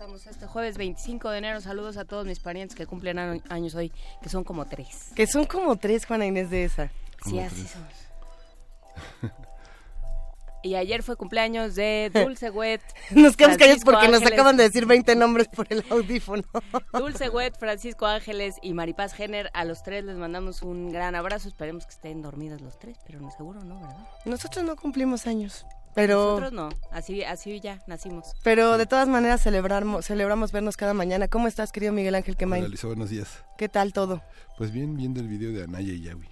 Estamos este jueves 25 de enero. Saludos a todos mis parientes que cumplen años hoy, que son como tres. Que son como tres, Juana Inés de esa. Sí, así somos. Y ayer fue cumpleaños de Dulce Wet. nos quedamos callados porque nos acaban de decir 20 nombres por el audífono. Dulce Wet, Francisco Ángeles y Maripaz Jenner. A los tres les mandamos un gran abrazo. Esperemos que estén dormidas los tres, pero no seguro no, ¿verdad? Nosotros no cumplimos años. Pero, Nosotros no, así, así ya nacimos. Pero de todas maneras celebramos, celebramos vernos cada mañana. ¿Cómo estás, querido Miguel Ángel Quemay? Hola, Lisa, buenos días. ¿Qué tal todo? Pues bien, viendo el video de Anaya y Yawi.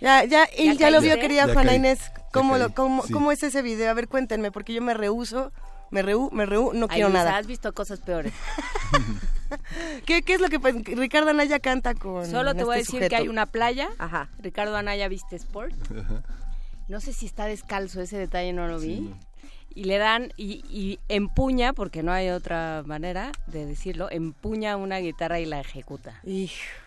Ya, ya, y ya, lo vio, querida Ya Juana caí, Inés. ¿Cómo, lo, cómo, sí. ¿Cómo es ese video? A ver, cuéntenme, porque yo me rehuso, me rehu, me rehu, no Ay, quiero Luisa, nada. has visto cosas peores. ¿Qué, ¿Qué es lo que pasa? Ricardo Anaya canta con Solo te voy a este decir que hay una playa. Ajá. Ricardo Anaya viste Sport. No sé si está descalzo, ese detalle no lo vi. Sí, no. Y le dan, y, y empuña, porque no hay otra manera de decirlo, empuña una guitarra y la ejecuta.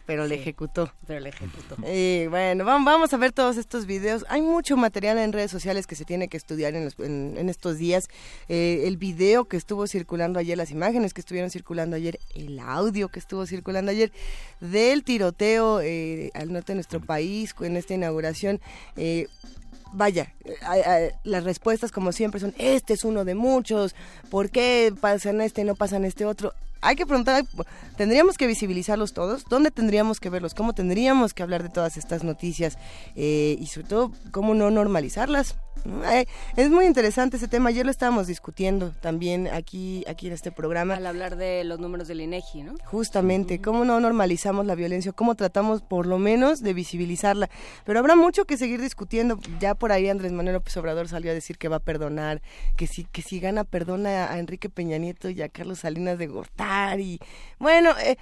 Pero le ejecutó. Pero la ejecutó. Y bueno, vam- vamos a ver todos estos videos. Hay mucho material en redes sociales que se tiene que estudiar en, los- en- en estos días. Eh, el video que estuvo circulando ayer, las imágenes que estuvieron circulando ayer, el audio que estuvo circulando ayer del tiroteo eh, al norte de nuestro país en esta inauguración. eh, Vaya, eh, las respuestas como siempre son, este es uno de muchos, ¿por qué pasan este y no pasan este otro? Hay que preguntar, ¿tendríamos que visibilizarlos todos? ¿Dónde tendríamos que verlos? ¿Cómo tendríamos que hablar de todas estas noticias? Eh, y sobre todo, ¿cómo no normalizarlas? Eh, es muy interesante ese tema, ayer lo estábamos discutiendo también aquí, aquí en este programa. Al hablar de los números del INEGI, ¿no? Justamente, cómo no normalizamos la violencia, cómo tratamos por lo menos de visibilizarla. Pero habrá mucho que seguir discutiendo. Ya por ahí Andrés Manuel López Obrador salió a decir que va a perdonar, que si, que si gana perdona a Enrique Peña Nieto y a Carlos Salinas de Gortari. Bueno, eh,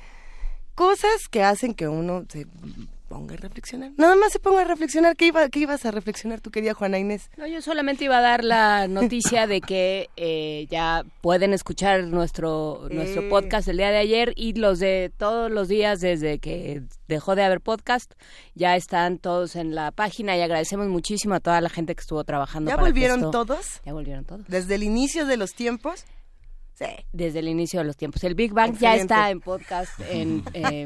cosas que hacen que uno se ponga a reflexionar. Nada más se ponga a reflexionar. ¿Qué, iba, qué ibas a reflexionar tú, querida Juana Inés? No, yo solamente iba a dar la noticia de que eh, ya pueden escuchar nuestro, nuestro Eh. podcast el día de ayer y los de todos los días desde que dejó de haber podcast. Ya están todos en la página y agradecemos muchísimo a toda la gente que estuvo trabajando. ¿Ya para volvieron esto- todos? Ya volvieron todos. Desde el inicio de los tiempos. Sí. Desde el inicio de los tiempos. El Big Bang ya está en podcast en eh,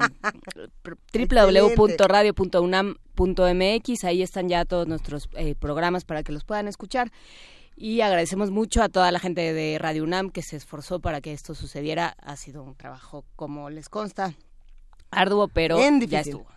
www.radio.unam.mx. Ahí están ya todos nuestros eh, programas para que los puedan escuchar. Y agradecemos mucho a toda la gente de Radio UNAM que se esforzó para que esto sucediera. Ha sido un trabajo, como les consta, arduo, pero Bien ya estuvo.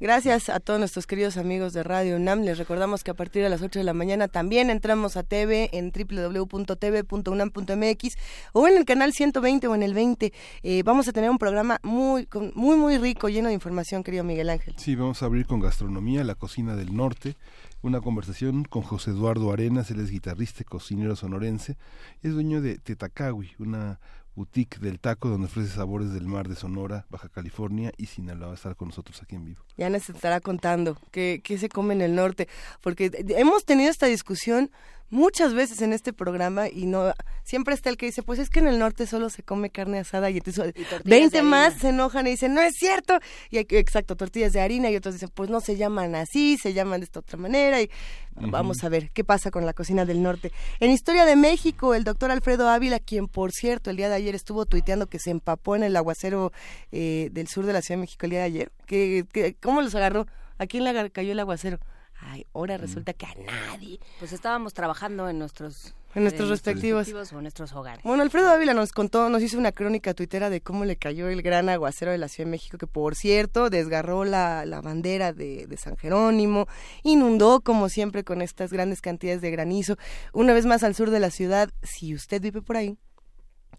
Gracias a todos nuestros queridos amigos de Radio UNAM. Les recordamos que a partir de las 8 de la mañana también entramos a TV en www.tv.unam.mx o en el canal 120 o en el 20. Eh, vamos a tener un programa muy, muy, muy rico, lleno de información, querido Miguel Ángel. Sí, vamos a abrir con gastronomía, la cocina del norte, una conversación con José Eduardo Arenas, él es guitarrista y cocinero sonorense, es dueño de Tetacawi, una boutique del taco donde ofrece sabores del mar de Sonora, Baja California y Sinaloa. Va a estar con nosotros aquí en vivo. Ya nos estará contando qué, qué se come en el norte, porque hemos tenido esta discusión muchas veces en este programa y no siempre está el que dice, pues es que en el norte solo se come carne asada y entonces Y tortillas 20 de más harina. se enojan y dicen, no es cierto, y aquí- exacto, tortillas de harina y otros dicen, pues no se llaman así, se llaman de esta otra manera y vamos a ver qué pasa con la cocina del norte. En Historia de México, el doctor Alfredo Ávila, quien por cierto el día de ayer estuvo tuiteando que se empapó en el aguacero eh, del sur de la Ciudad de México el día de ayer, que, que- ¿cómo los agarró? ¿A quién le cayó el aguacero? Ay, ahora resulta que a nadie. Pues estábamos trabajando en nuestros, En nuestros eh, respectivos. o en nuestros hogares. Bueno, Alfredo Ávila nos contó, nos hizo una crónica tuitera de cómo le cayó el gran aguacero de la Ciudad de México, que por cierto desgarró la, la bandera de, de San Jerónimo, inundó como siempre con estas grandes cantidades de granizo. Una vez más al sur de la ciudad, si usted vive por ahí,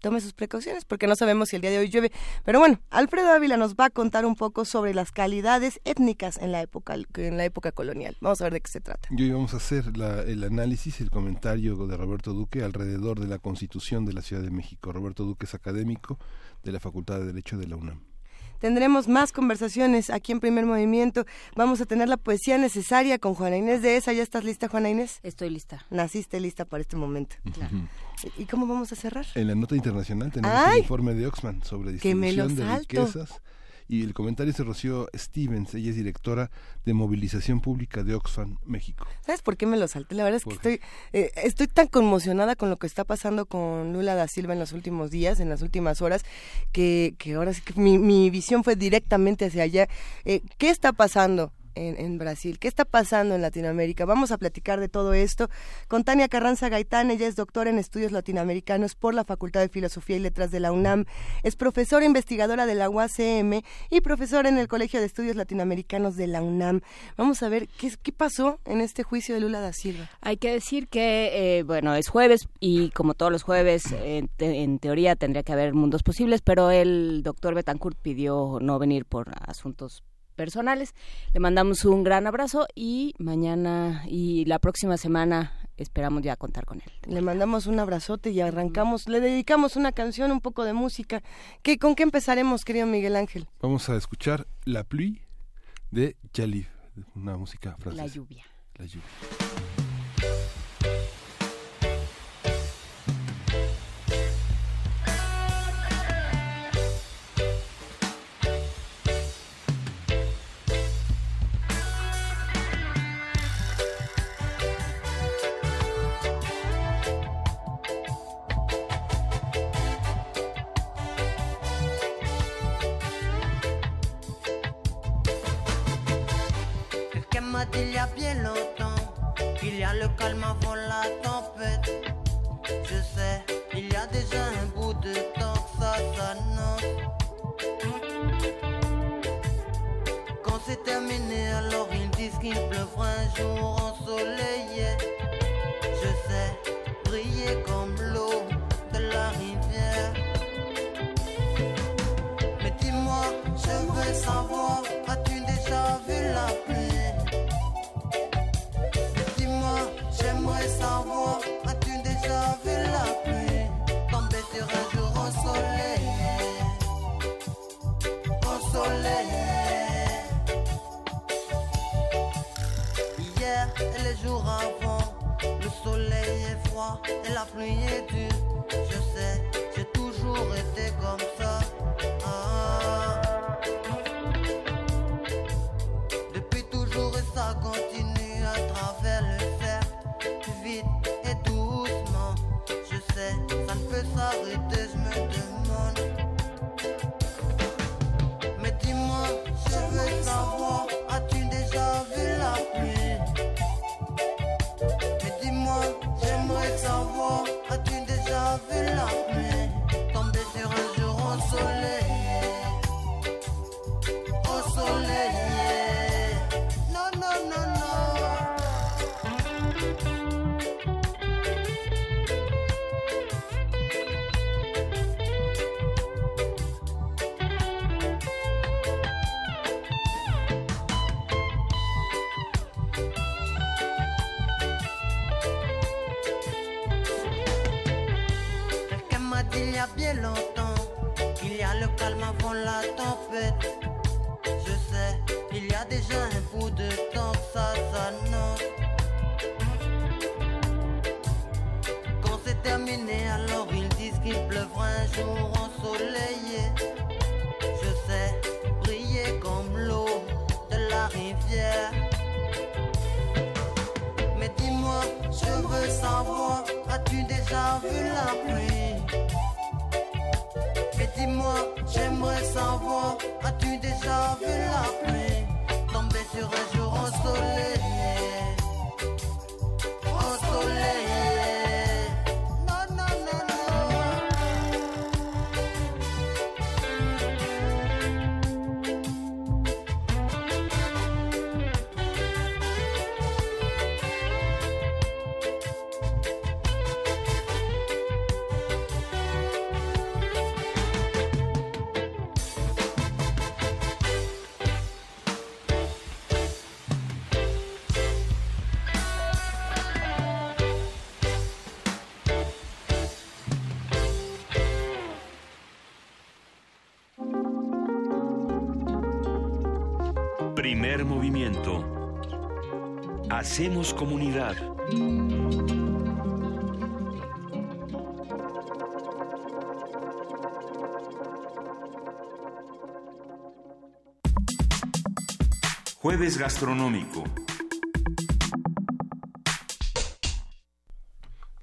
tome sus precauciones porque no sabemos si el día de hoy llueve. Pero bueno, Alfredo Ávila nos va a contar un poco sobre las calidades étnicas en la época, en la época colonial. Vamos a ver de qué se trata. Y hoy vamos a hacer el análisis, el comentario de Roberto Duque alrededor de la constitución de la Ciudad de México. Roberto Duque es académico de la Facultad de Derecho de la UNAM. Tendremos más conversaciones aquí en Primer Movimiento. Vamos a tener la poesía necesaria con Juana Inés de esa. ¿Ya estás lista, Juana Inés? Estoy lista. Naciste lista para este momento. ¿Y cómo vamos a cerrar? En la nota internacional tenemos el informe de Oxman sobre distribución de riquezas y el comentario es de Rocío Stevens, ella es directora de movilización pública de Oxfam, México. ¿Sabes por qué me lo salté? La verdad es que estoy, eh, estoy tan conmocionada con lo que está pasando con Lula da Silva en los últimos días, en las últimas horas, que, que ahora sí que mi, mi visión fue directamente hacia allá. Eh, ¿Qué está pasando? En, Brasil. ¿Qué está pasando en Latinoamérica? Vamos a platicar de todo esto con Tania Carranza Gaitán. Ella es doctora en estudios latinoamericanos por la Facultad de Filosofía y Letras de la UNAM. Es profesora investigadora de la UACM y profesora en el Colegio de Estudios Latinoamericanos de la UNAM. Vamos a ver qué, qué pasó en este juicio de Lula da Silva. Hay que decir que, eh, bueno, es jueves y como todos los jueves, en teoría tendría que haber mundos posibles, pero el doctor Betancourt pidió no venir por asuntos personales. Le mandamos un gran abrazo y mañana y la próxima semana esperamos ya contar con él. Le mandamos un abrazote y arrancamos, le dedicamos una canción, un poco de música. ¿Qué, ¿Con qué empezaremos, querido Miguel Ángel? Vamos a escuchar La Pluie de Jalif, una música francesa. La lluvia. La lluvia. Il y a bien longtemps qu'il y a le calme avant la tempête. Je sais, il y a déjà un bout de temps que ça s'annonce. Quand c'est terminé, alors ils disent qu'il pleuvra un jour ensoleillé. Savoir, as-tu déjà vu la pluie tomber sur un jour ensoleillé Ensoleillé Hier et les jours avant, le soleil est froid et la pluie est dure. Je sais, il y a déjà un bout de temps ça s'annonce. Quand c'est terminé, alors ils disent qu'il pleuvra un jour ensoleillé. Je sais, briller comme l'eau de la rivière. Mais dis-moi, je veux savoir, as-tu déjà vu la pluie? Dis-moi, j'aimerais savoir, as-tu déjà vu la pluie tomber sur un jour ensoleillé, comunidad. Jueves gastronómico.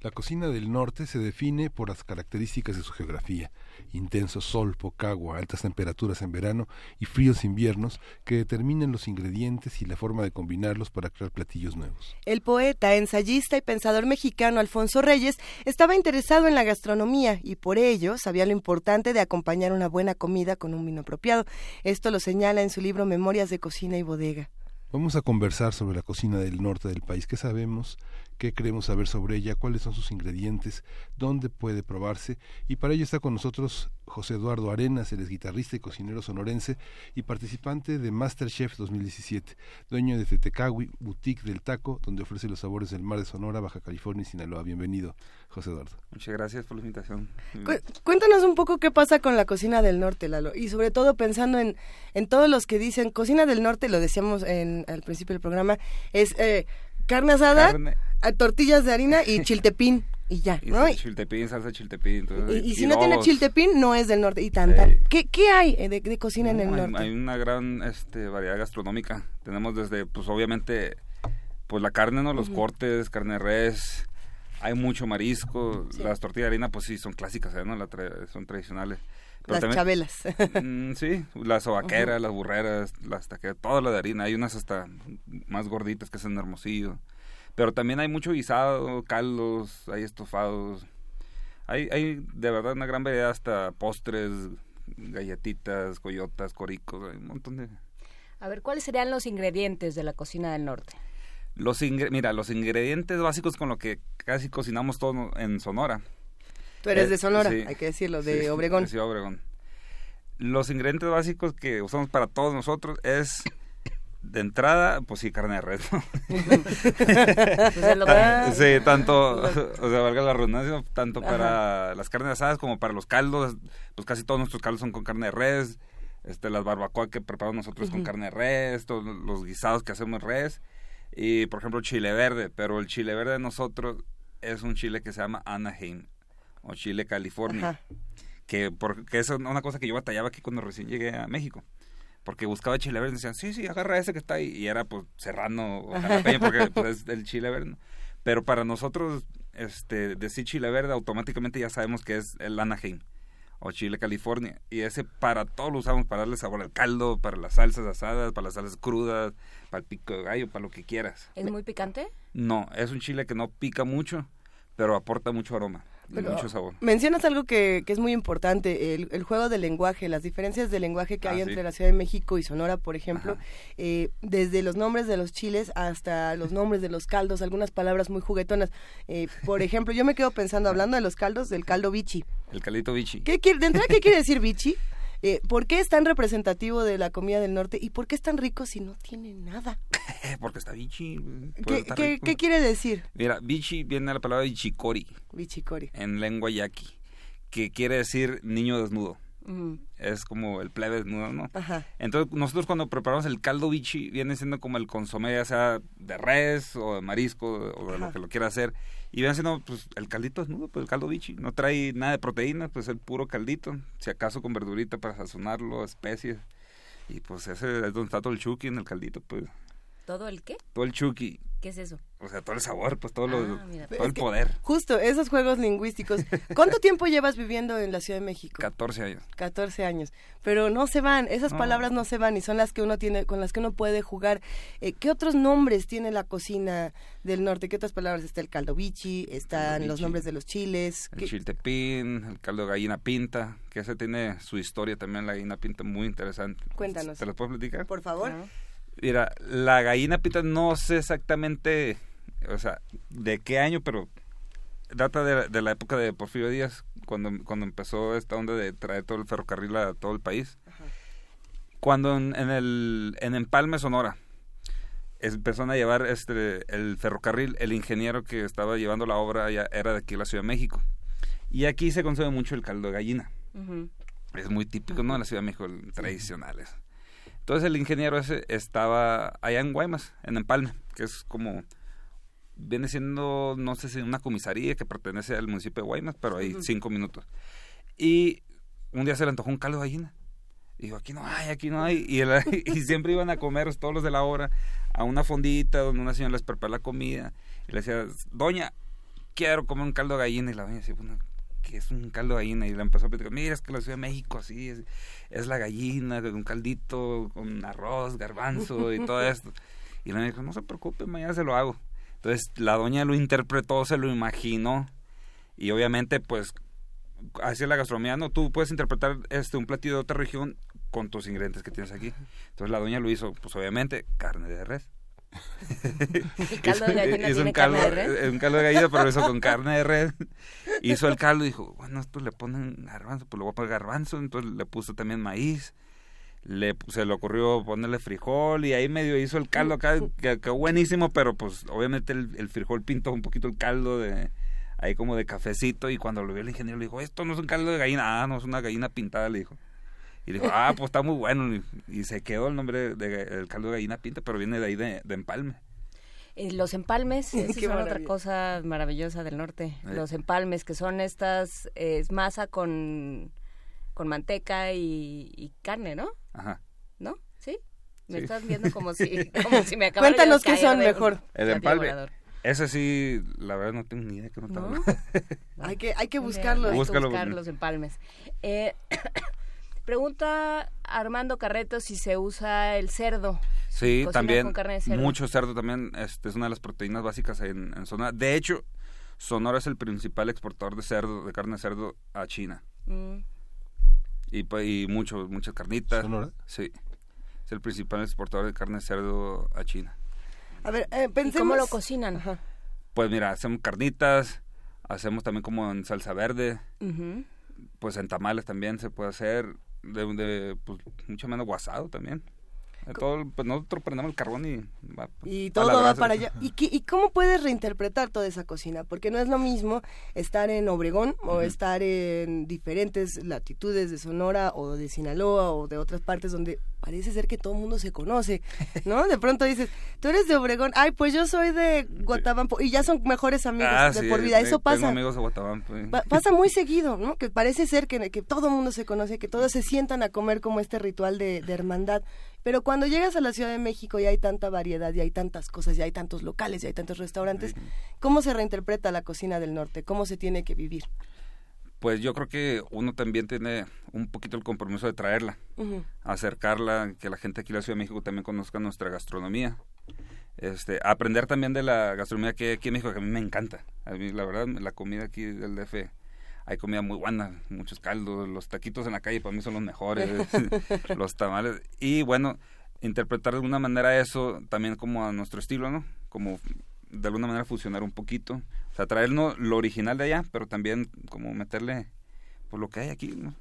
La cocina del norte se define por las características de su geografía, intenso sol, poca agua, altas temperaturas en verano y fríos inviernos que determinan los ingredientes y la forma de combinarlos para crear platillos nuevos. El poeta, ensayista y pensador mexicano Alfonso Reyes estaba interesado en la gastronomía y por ello sabía lo importante de acompañar una buena comida con un vino apropiado. Esto lo señala en su libro Memorias de Cocina y Bodega. Vamos a conversar sobre la cocina del norte del país. ¿Qué sabemos? ¿Qué queremos saber sobre ella? ¿Cuáles son sus ingredientes? ¿Dónde puede probarse? Y para ello está con nosotros José Eduardo Arenas, él es guitarrista y cocinero sonorense y participante de Masterchef 2017, dueño de Tetecawi, boutique del taco, donde ofrece los sabores del mar de Sonora, Baja California y Sinaloa. Bienvenido, José Eduardo. Muchas gracias por la invitación. Cu- Cuéntanos un poco qué pasa con la cocina del norte, Lalo, y sobre todo pensando en, en todos los que dicen cocina del norte, lo decíamos en, al principio del programa, es eh, carne asada, Carne. a tortillas de harina y chiltepín, y ya, Y ¿no? chiltepín, salsa chiltepín. entonces, y si no tiene chiltepín, no es del norte, y tanta. Sí. ¿Qué, qué hay de, de cocina en el hay, norte? hay una gran este, variedad gastronómica. Tenemos desde, pues obviamente, pues la carne, ¿no? Los cortes, carne de res. Hay mucho marisco. Las tortillas de harina, pues sí, son clásicas, ¿eh? ¿no? La tra- son tradicionales. Pero Las también- chabelas. Mm, sí, las sobaqueras, las burreras, las taqueras, toda la de harina. Hay unas hasta más gorditas que son hermosillo. Pero también hay mucho guisado, caldos, hay estofados. Hay, hay de verdad una gran variedad hasta postres, galletitas, coyotas, coricos, hay un montón de... A ver, ¿cuáles serían los ingredientes de la cocina del norte? Los ingre- mira, los ingredientes básicos con lo que casi cocinamos todo en Sonora. Tú eres Eh, de Sonora, sí. hay que decirlo, de Sí, Obregón. de Obregón. Los ingredientes básicos que usamos para todos nosotros es de entrada, pues sí, carne de res. ¿no? Pues lo que- sí, tanto, o sea, valga la redundancia, tanto para las carnes asadas como para los caldos, pues casi todos nuestros caldos son con carne de res, este, las barbacoa que preparamos nosotros con carne de res, todos los guisados que hacemos res, y por ejemplo chile verde, pero el chile verde de nosotros es un chile que se llama Anaheim, o chile California Ajá. que porque eso es una cosa que yo batallaba aquí cuando recién llegué a México porque buscaba chile verde y decían sí sí agarra ese que está ahí y era pues serrano o jalapeño porque pues, es el chile verde pero para nosotros este decir chile verde automáticamente ya sabemos que es el Anaheim o chile California y ese para todo lo usamos para darle sabor al caldo para las salsas asadas para las salsas crudas para el pico de gallo para lo que quieras ¿Es muy picante? no es un chile que no pica mucho pero aporta mucho aroma Pero- mucho sabor Mencionas algo que, que es muy importante, el, el juego del lenguaje, las diferencias de lenguaje que Ah, hay sí. entre la Ciudad de México y Sonora, por ejemplo, eh, desde los nombres de los chiles hasta los nombres de los caldos, algunas palabras muy juguetonas. Eh, por ejemplo, yo me quedo pensando, hablando de los caldos, del caldo bichi. el caldito bichi ¿Qué quiere, de entrada, ¿qué quiere decir bichi? Eh, ¿Por qué es tan representativo de la comida del norte y por qué es tan rico si no tiene nada? Porque está bichi. ¿Qué, quiere decir Mira, bichi viene de la palabra bichicori bichicori? en lengua yaqui, que quiere decir niño desnudo. Es como el plebe desnudo, ¿no? Ajá. Entonces, nosotros cuando preparamos el caldo bichi, viene siendo como el consomé, ya sea de res o de marisco o de Ajá. lo que lo quiera hacer. Y viene siendo, pues, el caldito desnudo, pues, el caldo bichi. No trae nada de proteína, pues, el puro caldito. Si acaso con verdurita para sazonarlo, especies. Y, pues, ese es donde está todo el chuki en el caldito, pues. ¿Todo el qué? Todo el chuki. ¿Qué es eso? O sea, todo el sabor, pues, todo, lo, Ah, mira. todo el poder. Justo, esos juegos lingüísticos. ¿Cuánto tiempo llevas viviendo en la Ciudad de México? 14 años. 14 años. Pero no se van, esas No. palabras no se van y son las que uno tiene, con las que uno puede jugar. Eh, ¿Qué otros nombres tiene la cocina del norte? ¿Qué otras palabras? Está el caldo bichi, están los bichi. nombres de los chiles. El ¿Qué- chiltepín, el caldo de gallina pinta, que ese tiene su historia también, la gallina pinta muy interesante. Cuéntanos. ¿Te las puedo platicar? Por favor. Mira, la gallina pinta no sé exactamente, o sea, de qué año, pero data de, de la época de Porfirio Díaz, cuando, cuando empezó esta onda de traer todo el ferrocarril a todo el país. Cuando en, en el en Empalme, Sonora, empezaron a llevar este el ferrocarril, el ingeniero que estaba llevando la obra ya era de aquí la Ciudad de México. Y aquí se consume mucho el caldo de gallina. Es muy típico, ¿no? En la Ciudad de México, tradicionales. Entonces el ingeniero ese estaba allá en Guaymas, en Empalme, que es como viene siendo, no sé si una comisaría que pertenece al municipio de Guaymas, pero ahí cinco minutos. Y un día se le antojó un caldo de gallina. Y dijo, aquí no hay, aquí no hay. Y, él- y siempre iban a comer todos los de la hora a una fondita donde una señora les prepara la comida. Y le decía, doña, quiero comer un caldo de gallina. Y la doña decía, ¿qué es un caldo de gallina? Y le empezó a platicar, mira, es que la Ciudad de México así es, es la gallina, un caldito con arroz, garbanzo y todo esto. Y la doña dijo, no se preocupe, mañana se lo hago. Entonces la doña lo interpretó, se lo imaginó. Y obviamente, pues, así es la gastronomía, ¿no? Tú puedes interpretar este un platillo de otra región con tus ingredientes que tienes aquí. Entonces la doña lo hizo, pues obviamente, carne de res. El caldo de gallina hizo tiene un caldo, carne de un caldo de gallina, pero hizo con carne de res. Hizo el caldo y dijo, bueno, esto le ponen garbanzo, pues le voy a poner garbanzo. Entonces le puso también maíz. Le, se le ocurrió ponerle frijol y ahí medio hizo el caldo acá, que quedó buenísimo, pero pues obviamente el, el frijol pintó un poquito el caldo de ahí como de cafecito y cuando lo vio el ingeniero le dijo, esto no es un caldo de gallina, ah, no es una gallina pintada, le dijo. Y dijo, ah, pues está muy bueno. Y, y se quedó el nombre del caldo de gallina pinta, pero viene de ahí de, de empalme. Eh, Los empalmes, esa Qué es otra cosa maravillosa del norte. Eh. Los empalmes, que son estas, eh, es masa con, con manteca y, y carne, ¿no? Ajá. ¿No? ¿Sí? Me Sí. estás viendo como si, como si me acabara Cuéntanos de qué son de un mejor. El empalme. Ese sí, la verdad no tengo ni idea que no estaba. ¿No? Hay que, hay que Muy bien, buscarlo. Hay que buscar los empalmes. Eh, pregunta Armando Carreto si se usa el cerdo. Sí, también. con carne de cerdo. Mucho cerdo también. Este, es una de las proteínas básicas en, en Sonora. De hecho, Sonora es el principal exportador de cerdo, de carne de cerdo a China. Mm. Y, pues, y mucho, muchas carnitas. ¿Sonora? Sí. Es el principal exportador de carne de cerdo a China. A ver, eh, ¿Y pensemos... cómo lo cocinan? Ajá. Pues mira, hacemos carnitas, hacemos también como en salsa verde, pues en tamales también se puede hacer, de, de pues, mucho menos guasado también. Todo, pues nosotros prendemos el carbón y va, Y todo va para allá. ¿Y, qué- ¿Y cómo puedes reinterpretar toda esa cocina? Porque no es lo mismo estar en Obregón o estar en diferentes latitudes de Sonora o de Sinaloa o de otras partes donde parece ser que todo el mundo se conoce, ¿no? De pronto dices, tú eres de Obregón, ay, pues yo soy de Guatabampo y ya son mejores amigos Ah, de sí, por vida. eh, Eso Tengo pasa. amigos de Guatabampo. eh. Pa- Pasa muy seguido, ¿no? Que parece ser que, que todo el mundo se conoce, que todos se sientan a comer como este ritual de, de hermandad. Pero cuando llegas a la Ciudad de México y hay tanta variedad, y hay tantas cosas, y hay tantos locales, y hay tantos restaurantes, ¿cómo se reinterpreta la cocina del norte? ¿Cómo se tiene que vivir? Pues yo creo que uno también tiene un poquito el compromiso de traerla, acercarla, que la gente aquí en la Ciudad de México también conozca nuestra gastronomía. Este, aprender también de la gastronomía que hay aquí en México, que a mí me encanta. A mí, la verdad, la comida aquí del DF, hay comida muy buena, muchos caldos, los taquitos en la calle para mí son los mejores, los tamales. Y bueno, interpretar de alguna manera eso también como a nuestro estilo, ¿no? Como de alguna manera fusionar un poquito. O sea, traernos lo original de allá, pero también como meterle por lo que hay aquí, ¿no?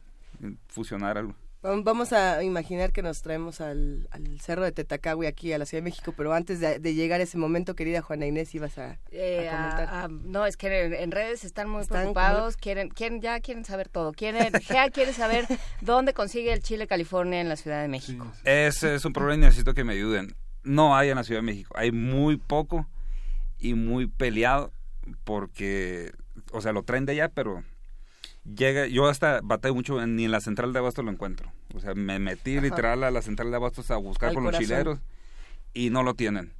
Fusionar algo. Vam- Vamos a imaginar que nos traemos al, al cerro de Tetacagui aquí a la Ciudad de México, pero antes de, de llegar a ese momento, querida Juana Inés, ibas a, Eh, a comentar. a- a- no, es que en, en redes están muy Están preocupados, quieren, quieren, ya quieren saber todo. Quieren, Gea quiere saber dónde consigue el chile California en la Ciudad de México. Ese es un problema y necesito que me ayuden. No hay en la Ciudad de México. Hay muy poco y muy peleado porque, o sea, lo traen de allá, pero llega, yo hasta batallo mucho, en- ni en la central de Abastos lo encuentro. O sea, me metí literal a la central de Abastos a buscar Al con los chileros y no lo tienen.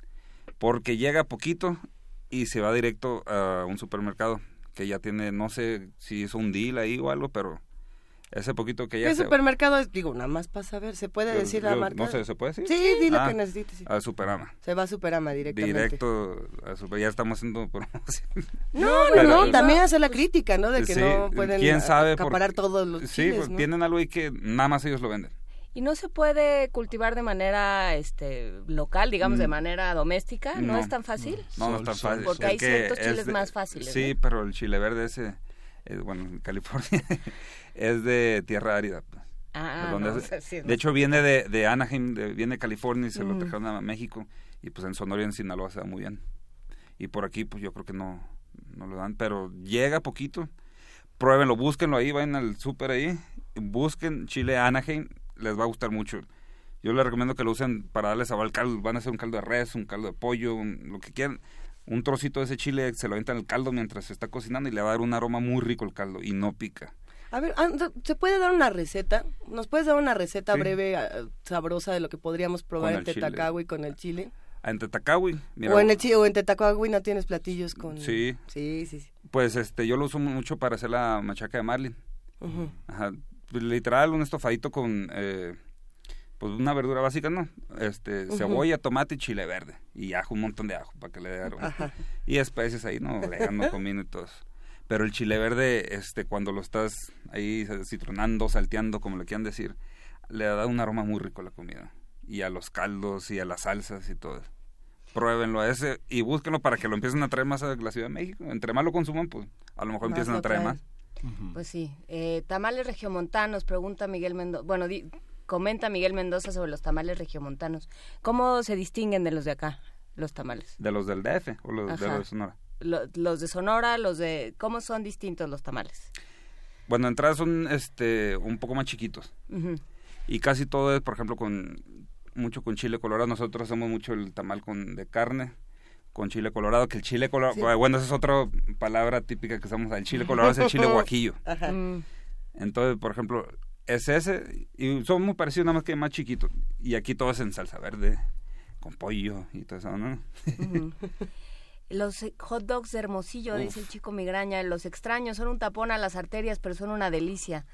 Porque llega poquito y se va directo a un supermercado que ya tiene, no sé si es un deal ahí o algo, pero ese poquito que ya ¿Qué se supermercado es? Digo, nada más para saber, ¿se puede Yo- decir la marca? No sé, ¿se puede decir? Sí, di lo Ah, que necesites. sí. A Superama. Se va a Superama directamente. Directo a Super, ya estamos haciendo promoción. No, no, Pero- no, también hacer la crítica, ¿no? De que Sí, no pueden quién sabe por- acaparar todos los Sí, chiles, pues, ¿no? tienen algo ahí que nada más ellos lo venden. ¿Y no se puede cultivar de manera este local, digamos, de Mm. manera doméstica? ¿No, No, es tan fácil? No, es tan fácil. Porque Es hay ciertos es chiles de- más fáciles, Sí, ¿no? pero el chile verde ese, eh, bueno, en California, es de tierra árida. pues. Ah, Donde no, es- o sea, sí, no. De hecho, viene de, de Anaheim, de- viene de California y se lo trajeron a México. Y pues en Sonora y en Sinaloa se da muy bien. Y por aquí, pues yo creo que no, no lo dan, pero llega poquito. Pruébenlo, búsquenlo ahí, vayan al súper ahí, busquen chile Anaheim, les va a gustar mucho. Yo les recomiendo que lo usen para darle sabor al caldo. Van a hacer un caldo de res, un caldo de pollo, un- lo que quieran. Un trocito de ese chile se lo avientan en el caldo mientras se está cocinando y le va a dar un aroma muy rico el caldo y no pica. A ver, ah, ¿se puede dar una receta? ¿Nos puedes dar una receta Sí. breve, ah, sabrosa de lo que podríamos probar en el chile. Tetacagui con el chile? En Tetacawi, mira, o en el chi- o en no tienes platillos con... Sí. Sí, sí, sí. pues este, yo lo uso mucho para hacer la machaca de marlin. Ujú. Ajá. Pues, literal, un estofadito con eh, pues una verdura básica, ¿no? Este, cebolla, tomate y chile verde. Y ajo, un montón de ajo para que le dé aroma. Y especies ahí, ¿no? Orégano, comino y todo eso. Pero el chile verde, este, cuando lo estás ahí citronando, salteando, como le quieran decir, le da un aroma muy rico a la comida. Y a los caldos y a las salsas y todo eso. Pruébenlo a ese y búsquenlo para que lo empiecen a traer más a la Ciudad de México. Entre más lo consuman, pues a lo mejor Más empiezan lo a traer traen. más. Pues sí. Eh, tamales regiomontanos, pregunta Miguel Mendoza. Bueno, di- comenta Miguel Mendoza sobre los tamales regiomontanos. ¿Cómo se distinguen de los de acá, los tamales? De los del DF o los de Ajá. los de Sonora. Lo- los de Sonora, los de... ¿Cómo son distintos los tamales? Bueno, de entrada son este un poco más chiquitos. Y casi todo es, por ejemplo, con mucho con chile colorado. Nosotros hacemos mucho el tamal con de carne con chile colorado, que el chile colorado, Sí. bueno, esa es otra palabra típica que usamos, el chile colorado es el chile guajillo. Ajá. Mm, Entonces, por ejemplo, es ese y son muy parecidos nada más que más chiquitos. Y aquí todo es en salsa verde con pollo y todo eso, ¿no? Los eh, hot dogs de Hermosillo, dice el chico migraña, los extraños, son un tapón a las arterias, pero son una delicia.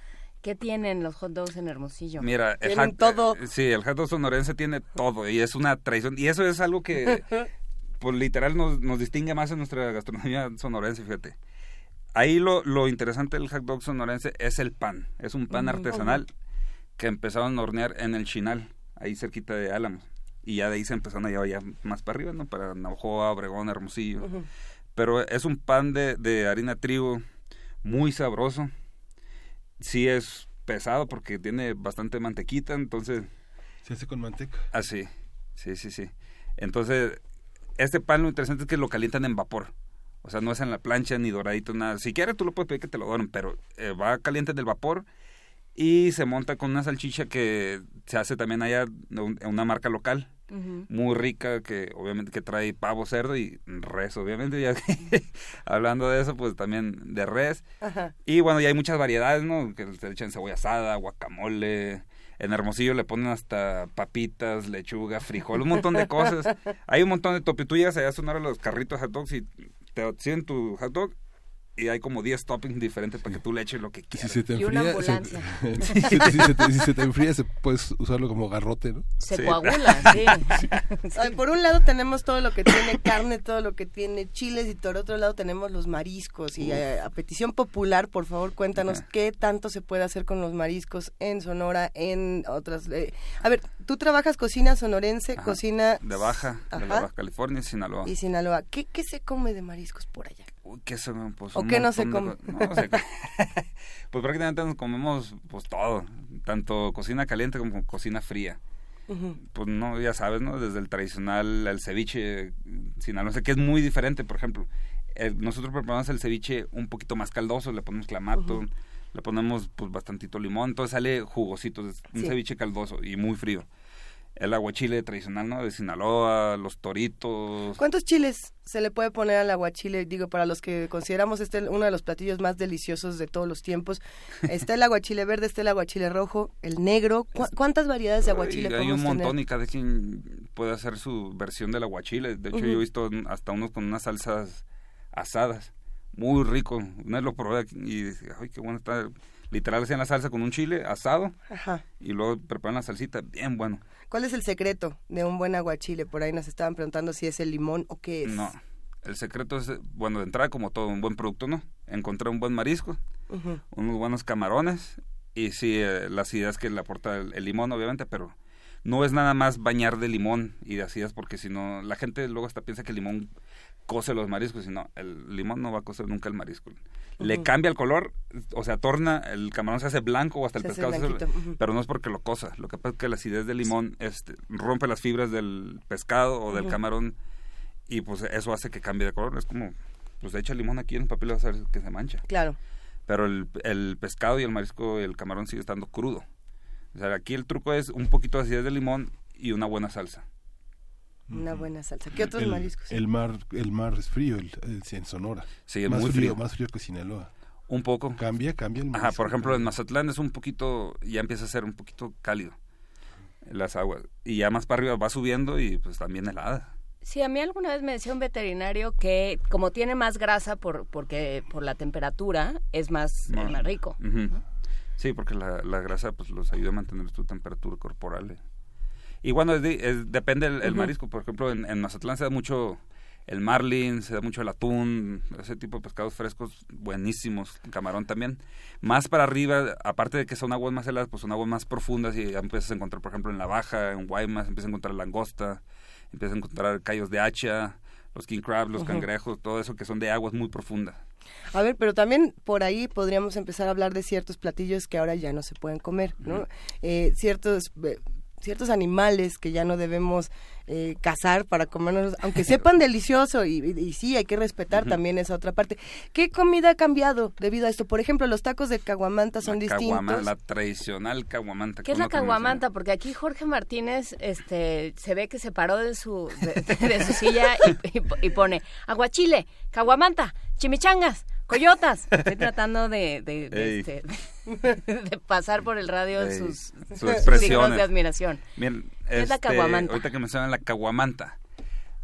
¿Qué tienen los hot dogs en Hermosillo? Mira, el Tienen hot- todo. eh, Sí, el hot dog sonorense tiene todo y es una tradición. Y eso es algo que, pues literal, nos, nos distingue más en nuestra gastronomía sonorense, fíjate. Ahí lo, lo interesante del hot dog sonorense es el pan. Es un pan artesanal que empezaron a hornear en el Chinal, ahí cerquita de Álamos. Y ya de ahí se empezaron a llevar ya más para arriba, ¿no? Para Navajoa, Obregón, Hermosillo. Pero es un pan de, de harina trigo muy sabroso. Sí es pesado porque tiene bastante mantequita, entonces Se hace con manteca. así. Sí, sí, sí. Entonces, este pan lo interesante es que lo calientan en vapor. O sea, no es en la plancha ni doradito, nada. Si quieres, tú lo puedes pedir que te lo doren, pero eh, va caliente del vapor y se monta con una salchicha que se hace también allá en una marca local muy rica que obviamente que trae pavo, cerdo y res, obviamente ya hablando de eso pues también de res Ajá. y bueno ya hay muchas variedades no que se le echan cebolla asada, guacamole, en Hermosillo le ponen hasta papitas, lechuga, frijol, un montón de cosas. Hay un montón de llegas allá a sonar a los carritos hot dogs y te sirven tu hot dog y hay como 10 toppings diferentes para que tú le eches lo que Y si quieras. se te Y enfría, se- si, se- si se te, si se te enfría, se, puedes usarlo como garrote, ¿no? Se Sí. coagula, sí. Ay, por un lado tenemos todo lo que tiene carne, todo lo que tiene chiles y por otro lado tenemos los mariscos. Y eh, a petición popular, por favor, cuéntanos Ajá. qué tanto se puede hacer con los mariscos en Sonora, en otras... eh, A ver, tú trabajas cocina sonorense, Ajá. cocina... De Baja, de la. Baja California, Sinaloa. Y Sinaloa. ¿Qué, ¿Qué se come de mariscos por allá? Uy, ¿qué se pues, ¿O un qué no se montón de co- no, pues prácticamente nos comemos pues todo, tanto cocina caliente como cocina fría. Pues no, ya sabes, ¿no? Desde el tradicional, el ceviche sinaloense, que es muy diferente, por ejemplo. El- nosotros preparamos el ceviche un poquito más caldoso, le ponemos clamato, le ponemos pues bastantito limón, entonces sale jugosito, es un Sí. ceviche caldoso y muy frío. El aguachile tradicional, ¿no? De Sinaloa, los toritos. ¿Cuántos chiles se le puede poner al aguachile? Digo, para los que consideramos este uno de los platillos más deliciosos de todos los tiempos. Está el aguachile verde, está el aguachile rojo, el negro. ¿Cu- ¿Cuántas variedades de aguachile Ay, hay podemos un montón tener? y cada quien puede hacer su versión del aguachile. De hecho, yo he visto hasta unos con unas salsas asadas. Muy rico. Una vez lo probé y dije, ay, qué bueno está. Literal hacían la salsa con un chile asado Ajá. y luego preparan la salsita. Bien bueno. ¿Cuál es el secreto de un buen aguachile? Por ahí nos estaban preguntando si es el limón o qué es. No. El secreto es, bueno, de entrada como todo un buen producto, ¿no? Encontrar un buen marisco, unos buenos camarones y sí, eh, las ideas que le aporta el, el limón, obviamente, pero no es nada más bañar de limón y de acidas porque si no, la gente luego hasta piensa que el limón cose los mariscos y no, el limón no va a cocer nunca el marisco. Le cambia el color, o sea, torna, el camarón se hace blanco o hasta el Se pescado se hace- pero no es porque lo cosa, lo que pasa es que la acidez del limón este, rompe las fibras del pescado o del camarón y pues eso hace que cambie de color, es como, pues echa limón aquí en el papel y vas a ver que se mancha Claro. pero el, el pescado y el marisco, el camarón sigue estando crudo. O sea, aquí el truco es un poquito de acidez de limón y una buena salsa. Una buena salsa. ¿Qué otros el, mariscos? El mar, el mar es frío, el, el- en Sonora. Sí, es más muy frío. Más frío que Sinaloa. Un poco. Cambia, cambia el Ajá, por ejemplo, en. Mazatlán es un poquito, ya empieza a ser un poquito cálido las aguas. Y ya más para arriba va subiendo y pues también helada. Sí, a mí alguna vez me decía un veterinario que como tiene más grasa por porque por la temperatura es más, No. es más rico. Sí, porque la, la grasa pues los ayuda a mantener su temperatura corporal. eh. Y bueno, es de- es- depende el, marisco. Por ejemplo, en, en Mazatlán se da mucho el marlin, se da mucho el atún, ese tipo de pescados frescos buenísimos, camarón también. Más para arriba, aparte de que son aguas más heladas, pues son aguas más profundas y empiezas a encontrar, por ejemplo, en La Baja, en Guaymas, empiezas a encontrar langosta, empiezas a encontrar callos de hacha, los king crab, los cangrejos, todo eso que son de aguas muy profundas. A ver, pero también por ahí podríamos empezar a hablar de ciertos platillos que ahora ya no se pueden comer, ¿no? Eh, ciertos eh, ciertos animales que ya no debemos eh, cazar para comernos, aunque sepan delicioso y, y- y sí, hay que respetar también esa otra parte. ¿Qué comida ha cambiado debido a esto? Por ejemplo, los tacos de caguamanta son La caguama- distintos. la tradicional caguamanta. ¿Qué es la caguamanta? Porque aquí Jorge Martínez este, se ve que se paró de su, de, de su silla y, y- y pone aguachile, caguamanta, chimichangas, coyotas. Estoy tratando de, de, de, Ey. este, de pasar por el radio Ey, sus, sus expresiones. de admiración. Bien, ¿Qué es la este, caguamanta? Ahorita que mencionan la caguamanta.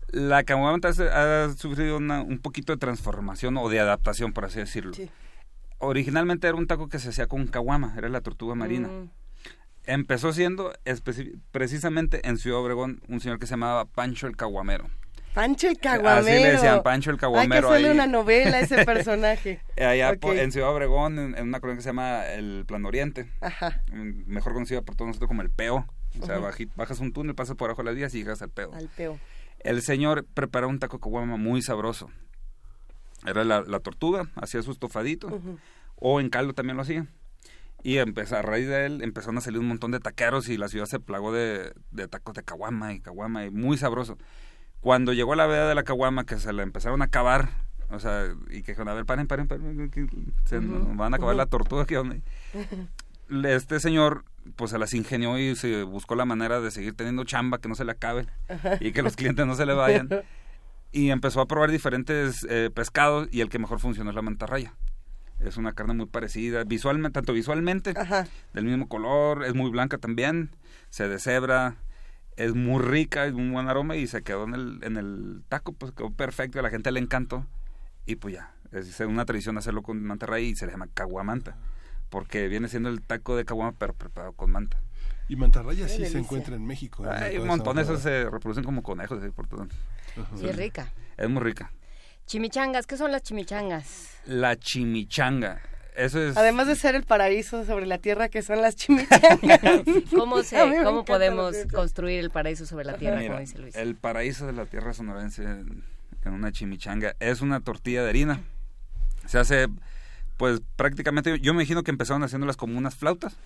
La caguamanta ha sufrido una- un poquito de transformación o de adaptación, por así decirlo. Sí. Originalmente era un taco que se hacía con caguama, era la tortuga marina. Mm. Empezó siendo precisamente en Ciudad Obregón un señor que se llamaba Pancho el Caguamero. Pancho el caguamero. Así le decían, Pancho el Hay que Caguamero. hacerle ahí. una novela a ese personaje. Allá Ok. po- en Ciudad Obregón, en, en una colonia que se llama el Plan Oriente, Ajá, mejor conocida por todos nosotros como el Peo. O sea, Ujú. baji- bajas un túnel, pasas por abajo de las vías y llegas al Peo. al peo. El señor preparó un taco caguama muy sabroso. Era la, la tortuga, hacía su estofadito, Ujú. o en caldo también lo hacía. Y empezó, a raíz de él empezaron a salir un montón de taqueros y la ciudad se plagó de, de tacos de caguama y caguama, y muy sabroso. Cuando llegó la veda de la caguama, que se la empezaron a acabar, o sea, y que dijeron, a ver, paren, paren, paren, que se nos van a acabar la tortuga aquí donde este señor pues se las ingenió y se buscó la manera de seguir teniendo chamba que no se le acabe y que los clientes no se le vayan. Y empezó a probar diferentes eh, pescados y el que mejor funcionó es la mantarraya. Es una carne muy parecida visualmente tanto visualmente Ajá. del mismo color es muy blanca también se deshebra es muy rica es un buen aroma y se quedó en el en el taco pues quedó perfecto a la gente le encantó y pues ya es una tradición hacerlo con mantarraya y se le llama caguamanta porque viene siendo el taco de caguama pero preparado con manta Y mantarraya sí se encuentra en México. ¿no? hay un montón se reproducen como conejos por todo. Sí, es rica. es muy rica Chimichangas, ¿qué son las chimichangas? la chimichanga eso es Además de ser el paraíso sobre la tierra que son las chimichangas. ¿Cómo, se, cómo podemos construir el paraíso sobre la tierra, Mira, como dice Luis? el paraíso de la tierra sonorense en en una chimichanga es una tortilla de harina. Se hace pues prácticamente yo me imagino que empezaron haciéndolas como unas flautas.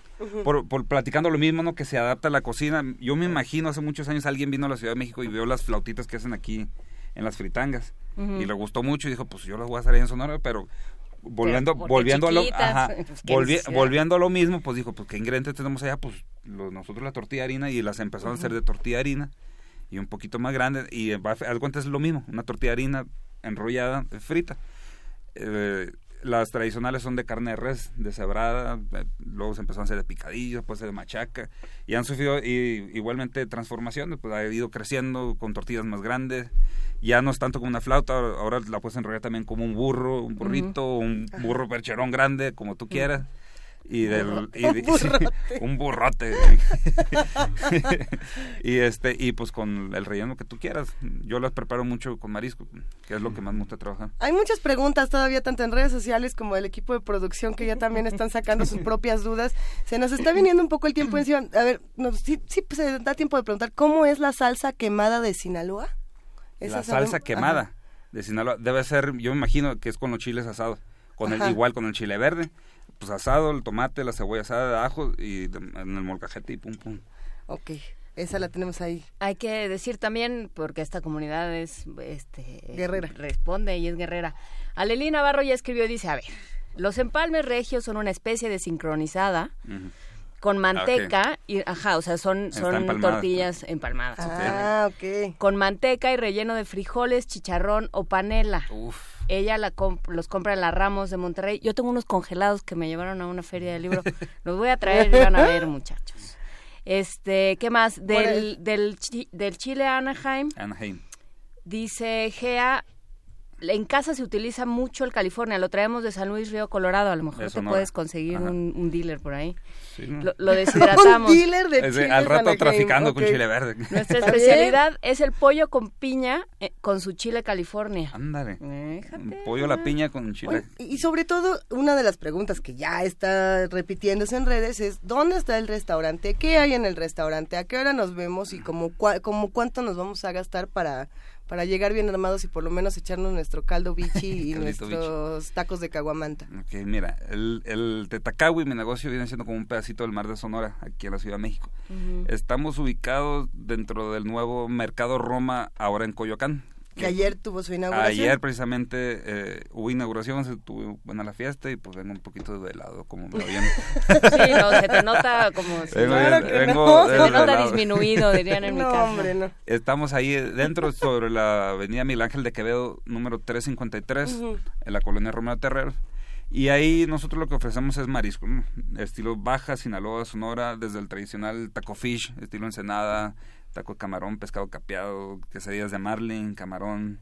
Por, por platicando lo mismo no que se adapta a la cocina. Yo me imagino hace muchos años alguien vino a la Ciudad de México y vio las flautitas que hacen aquí en las fritangas. Y le gustó mucho y dijo pues yo las voy a hacer ahí en Sonora pero volviendo volviendo a lo ajá, pues, volvi- volviendo a lo mismo pues dijo pues qué ingredientes tenemos allá pues lo- nosotros la tortilla de harina y las empezaron a hacer de tortilla de harina y un poquito más grande y va a- haz cuenta es lo mismo una tortilla de harina enrollada frita. Eh, las tradicionales son de carne de res deshebrada eh, luego se empezaron a hacer de picadillos después de machaca y han sufrido y, igualmente transformaciones pues ha ido creciendo con tortillas más grandes ya no es tanto como una flauta ahora, la puedes enrollar también como un burro un burrito un burro percherón grande como tú quieras y del y de- Un burrote. un burrote y este y pues con el relleno que tú quieras yo las preparo mucho con marisco que es lo que más me gusta trabajar Hay muchas preguntas todavía, tanto en redes sociales como el equipo de producción, que ya también están sacando sus propias dudas. Se nos está viniendo un poco el tiempo encima. A ver, nos, sí, sí pues, se da tiempo de preguntar, ¿cómo es la salsa quemada de Sinaloa? Esa la salsa quemada de Sinaloa debe ser yo me imagino que es con los chiles asados con el igual con el chile verde pues asado el tomate la cebolla asada de ajo y de- en el molcajete y pum pum. Ok, esa la tenemos ahí. Hay que decir también, porque esta comunidad es este, Guerrera. Responde y es guerrera. Alelí Navarro ya escribió y dice, a ver, los empalmes regios son una especie de sincronizada. Con manteca y ajá, o sea, son son tortillas empalmadas. Ah, ok. Con manteca y relleno de frijoles, chicharrón o panela. Uf. Ella la comp- los compra en la Ramos de Monterrey. Yo tengo unos congelados que me llevaron a una feria de libro. Los voy a traer y van a ver, muchachos. Este, ¿qué más? Del, el- del, chi- del chile Anaheim, Anaheim. dice Gea, en casa se utiliza mucho el California, lo traemos de San Luis Río Colorado, a lo mejor te puedes conseguir un, un dealer por ahí. Sí, ¿no? Lo, lo deshidratamos. Un dealer de chiles al rato traficando con chile verde. Nuestra especialidad es el pollo con piña eh, con su chile California. Ándale. Fíjate. Pollo a la piña con chile. Oye, Y y sobre todo, una de las preguntas que ya está repitiéndose en redes es, ¿dónde está el restaurante? ¿Qué hay en el restaurante? ¿A qué hora nos vemos? ¿Y como, cua- como cuánto nos vamos a gastar para, para llegar bien armados y por lo menos echarnos nuestro caldo bichi y nuestros tacos de caguamanta? Ok, mira, el, el Tetacawi, mi negocio, viene siendo como un pedacito del mar de Sonora, aquí en la Ciudad de México. Estamos ubicados dentro del nuevo Mercado Roma, ahora en Coyoacán. Que ayer tuvo su inauguración. Ayer precisamente eh, hubo inauguración, se tuvo buena la fiesta y pues vengo un poquito desvelado, como me oyen. Sí, no, se te nota como... si- Vengo, Claro que vengo no. se te nota disminuido, dirían en mi no, casa. hombre, no. Estamos ahí dentro sobre la avenida Miguel Ángel de Quevedo, número 353, Ujú. en la colonia Romero Terreros. Y ahí nosotros lo que ofrecemos es marisco, ¿no? estilo Baja, Sinaloa, Sonora, desde el tradicional taco fish, estilo ensenada, taco de camarón, pescado capeado, quesadillas de marlin, camarón,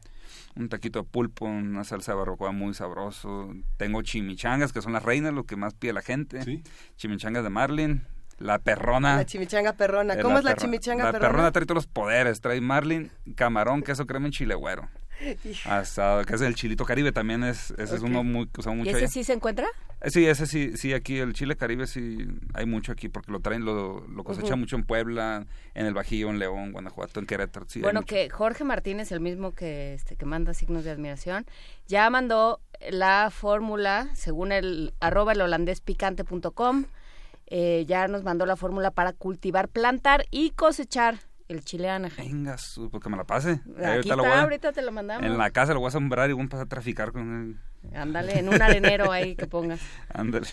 un taquito de pulpo, una salsa de barbacoa muy sabroso. Tengo chimichangas, que son las reinas, lo que más pide la gente. Sí. Chimichangas de marlin, la perrona. La chimichanga perrona. ¿Cómo es la perro- chimichanga La perrona? perrona trae todos los poderes. Trae marlin, camarón, queso crema en chile güero. Asado, que es el chilito caribe también es, ese es uno muy que usamos ¿Y mucho ese allá. sí se encuentra? Eh, Sí, ese sí, sí, aquí el chile caribe sí hay mucho aquí porque lo traen, lo, lo cosechan Ujú. mucho en Puebla, en el Bajío, en León, Guanajuato, en Querétaro. Sí, bueno, mucho. que Jorge Martínez, el mismo que, este, que manda signos de admiración, ya mandó la fórmula, según el arroba el holandespicante.com, eh, ya nos mandó la fórmula para cultivar, plantar y cosechar el chile Anaheim. Venga, su- pues que me la pase. Ahorita lo está, voy a- ahorita te lo mandamos. En la casa lo voy a sembrar y voy a empezar a traficar con él. Ándale, en un arenero ahí que pongas. Ándale.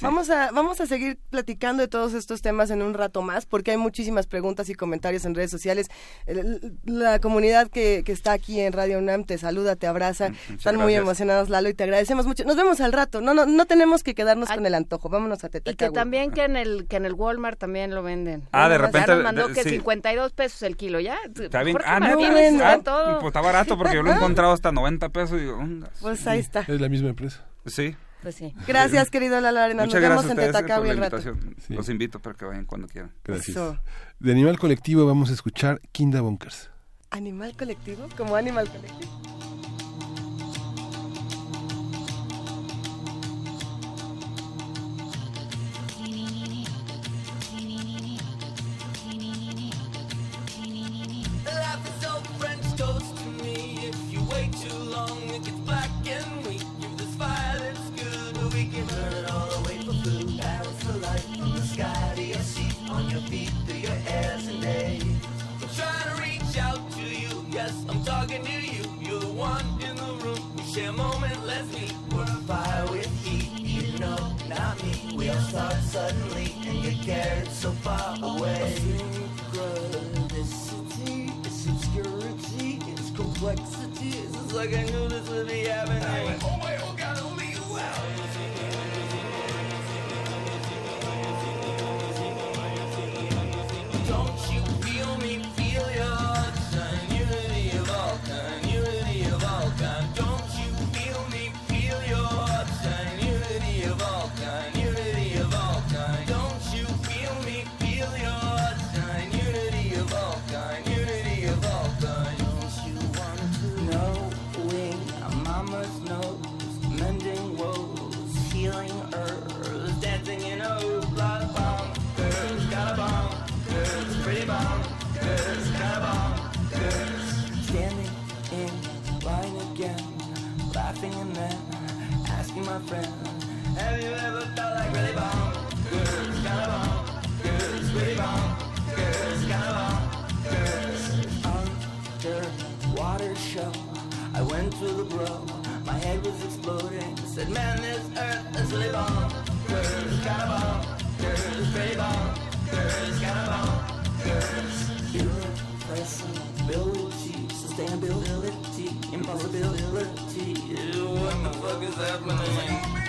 Vamos a, vamos a seguir platicando de todos estos temas en un rato más, porque hay muchísimas preguntas y comentarios en redes sociales. La comunidad que, que está aquí en Radio UNAM te saluda, te abraza. Muchas Están muy emocionados, Lalo, y te agradecemos mucho. Nos vemos al rato. No, no, no tenemos que quedarnos Ay. con el antojo. Vámonos a Y que tambide que en el que en el Walmart también lo venden. Ah, de Ya repente, nos mandó de- que sí. 52 pesos el kilo, ¿ya? Está bien. Ah, no, bueno. está ah, todo. Pues está barato porque yo lo he encontrado hasta 90 pesos y digo. Pues ahí está. Es la misma empresa. Sí. Pues sí. Gracias, querido Arenas. Muchas Nos vemos gracias en la el rato. Sí. Los invito para que vayan cuando quieran. Gracias. Eso. De Animal Colectivo vamos a escuchar Kinda Bunkers. ¿Animal colectivo? ¿Como animal colectivo? Life is all start suddenly and get carried so far away. Synchronicity, it's obscurity, it's complexity. It's like I knew this would be happening. Oh oh and then asking my friend, Have you ever felt like really bomb? Girls got a bomb. Girls really bomb. Girls got a bomb. Girls underwater show. I went to the bro. My head was exploding. Said, man, this earth is really bomb. Girls got a bomb. Girls Straight bonkers, got bonkers. Irrepressibility, sustainability, impossibility. What the fuck is happening?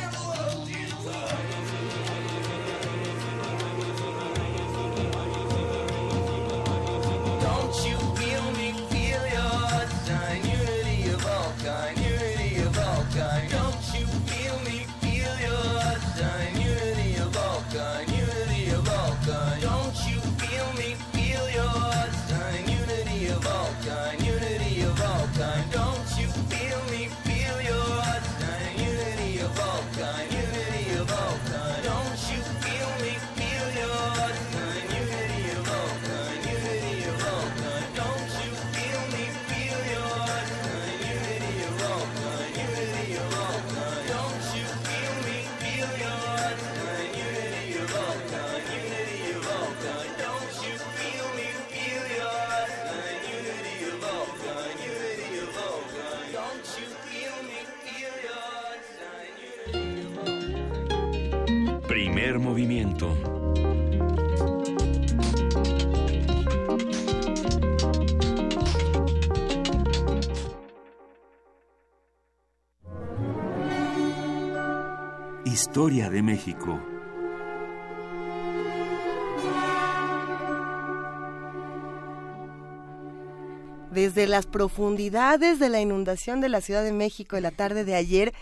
Historia de México. Desde las profundidades de la inundación de la Ciudad de México en la tarde de ayer,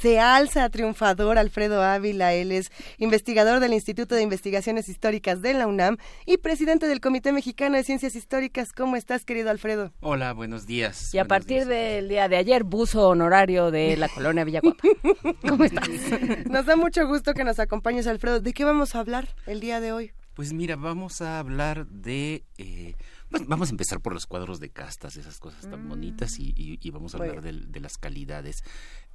se alza triunfador Alfredo Ávila. Él es investigador del Instituto de Investigaciones Históricas de la UNAM y presidente del Comité Mexicano de Ciencias Históricas. ¿Cómo estás, querido Alfredo? Hola, buenos días. Y a partir días. del día de ayer, buzo honorario de la colonia Villaguapa. ¿Cómo estás? Nos da mucho gusto que nos acompañes, Alfredo. ¿De qué vamos a hablar el día de hoy? Pues mira, vamos a hablar de... eh, pues vamos a empezar por los cuadros de castas, esas cosas tan bonitas, y, y- y vamos a hablar de, las calidades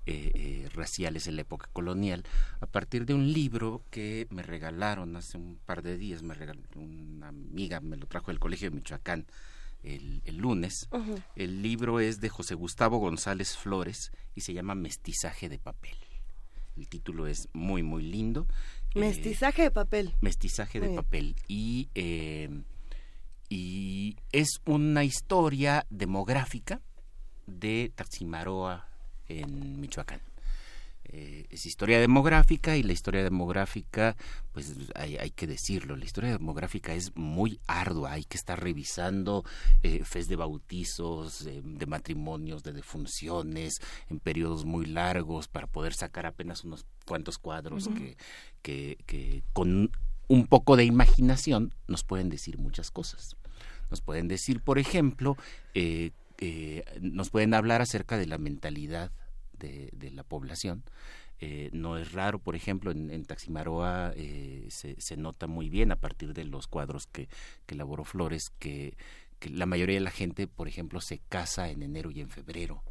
eh, eh, raciales en la época colonial, a partir de un libro que me regalaron hace un par de días, me regaló una amiga, me lo trajo del Colegio de Michoacán el, el lunes. El libro es de José Gustavo González Flores y se llama Mestizaje de papel. El título es muy, muy lindo. Eh, Mestizaje de papel. mestizaje de papel y eh, y es una historia demográfica de Taximaroa en Michoacán. Eh, es historia demográfica y la historia demográfica, pues hay, hay que decirlo, la historia demográfica es muy ardua, hay que estar revisando eh, fes de bautizos, eh, de matrimonios, de defunciones, en periodos muy largos para poder sacar apenas unos cuantos cuadros que, que, que con un poco de imaginación nos pueden decir muchas cosas. Nos pueden decir, por ejemplo, eh, eh, nos pueden hablar acerca de la mentalidad de, la población. Eh, no es raro, por ejemplo, en, Taximaroa eh, se, se nota muy bien a partir de los cuadros que, que elaboró Flores que, que la mayoría de la gente, por ejemplo, se casa en enero y en febrero.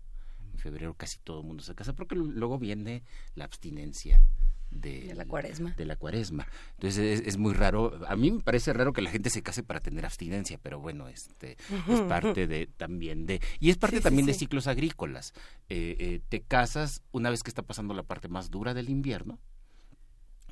En febrero casi todo el mundo se casa porque luego viene la abstinencia de, De la cuaresma. de la cuaresma. Entonces es, es muy raro, a mí me parece raro que la gente se case para tener abstinencia, pero bueno, este es parte de también de y es parte Sí, sí, también de sí. ciclos agrícolas. Eh, eh, te casas una vez que está pasando la parte más dura del invierno.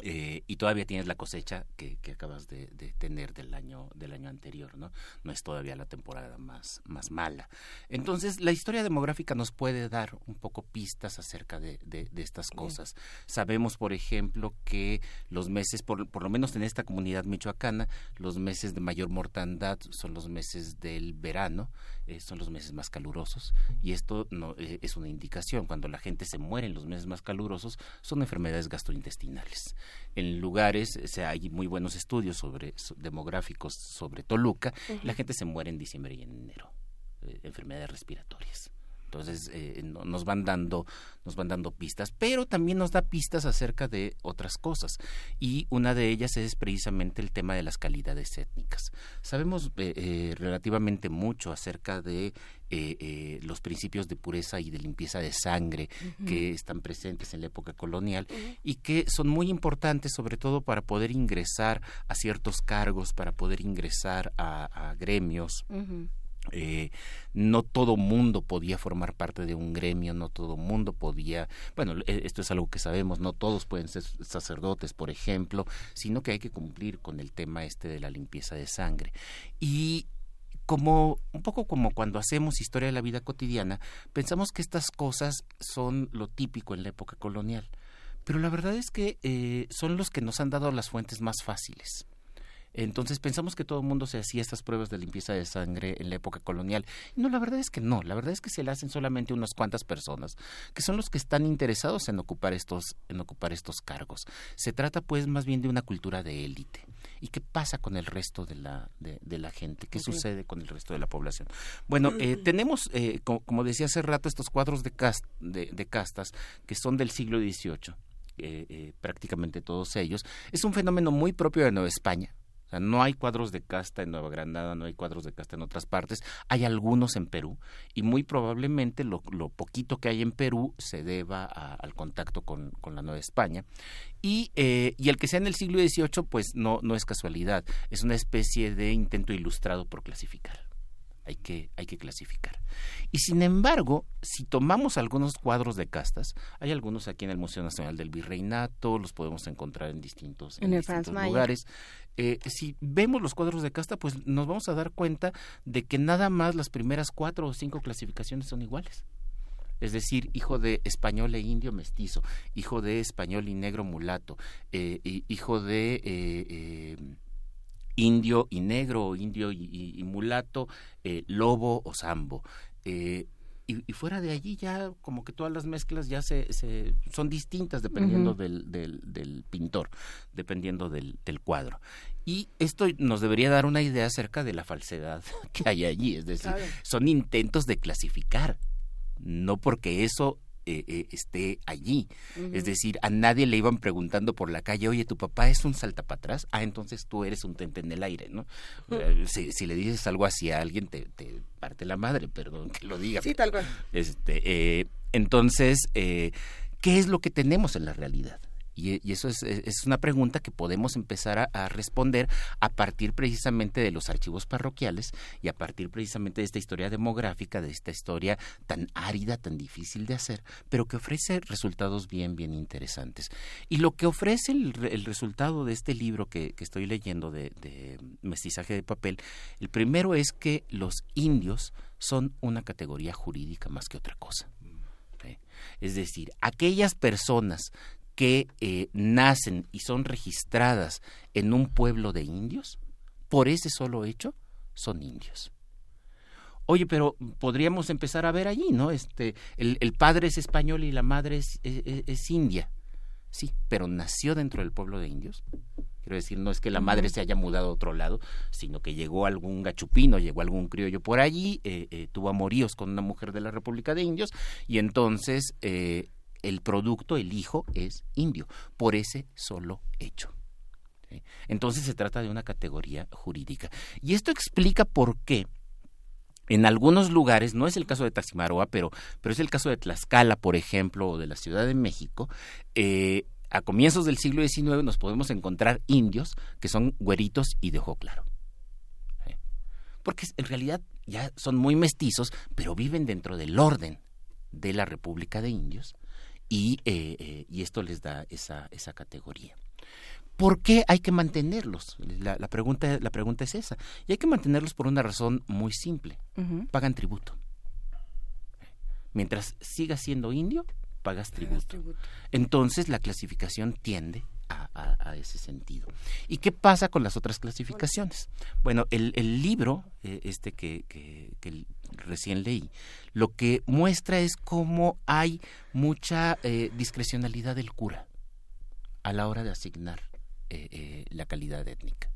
Eh, y todavía tienes la cosecha que, que acabas de, de tener del año del año anterior, ¿no? No es todavía la temporada más más mala. Entonces la historia demográfica nos puede dar un poco pistas acerca de, de- de estas cosas. Sabemos, por ejemplo, que los meses, por, por lo menos en esta comunidad michoacana, los meses de mayor mortandad son los meses del verano, eh, son los meses más calurosos y esto no eh, es una indicación. Cuando la gente se muere en los meses más calurosos son enfermedades gastrointestinales. En lugares, o sea, hay muy buenos estudios sobre so- demográficos sobre Toluca, la gente se muere en diciembre y en enero, eh, enfermedades respiratorias. Entonces eh, no- nos van dando nos van dando pistas, pero también nos da pistas acerca de otras cosas y una de ellas es precisamente el tema de las calidades étnicas. Sabemos eh, eh, relativamente mucho acerca de eh, eh, los principios de pureza y de limpieza de sangre que están presentes en la época colonial y que son muy importantes sobre todo para poder ingresar a ciertos cargos, para poder ingresar a, a gremios Ujú. Eh, no todo mundo podía formar parte de un gremio, no todo mundo podía, bueno, e- esto es algo que sabemos, no todos pueden ser sacerdotes, por ejemplo, sino que hay que cumplir con el tema este de la limpieza de sangre. Y como un poco como cuando hacemos historia de la vida cotidiana, pensamos que estas cosas son lo típico en la época colonial, pero la verdad es que eh, son los que nos han dado las fuentes más fáciles. Entonces pensamos que todo el mundo se hacía estas pruebas de limpieza de sangre en la época colonial. No, la verdad es que no. La verdad es que se le hacen solamente unas cuantas personas, que son los que están interesados en ocupar estos, en ocupar estos cargos. Se trata pues más bien de una cultura de élite. ¿Y qué pasa con el resto de la, de, de la gente? ¿Qué sucede con el resto de la población? Bueno, eh, tenemos, eh, co- como decía hace rato, estos cuadros de, cas- de, de castas que son del siglo XVIII. eh, eh, prácticamente todos ellos. Es un fenómeno muy propio de Nueva España. O sea, no hay cuadros de casta en Nueva Granada, no hay cuadros de casta en otras partes. Hay algunos en Perú y muy probablemente lo, lo poquito que hay en Perú se deba a- al contacto con, con la Nueva España. Y, eh, y el que sea en el siglo XVIII, pues no, no es casualidad. Es una especie de intento ilustrado por clasificar. Hay que, hay que clasificar. Y sin embargo, si tomamos algunos cuadros de castas, hay algunos aquí en el Museo Nacional del Virreinato, los podemos encontrar en distintos, En distintos lugares. Eh, si vemos los cuadros de casta, pues nos vamos a dar cuenta de que nada más las primeras cuatro o cinco clasificaciones son iguales. Es decir, hijo de español e indio mestizo, hijo de español y negro mulato, eh, hijo de eh, eh, indio y negro, indio y, y- mulato, lobo o sambo. Y, y fuera de allí ya como que todas las mezclas ya se, se- son distintas dependiendo del, del, del pintor, dependiendo del, del cuadro. Y esto nos debería dar una idea acerca de la falsedad que hay allí, es decir, Claro. son intentos de clasificar, no porque eso eh, eh, esté allí. Es decir, a nadie le iban preguntando por la calle, oye, tu papá es un salta para atrás, ah, entonces tú eres un tente en el aire, ¿no? Eh, si, si le dices algo así a alguien, te, te parte la madre, perdón que lo diga. Sí, tal cual. Este, eh, entonces, ¿qué es lo que tenemos en la realidad? Y, eso es, una pregunta que podemos empezar a, responder a partir precisamente de los archivos parroquiales y a partir precisamente de esta historia demográfica, de esta historia tan árida, tan difícil de hacer, pero que ofrece resultados bien, bien interesantes. Y lo que ofrece el, el resultado de este libro que, estoy leyendo de, mestizaje de papel, el primero es que los indios son una categoría jurídica más que otra cosa. Es decir, aquellas personas que eh, nacen y son registradas en un pueblo de indios, por ese solo hecho, son indios. Oye, pero podríamos empezar a ver allí, ¿no? Este, el, el padre es español y la madre es, es- es india. Sí, pero nació dentro del pueblo de indios. Quiero decir, no es que la madre se haya mudado a otro lado, sino que llegó algún gachupino, llegó algún criollo por allí, eh, eh, tuvo amoríos con una mujer de la República de Indios, y entonces eh, el producto, el hijo, es indio, por ese solo hecho. Entonces se trata de una categoría jurídica. Y esto explica por qué en algunos lugares, no es el caso de Taximaroa, pero, pero es el caso de Tlaxcala, por ejemplo, o de la Ciudad de México, eh, a comienzos del siglo XIX nos podemos encontrar indios que son güeritos y de ojo claro. Porque en realidad ya son muy mestizos, pero viven dentro del orden de la República de Indios y, eh, eh, y esto les da esa, esa categoría. ¿Por qué hay que mantenerlos? La, la pregunta, la pregunta es esa. Y hay que mantenerlos por una razón muy simple. Pagan tributo. Mientras sigas siendo indio, pagas tributo. Entonces la clasificación tiende a, a- a ese sentido. ¿Y qué pasa con las otras clasificaciones? Bueno, el, el libro, eh, este que, que- que recién leí, lo que muestra es cómo hay mucha eh, discrecionalidad del cura a la hora de asignar eh, eh, la calidad étnica.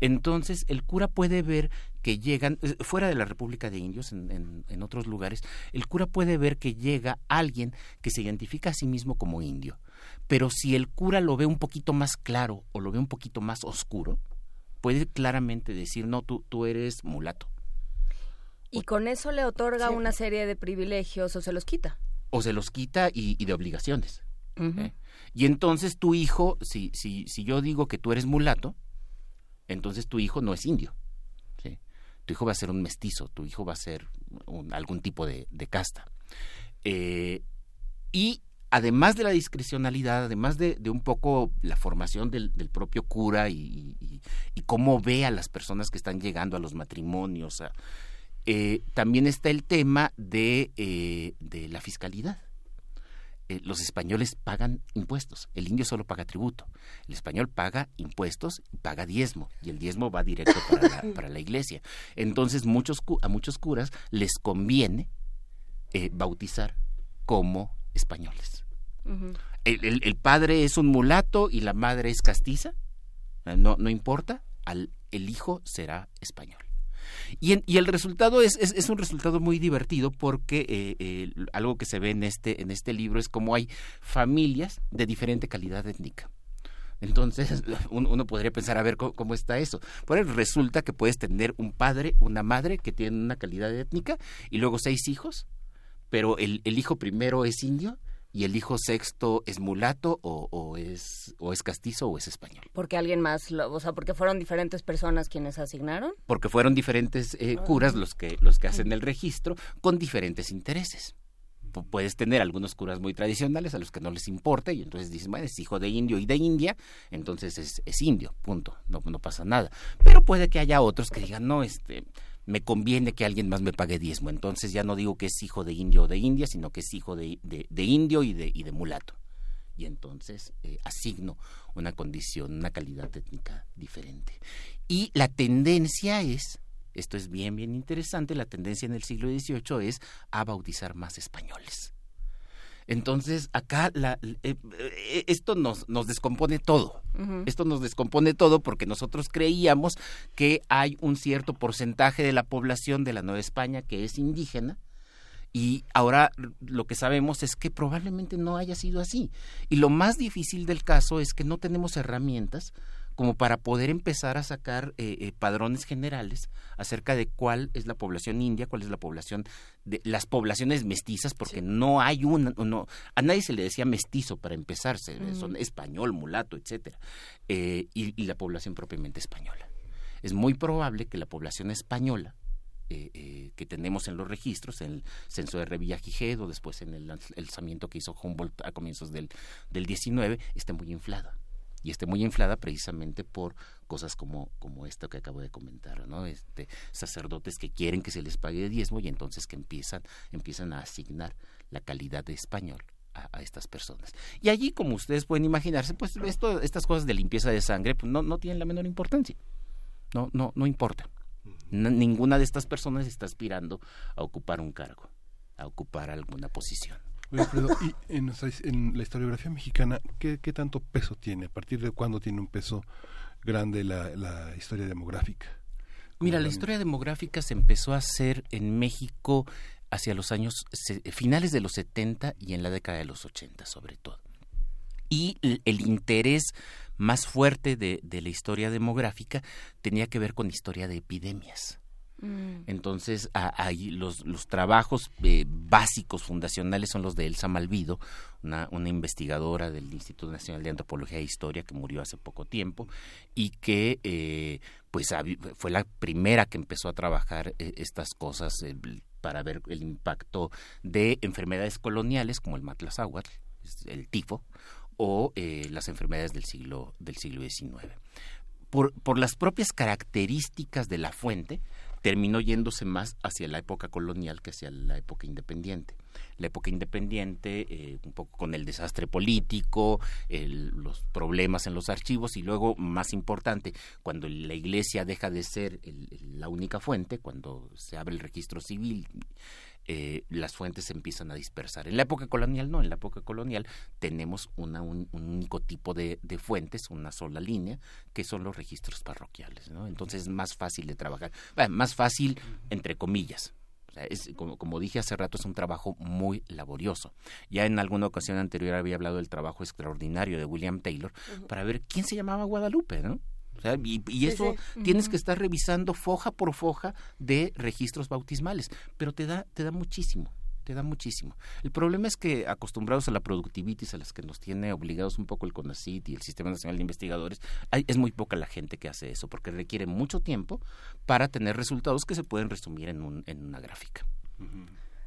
Entonces, el cura puede ver que llegan, eh, fuera de la República de Indios, en, en- otros lugares, el cura puede ver que llega alguien que se identifica a sí mismo como indio. Pero si el cura lo ve un poquito más claro o lo ve un poquito más oscuro, puede claramente decir, no, tú, tú eres mulato. Y con eso le otorga una serie de privilegios o se los quita. O se los quita y, y de obligaciones. ¿eh? Y entonces tu hijo, si, si, si yo digo que tú eres mulato, entonces tu hijo no es indio. ¿sí? tu hijo va a ser un mestizo, tu hijo va a ser un- algún tipo de, de casta. Eh, y además de la discrecionalidad, además de, de un poco la formación del, del propio cura y, y- y cómo ve a las personas que están llegando a los matrimonios, a- eh, también está el tema de, eh, de la fiscalidad. Eh, los españoles pagan impuestos, el indio solo paga tributo, el español paga impuestos y paga diezmo, y el diezmo va directo para la, para la iglesia. Entonces muchos, a muchos curas les conviene bautizar como españoles. El, el- el padre es un mulato y la madre es castiza, no, no importa, al, el hijo será español. Y, en- y el resultado es, es, es un resultado muy divertido porque eh, eh, algo que se ve en este, en este libro es como hay familias de diferente calidad étnica. Entonces, un- uno podría pensar, a ver, ¿cómo, cómo está eso? Pues resulta que puedes tener un padre, una madre que tienen una calidad étnica y luego seis hijos, pero el, el hijo primero es indio y el hijo sexto es mulato o, o es, o es castizo o es español. Porque alguien más, lo- o sea, porque fueron diferentes personas quienes asignaron. Porque fueron diferentes eh, curas los que, los que hacen el registro con diferentes intereses. Pu- Puedes tener algunos curas muy tradicionales a los que no les importa y entonces dicen, bueno, es hijo de indio y de India, entonces es, es indio, punto, no, no pasa nada. Pero puede que haya otros que digan, no, este, me conviene que alguien más me pague diezmo, entonces ya no digo que es hijo de indio o de India, sino que es hijo de, de- indio y de, y de mulato. Y entonces eh, asigno una condición, una calidad étnica diferente. Y la tendencia es, esto es bien, bien interesante, la tendencia en el siglo XVIII es a bautizar más españoles. Entonces, acá la, eh, eh, esto nos, nos descompone todo. Esto nos descompone todo porque nosotros creíamos que hay un cierto porcentaje de la población de la Nueva España que es indígena y ahora lo que sabemos es que probablemente no haya sido así. Y lo más difícil del caso es que no tenemos herramientas como para poder empezar a sacar eh, eh, padrones generales acerca de cuál es la población india, cuál es la población de las poblaciones mestizas, porque no hay una, no, a nadie se le decía mestizo para empezarse, Ujú. son español, mulato, etcétera, eh, y, y la población propiamente española. Es muy probable que la población española eh, eh, que tenemos en los registros, en el censo de Revillagigedo, después en el lanz- el lanzamiento que hizo Humboldt a comienzos del, del 19, esté muy inflada. Y esté muy inflada precisamente por cosas como, como esto que acabo de comentar, ¿no? Este, sacerdotes que quieren que se les pague diezmo y entonces que empiezan, empiezan a asignar la calidad de español a, a estas personas. Y allí, como ustedes pueden imaginarse, pues esto, estas cosas de limpieza de sangre pues, no, no tienen la menor importancia. No, no, no importa. Ninguna de estas personas está aspirando a ocupar un cargo, a ocupar alguna posición. Oye, Alfredo, y en, nuestra en la historiografía mexicana, ¿qué, qué tanto peso tiene? ¿A partir de cuándo tiene un peso grande la, la historia demográfica? Mira, la historia demográfica se empezó a hacer en México hacia los años finales de los 70 y en la década de los 80 sobre todo. Y el, el interés más fuerte de, de la historia demográfica tenía que ver con historia de epidemias. Mm. Entonces, ahí los, los trabajos eh, básicos, fundacionales, son los de Elsa Malvido, una, una investigadora del Instituto Nacional de Antropología e Historia que murió hace poco tiempo y que eh, pues fue la primera que empezó a trabajar eh, estas cosas para ver el impacto de enfermedades coloniales como el matlazáhuatl, el tifo, o las enfermedades del siglo, del siglo XIX por, por las propias características de la fuente, terminó yéndose más hacia la época colonial que hacia la época independiente. La época independiente, eh, un poco con el desastre político, el- los problemas en los archivos y luego, más importante, cuando la iglesia deja de ser el- la única fuente, cuando se abre el registro civil, eh, las fuentes se empiezan a dispersar. En la época colonial no, en la época colonial tenemos una, un, un único tipo de, de fuentes, una sola línea, que son los registros parroquiales. ¿no? Entonces es más fácil de trabajar, Bueno, más fácil entre comillas. O sea, es, como, como dije hace rato, es un trabajo muy laborioso. Ya en alguna ocasión anterior había hablado del trabajo extraordinario de William Taylor para ver quién se llamaba Guadalupe, ¿no? O sea, y, eso sí. tienes que estar revisando foja por foja de registros bautismales, pero te da, te da muchísimo. te da muchísimo. El problema es que acostumbrados a la productivitis a las que nos tiene obligados un poco el CONACYT y el Sistema Nacional de Investigadores, hay, es muy poca la gente que hace eso, porque requiere mucho tiempo para tener resultados que se pueden resumir en, un, en una gráfica.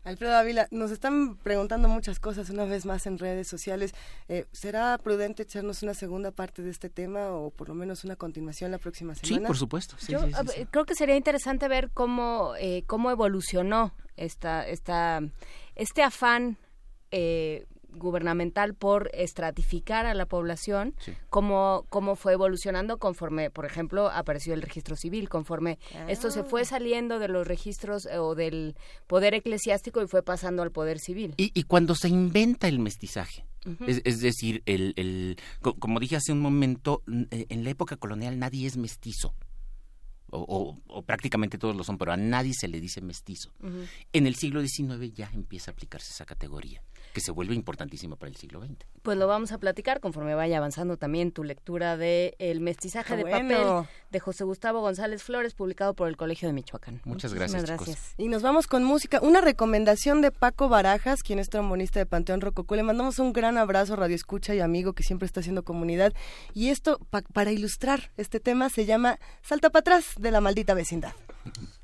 Alfredo Ávila, nos están preguntando muchas cosas una vez más en redes sociales. Eh, ¿Será prudente echarnos una segunda parte de este tema o por lo menos una continuación la próxima semana? Sí, por supuesto. Sí, Yo sí, sí, a- sí. creo que sería interesante ver cómo, eh, cómo evolucionó esta, esta, este afán eh, gubernamental por estratificar a la población, Sí. cómo, cómo fue evolucionando conforme, por ejemplo, apareció el registro civil, conforme esto se fue saliendo de los registros eh, o del poder eclesiástico y fue pasando al poder civil. Y, y cuando se inventa el mestizaje, es, es decir, el, el, co- como dije hace un momento, eh, en la época colonial nadie es mestizo. O, o- o prácticamente todos lo son, pero a nadie se le dice mestizo. En el siglo XIX ya empieza a aplicarse esa categoría, que se vuelve importantísima para el siglo XX. Pues lo vamos a platicar conforme vaya avanzando también tu lectura de El mestizaje Ah, de bueno. papel de José Gustavo González Flores, publicado por el Colegio de Michoacán. Muchas gracias, chicos. Y nos vamos con música. Una recomendación de Paco Barajas, quien es trombonista de Panteón Rococó. Le mandamos un gran abrazo, Radio Escucha y amigo que siempre está haciendo comunidad. Y esto, pa- para ilustrar este tema, se llama Salta para atrás de la maldita vecindad.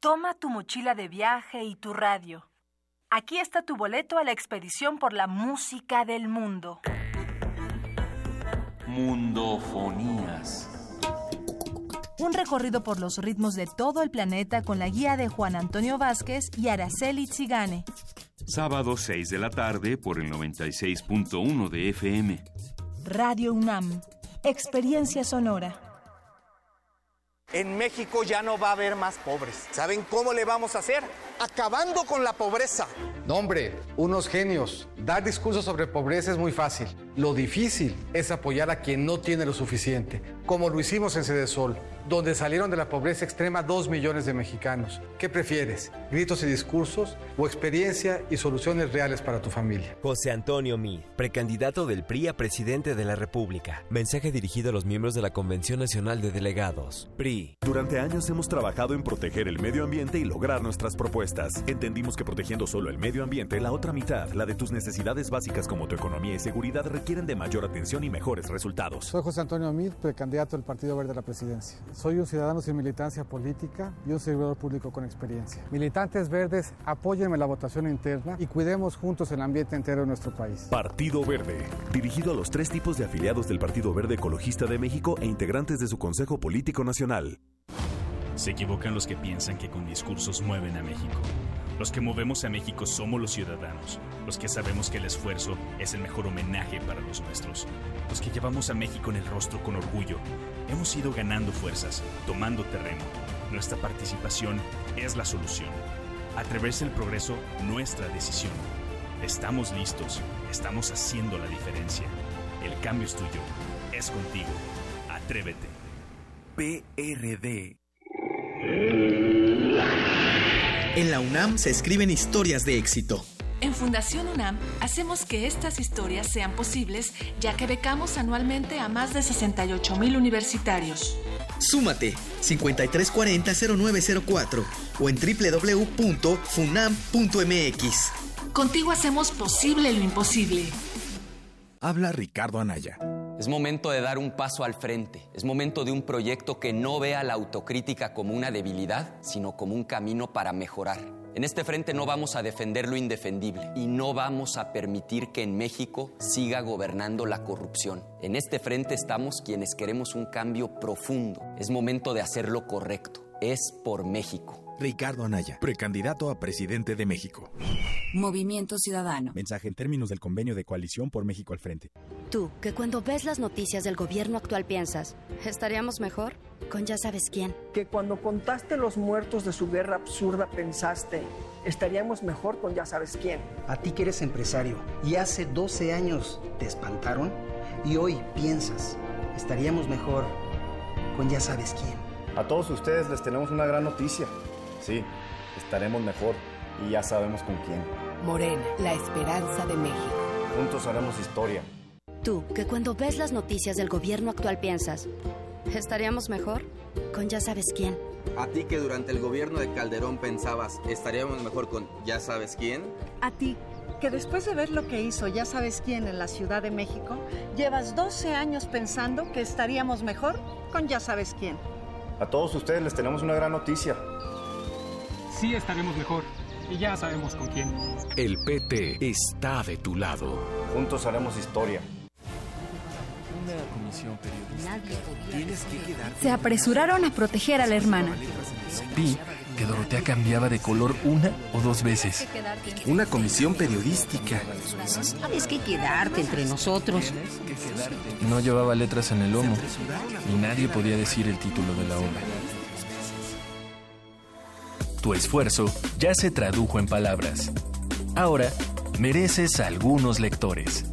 Toma tu mochila de viaje y tu radio. Aquí está tu boleto a la expedición por la música del mundo. Mundofonías. Un recorrido por los ritmos de todo el planeta con la guía de Juan Antonio Vázquez y Araceli Tzigane. Sábado 6 de la tarde por el 96.1 de FM. Radio UNAM. Experiencia sonora. En México ya no va a haber más pobres. ¿Saben cómo le vamos a hacer? Acabando con la pobreza. No, hombre, unos genios. Dar discursos sobre pobreza es muy fácil. Lo difícil es apoyar a quien no tiene lo suficiente, como lo hicimos en Sede Sol, donde salieron de la pobreza extrema dos millones de mexicanos. ¿Qué prefieres? ¿Gritos y discursos o experiencia y soluciones reales para tu familia? José Antonio Mid, precandidato del PRI a presidente de la República. Mensaje dirigido a los miembros de la Convención Nacional de Delegados. PRI. Durante años hemos trabajado en proteger el medio ambiente y lograr nuestras propuestas. Entendimos que protegiendo solo el medio ambiente, la otra mitad, la de tus necesidades básicas como tu economía y seguridad, requieren de mayor atención y mejores resultados. Soy José Antonio Mid, precandidato del Partido Verde a la presidencia. Soy un ciudadano sin militancia política y un servidor público con experiencia. Militantes verdes, apóyenme la votación interna y cuidemos juntos el ambiente entero de nuestro país. Partido Verde, dirigido a los tres tipos de afiliados del Partido Verde Ecologista de México e integrantes de su Consejo Político Nacional. Se equivocan los que piensan que con discursos mueven a México. Los que movemos a México somos los ciudadanos, los que sabemos que el esfuerzo es el mejor homenaje para los nuestros, los que llevamos a México en el rostro con orgullo. Hemos ido ganando fuerzas, tomando terreno. Nuestra participación es la solución. Atreverse el progreso, nuestra decisión. Estamos listos, estamos haciendo la diferencia. El cambio es tuyo, es contigo. Atrévete. PRD. En la UNAM se escriben historias de éxito. En Fundación UNAM hacemos que estas historias sean posibles ya que becamos anualmente a más de 68 mil universitarios. Súmate 5340-0904 o en www.funam.mx. Contigo hacemos posible lo imposible. Habla Ricardo Anaya. Es momento de dar un paso al frente. Es momento de un proyecto que no vea la autocrítica como una debilidad, sino como un camino para mejorar. En este frente no vamos a defender lo indefendible y no vamos a permitir que en México siga gobernando la corrupción. En este frente estamos quienes queremos un cambio profundo. Es momento de hacer lo correcto. Es por México. Ricardo Anaya, precandidato a presidente de México. Movimiento Ciudadano. Mensaje en términos del convenio de coalición por México al frente. Tú, que cuando ves las noticias del gobierno actual piensas, ¿estaríamos mejor? Con ya sabes quién. Que cuando contaste los muertos de su guerra absurda pensaste, estaríamos mejor con ya sabes quién. A ti que eres empresario y hace 12 años te espantaron y hoy piensas, estaríamos mejor con ya sabes quién. A todos ustedes les tenemos una gran noticia. Sí, estaremos mejor y ya sabemos con quién. Morena, la esperanza de México. Juntos haremos historia. Tú, que cuando ves las noticias del gobierno actual piensas, ¿estaríamos mejor? Con ya sabes quién. A ti que durante el gobierno de Calderón pensabas, estaríamos mejor con ya sabes quién. A ti, que después de ver lo que hizo ya sabes quién en la Ciudad de México, llevas 12 años pensando que estaríamos mejor con ya sabes quién. A todos ustedes les tenemos una gran noticia. Sí estaremos mejor y ya sabemos con quién. El PT está de tu lado. Juntos haremos historia. Una comisión periodística. Tienes que quedarte. Se apresuraron a proteger a la hermana. Vi que Dorotea cambiaba de color una o dos veces. Una comisión periodística. Tienes que quedarte entre nosotros. No llevaba letras en el lomo y nadie podía decir el título de la obra. Tu esfuerzo ya se tradujo en palabras. Ahora mereces algunos lectores.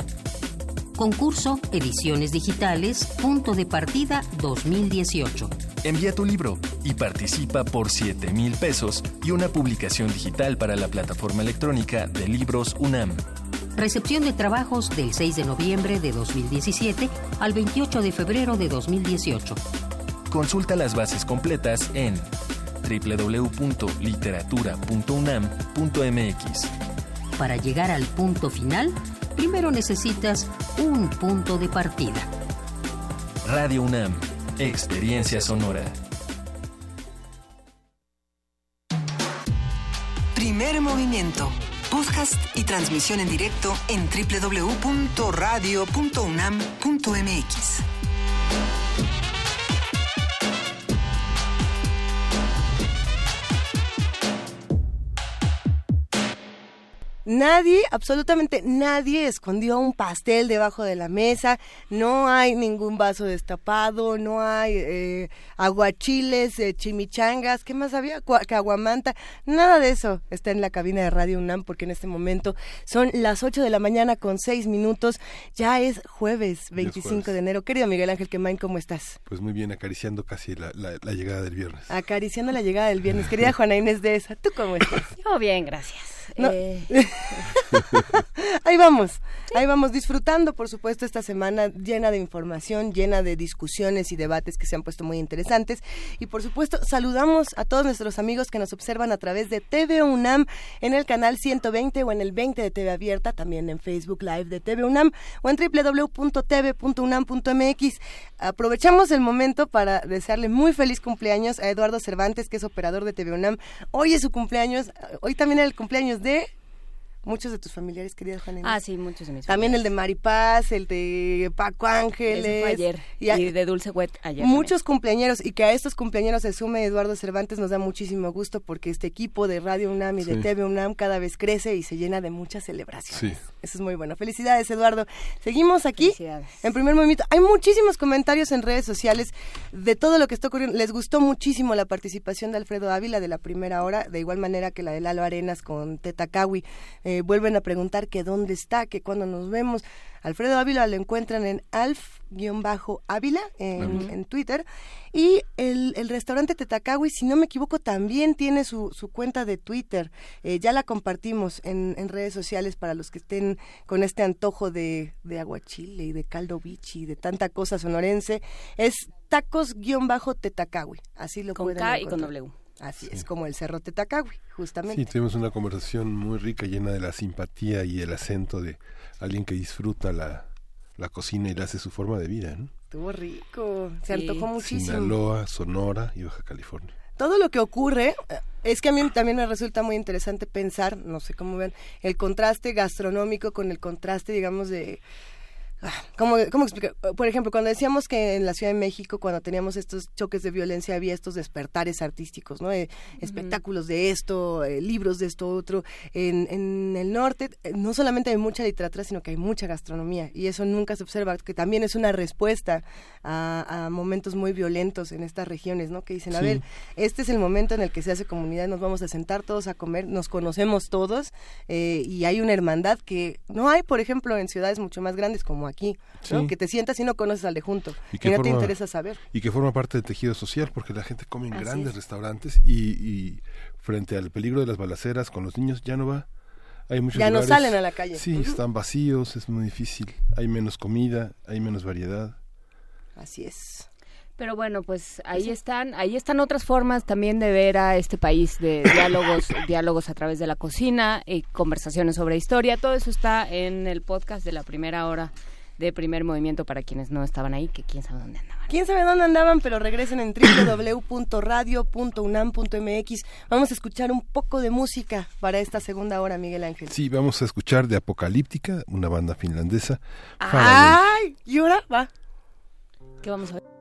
Concurso Ediciones Digitales, punto de partida 2018. Envía tu libro y participa por 7 mil pesos y una publicación digital para la plataforma electrónica de libros UNAM. Recepción de trabajos del 6 de noviembre de 2017 al 28 de febrero de 2018. Consulta las bases completas en www.literatura.unam.mx. Para llegar al punto final, primero necesitas un punto de partida. Radio UNAM, Experiencia Sonora. Primer movimiento. Podcast y transmisión en directo en www.radio.unam.mx. Nadie, absolutamente nadie escondió un pastel debajo de la mesa, no hay ningún vaso destapado, no hay eh, aguachiles, eh, chimichangas, ¿qué más había? Caguamanta, nada de eso está en la cabina de Radio UNAM porque en este momento son las 8 de la mañana con 6 minutos, ya es jueves 25 jueves. de enero. Querido Miguel Ángel Quemain, ¿cómo estás? Pues muy bien, acariciando casi la, la- la llegada del viernes. Acariciando la llegada del viernes. Querida Juana Inés de esa, ¿tú cómo estás? Yo bien, gracias. No. Eh, ahí vamos, ahí vamos disfrutando, por supuesto, esta semana llena de información, llena de discusiones y debates que se han puesto muy interesantes. Y por supuesto, saludamos a todos nuestros amigos que nos observan a través de TV UNAM en el canal 120 o en el 20 de TV Abierta, también en Facebook Live de TV UNAM o en www.tv.unam.mx. Aprovechamos el momento para desearle muy feliz cumpleaños a Eduardo Cervantes, que es operador de TV UNAM. Hoy es su cumpleaños, hoy también es el cumpleaños de muchos de tus familiares, querida Juana Inés. Ah, sí, muchos de mis También el de Maripaz, el de Paco Ángeles. Ese fue ayer. Y, a- Y de Dulce Wet ayer. Muchos cumpleañeros y que a estos cumpleaños se sume Eduardo Cervantes nos da muchísimo gusto porque este equipo de Radio UNAM y de. TV UNAM cada vez crece y se llena de muchas celebraciones. Sí. Eso es muy bueno. Felicidades, Eduardo. Seguimos aquí en primer movimiento. Hay muchísimos comentarios en redes sociales de todo lo que está ocurriendo. Les gustó muchísimo la participación de Alfredo Ávila de la primera hora, de igual manera que la de Lalo Arenas con Teta Kawi. Eh, vuelven a preguntar que dónde está, que cuándo nos vemos. Alfredo Ávila lo encuentran en alf-ávila en, en Twitter. Y el, el restaurante Tetacawi, si no me equivoco, también tiene su, su cuenta de Twitter. Eh, ya la compartimos en, en redes sociales para los que estén con este antojo de, de aguachile y de caldo bichi y de tanta cosa sonorense. Es tacos-tetacawi. Así lo Con pueden K y con. W. Así es, como el cerro Tetacawi, justamente. Sí, tuvimos una conversación muy rica, llena de la simpatía y el acento de alguien que disfruta la, la cocina y la hace su forma de vida, ¿no? Estuvo rico, se Sí. antojó muchísimo. Sinaloa, Sonora y Baja California. todo lo que ocurre eh, es que a mí también me resulta muy interesante pensar, no sé cómo ven, el contraste gastronómico con el contraste, digamos, de... ¿Cómo, ¿Cómo explicar? Por ejemplo, cuando decíamos que en la Ciudad de México, cuando teníamos estos choques de violencia, había estos despertares artísticos, ¿no? Eh, espectáculos de esto, eh, libros de esto, otro. En, en el norte, eh, no solamente hay mucha literatura, sino que hay mucha gastronomía. Y eso nunca se observa, que también es una respuesta a, a momentos muy violentos en estas regiones, ¿no? Que dicen, a Sí. ver, este es el momento en el que se hace comunidad, nos vamos a sentar todos a comer, nos conocemos todos eh, y hay una hermandad que no hay, por ejemplo, en ciudades mucho más grandes como aquí, ¿no? Sí. que te sientas y no conoces al de junto, Y y, que no te forma- interesa saber. Y que forma parte del tejido social, porque la gente come en Así grandes es. restaurantes y, y frente al peligro de las balaceras con los niños ya no va. Hay muchos Ya no salen a la calle. Sí, están vacíos, es muy difícil. Hay menos comida, hay menos variedad. Así es. Pero bueno, pues ahí están, ahí están otras formas también de ver a este país de diálogos, diálogos a través de la cocina, y conversaciones sobre historia, todo eso está en el podcast de la primera hora de primer movimiento para quienes no estaban ahí, que quién sabe dónde andaban. Quién sabe dónde andaban, pero regresen en www.radio.unam.mx. Vamos a escuchar un poco de música para esta segunda hora, Miguel Ángel. Sí, vamos a escuchar de Apocalíptica, una banda finlandesa. Faraday. ¡Ay! ¿Y ahora? Va. ¿Qué vamos a ver?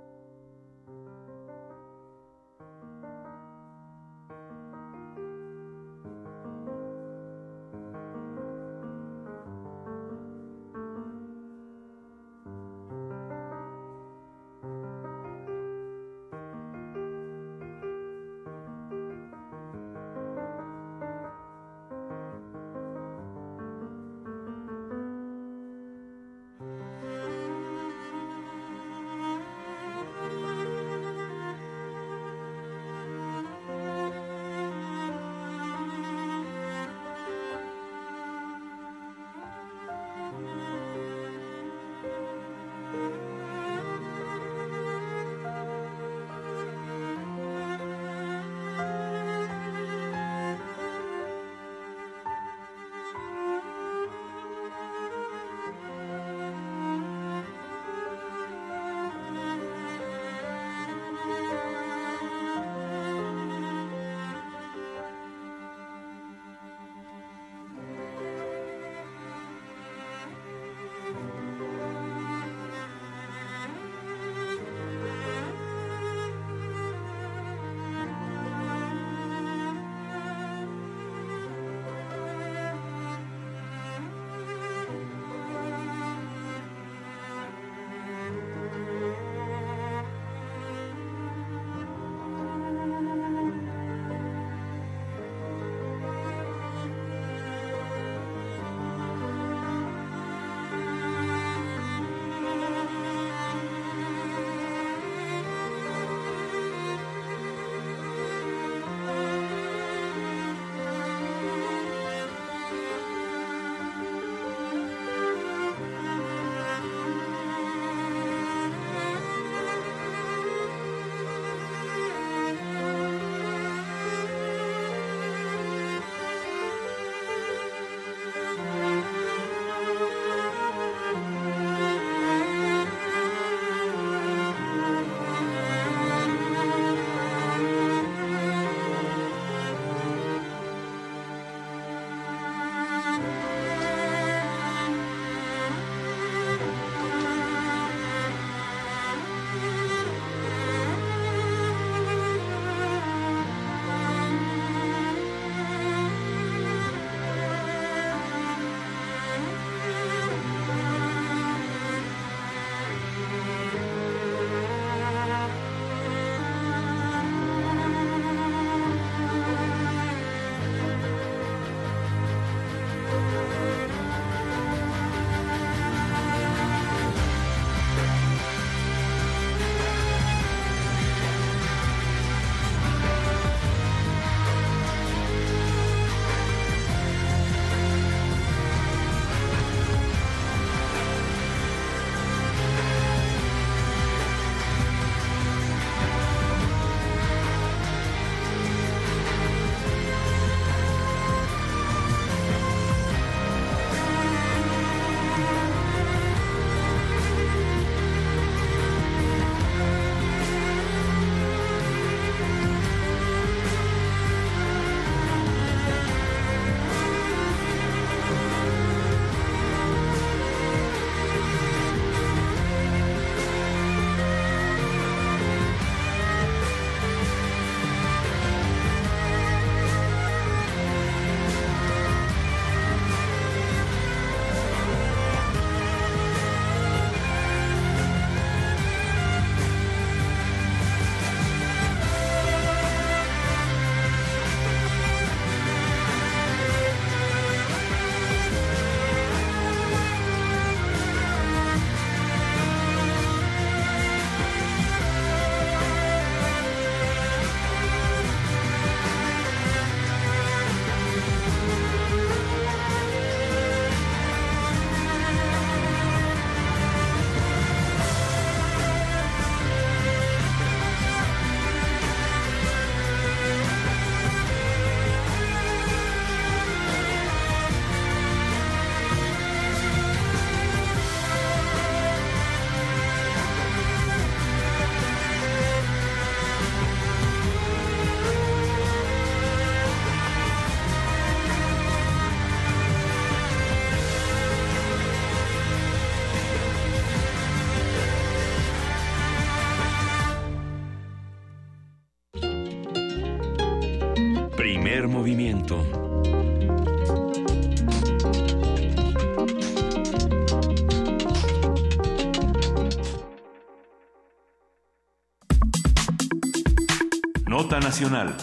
Nota Nacional.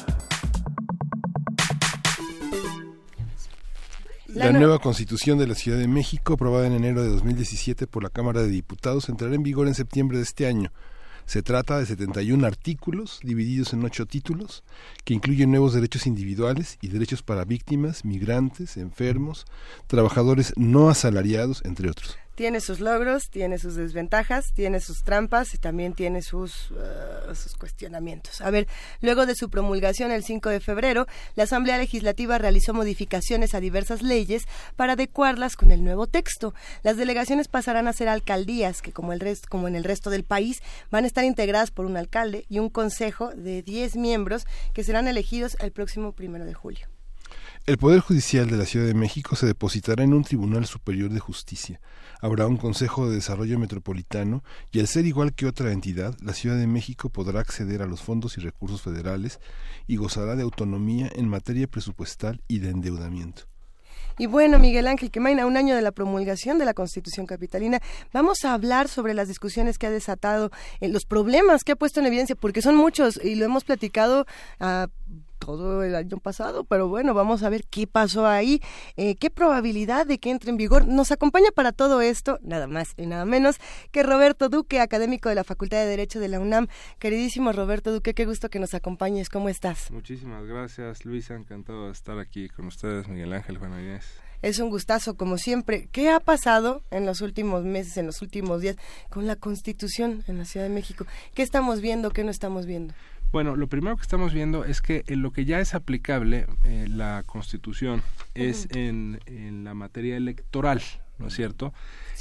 La, nueva constitución de la Ciudad de México, aprobada en enero de 2017 por la Cámara de Diputados, entrará en vigor en septiembre de este año. Se trata de 71 artículos divididos en ocho títulos que incluyen nuevos derechos individuales y derechos para víctimas, migrantes, enfermos, trabajadores no asalariados, entre otros tiene sus logros, tiene sus desventajas, tiene sus trampas y también tiene sus, uh, sus cuestionamientos. A ver, luego de su promulgación el 5 de febrero, la Asamblea Legislativa realizó modificaciones a diversas leyes para adecuarlas con el nuevo texto. Las delegaciones pasarán a ser alcaldías que, como, el como en el resto del país, van a estar integradas por un alcalde y un consejo de 10 miembros que serán elegidos el próximo primero de julio. El Poder Judicial de la Ciudad de México se depositará en un Tribunal Superior de Justicia habrá un Consejo de Desarrollo Metropolitano y al ser igual que otra entidad, la Ciudad de México podrá acceder a los fondos y recursos federales y gozará de autonomía en materia presupuestal y de endeudamiento. Y bueno, Miguel Ángel Quemain, a un año de la promulgación de la Constitución Capitalina, vamos a hablar sobre las discusiones que ha desatado, eh, los problemas que ha puesto en evidencia, porque son muchos y lo hemos platicado a todo el año pasado, pero bueno, vamos a ver qué pasó ahí, eh, qué probabilidad de que entre en vigor. Nos acompaña para todo esto, nada más y nada menos, que Roberto Duque, académico de la Facultad de Derecho de la UNAM. Queridísimo Roberto Duque, qué gusto que nos acompañes, ¿cómo estás? Muchísimas gracias, Luisa, encantado de estar aquí con ustedes, Miguel Ángel, Juan Inés. Es un gustazo, como siempre. ¿Qué ha pasado en los últimos meses, en los últimos días, con la Constitución en la Ciudad de México? ¿Qué estamos viendo, qué no estamos viendo? Bueno, lo primero que estamos viendo es que en lo que ya es aplicable, eh, la Constitución, es en, en, la materia electoral, ¿no es cierto?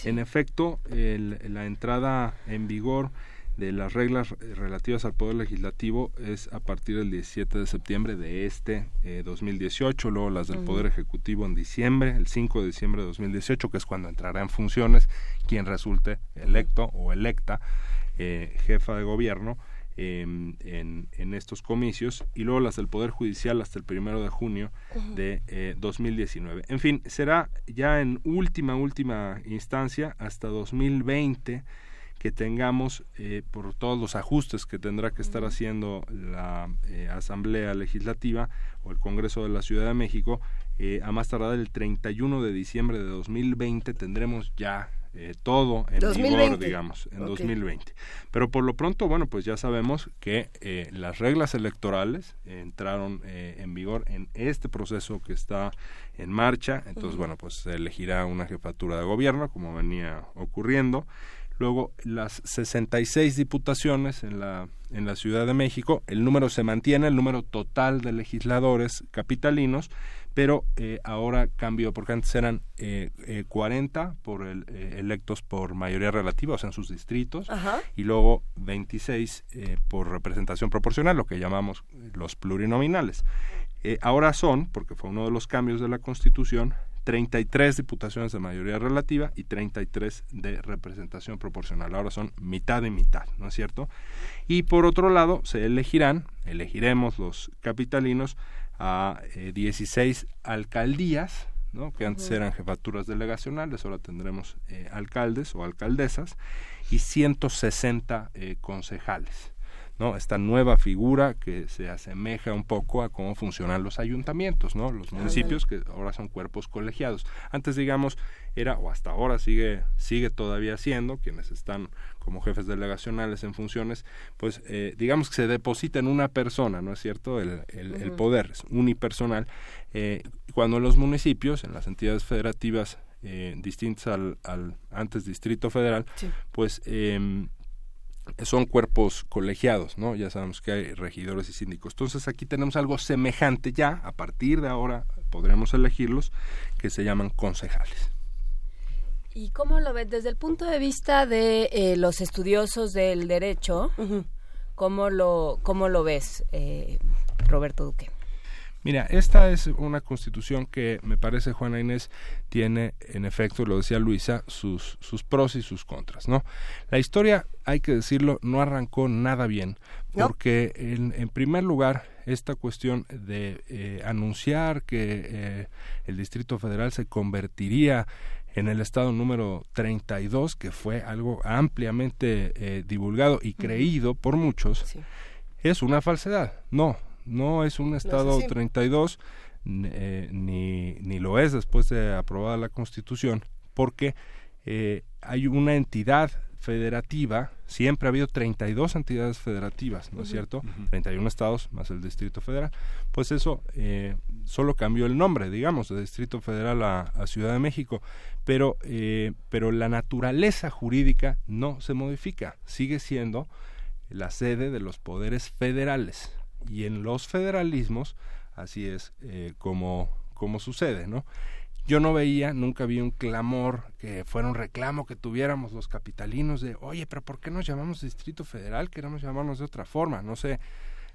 En efecto, la entrada en vigor de las reglas relativas al Poder Legislativo es a partir del 17 de septiembre de este 2018, eh, luego las del Poder Ejecutivo en diciembre, el 5 de diciembre de 2018, que es cuando entrará en funciones quien resulte electo o electa eh, jefa de gobierno en, en, estos comicios y luego las del Poder Judicial hasta el primero de junio de eh, 2019. En fin, será ya en última, última instancia hasta 2020 que tengamos eh, por todos los ajustes que tendrá que estar haciendo la eh, Asamblea Legislativa o el Congreso de la Ciudad de México, eh, a más tardar el 31 de diciembre de 2020 tendremos ya eh, todo en 2020. vigor, digamos, en 2020. Pero por lo pronto, bueno, pues ya sabemos que eh, las reglas electorales entraron eh, en vigor en este proceso que está en marcha. Entonces, bueno, pues se elegirá una jefatura de gobierno, como venía ocurriendo. Luego, las 66 diputaciones en la, en la Ciudad de México, el número se mantiene, el número total de legisladores capitalinos, pero eh, ahora cambió porque antes eran eh, eh, 40 por el, eh, electos por mayoría relativa, o sea, en sus distritos, y luego 26 eh, por representación proporcional, lo que llamamos los plurinominales. ahora son, porque fue uno de los cambios de la Constitución, 33 diputaciones de mayoría relativa y 33 de representación proporcional. Ahora son mitad y mitad, ¿no es cierto? Y por otro lado, se elegirán, elegiremos los capitalinos, a 16 eh, alcaldías, ¿no? que antes eran jefaturas delegacionales, ahora tendremos eh, alcaldes o alcaldesas, y 160 eh, concejales. ¿No? Esta nueva figura que se asemeja un poco a cómo funcionan los ayuntamientos, ¿no? Los municipios que ahora son cuerpos colegiados. Antes, digamos, era o hasta ahora sigue sigue todavía siendo quienes están como jefes delegacionales en funciones, pues eh, digamos que se deposita en una persona, ¿no es cierto? El, el, poder es unipersonal. Eh, cuando en los municipios, en las entidades federativas eh, distintas al, al, antes Distrito Federal, pues eh, son cuerpos colegiados, ¿no? Ya sabemos que hay regidores y síndicos. Entonces aquí tenemos algo semejante ya, a partir de ahora podremos elegirlos, que se llaman concejales. ¿Y cómo lo ves desde el punto de vista de eh, los estudiosos del derecho? ¿cómo, lo, ¿Cómo lo ves, eh, Roberto Duque? Mira, esta es una constitución que me parece, Juana Inés, tiene, en efecto, lo decía Luisa, sus, sus pros y sus contras, ¿no? La historia, hay que decirlo, no arrancó nada bien, porque en, en primer lugar, esta cuestión de eh, anunciar que eh, el Distrito Federal se convertiría en el estado número 32, que fue algo ampliamente eh, divulgado y creído por muchos, es una falsedad. No, no es un estado 32, eh, ni, ni lo es después de aprobada la Constitución, porque eh, hay una entidad federativa, siempre ha habido 32 entidades federativas, ¿no es cierto? 31 estados más el Distrito Federal. Pues eso eh, solo cambió el nombre, digamos, de Distrito Federal a, a Ciudad de México, pero, eh, pero la naturaleza jurídica no se modifica, sigue siendo la sede de los poderes federales. Y en los federalismos, así es eh, como, como sucede, ¿no? yo no veía, nunca vi un clamor que fuera un reclamo que tuviéramos los capitalinos de, oye, pero ¿por qué nos llamamos Distrito Federal? Queremos llamarnos de otra forma, no sé,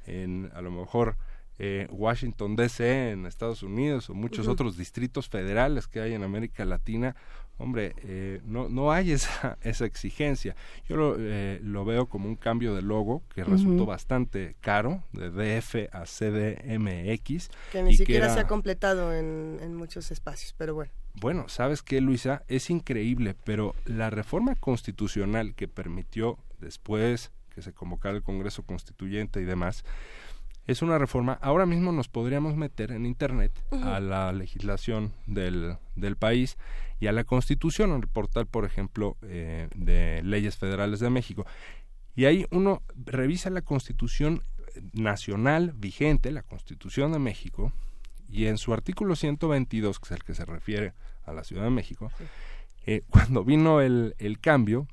en a lo mejor eh, Washington DC en Estados Unidos o muchos otros distritos federales que hay en América Latina, hombre, eh, no, no hay esa, esa exigencia. Yo lo, eh, lo veo como un cambio de logo que resultó bastante caro, de DF a CDMX. Que ni siquiera era- se ha completado en, en muchos espacios, pero bueno. bueno, ¿sabes qué, Luisa? Es increíble, pero la reforma constitucional que permitió después que se convocara el Congreso Constituyente y demás, es una reforma, ahora mismo nos podríamos meter en Internet a la legislación del, del país y a la Constitución, en el portal, por ejemplo, eh, de leyes federales de México. Y ahí uno revisa la Constitución nacional vigente, la Constitución de México, y en su artículo 122, que es el que se refiere a la Ciudad de México, eh, cuando vino el, el cambio,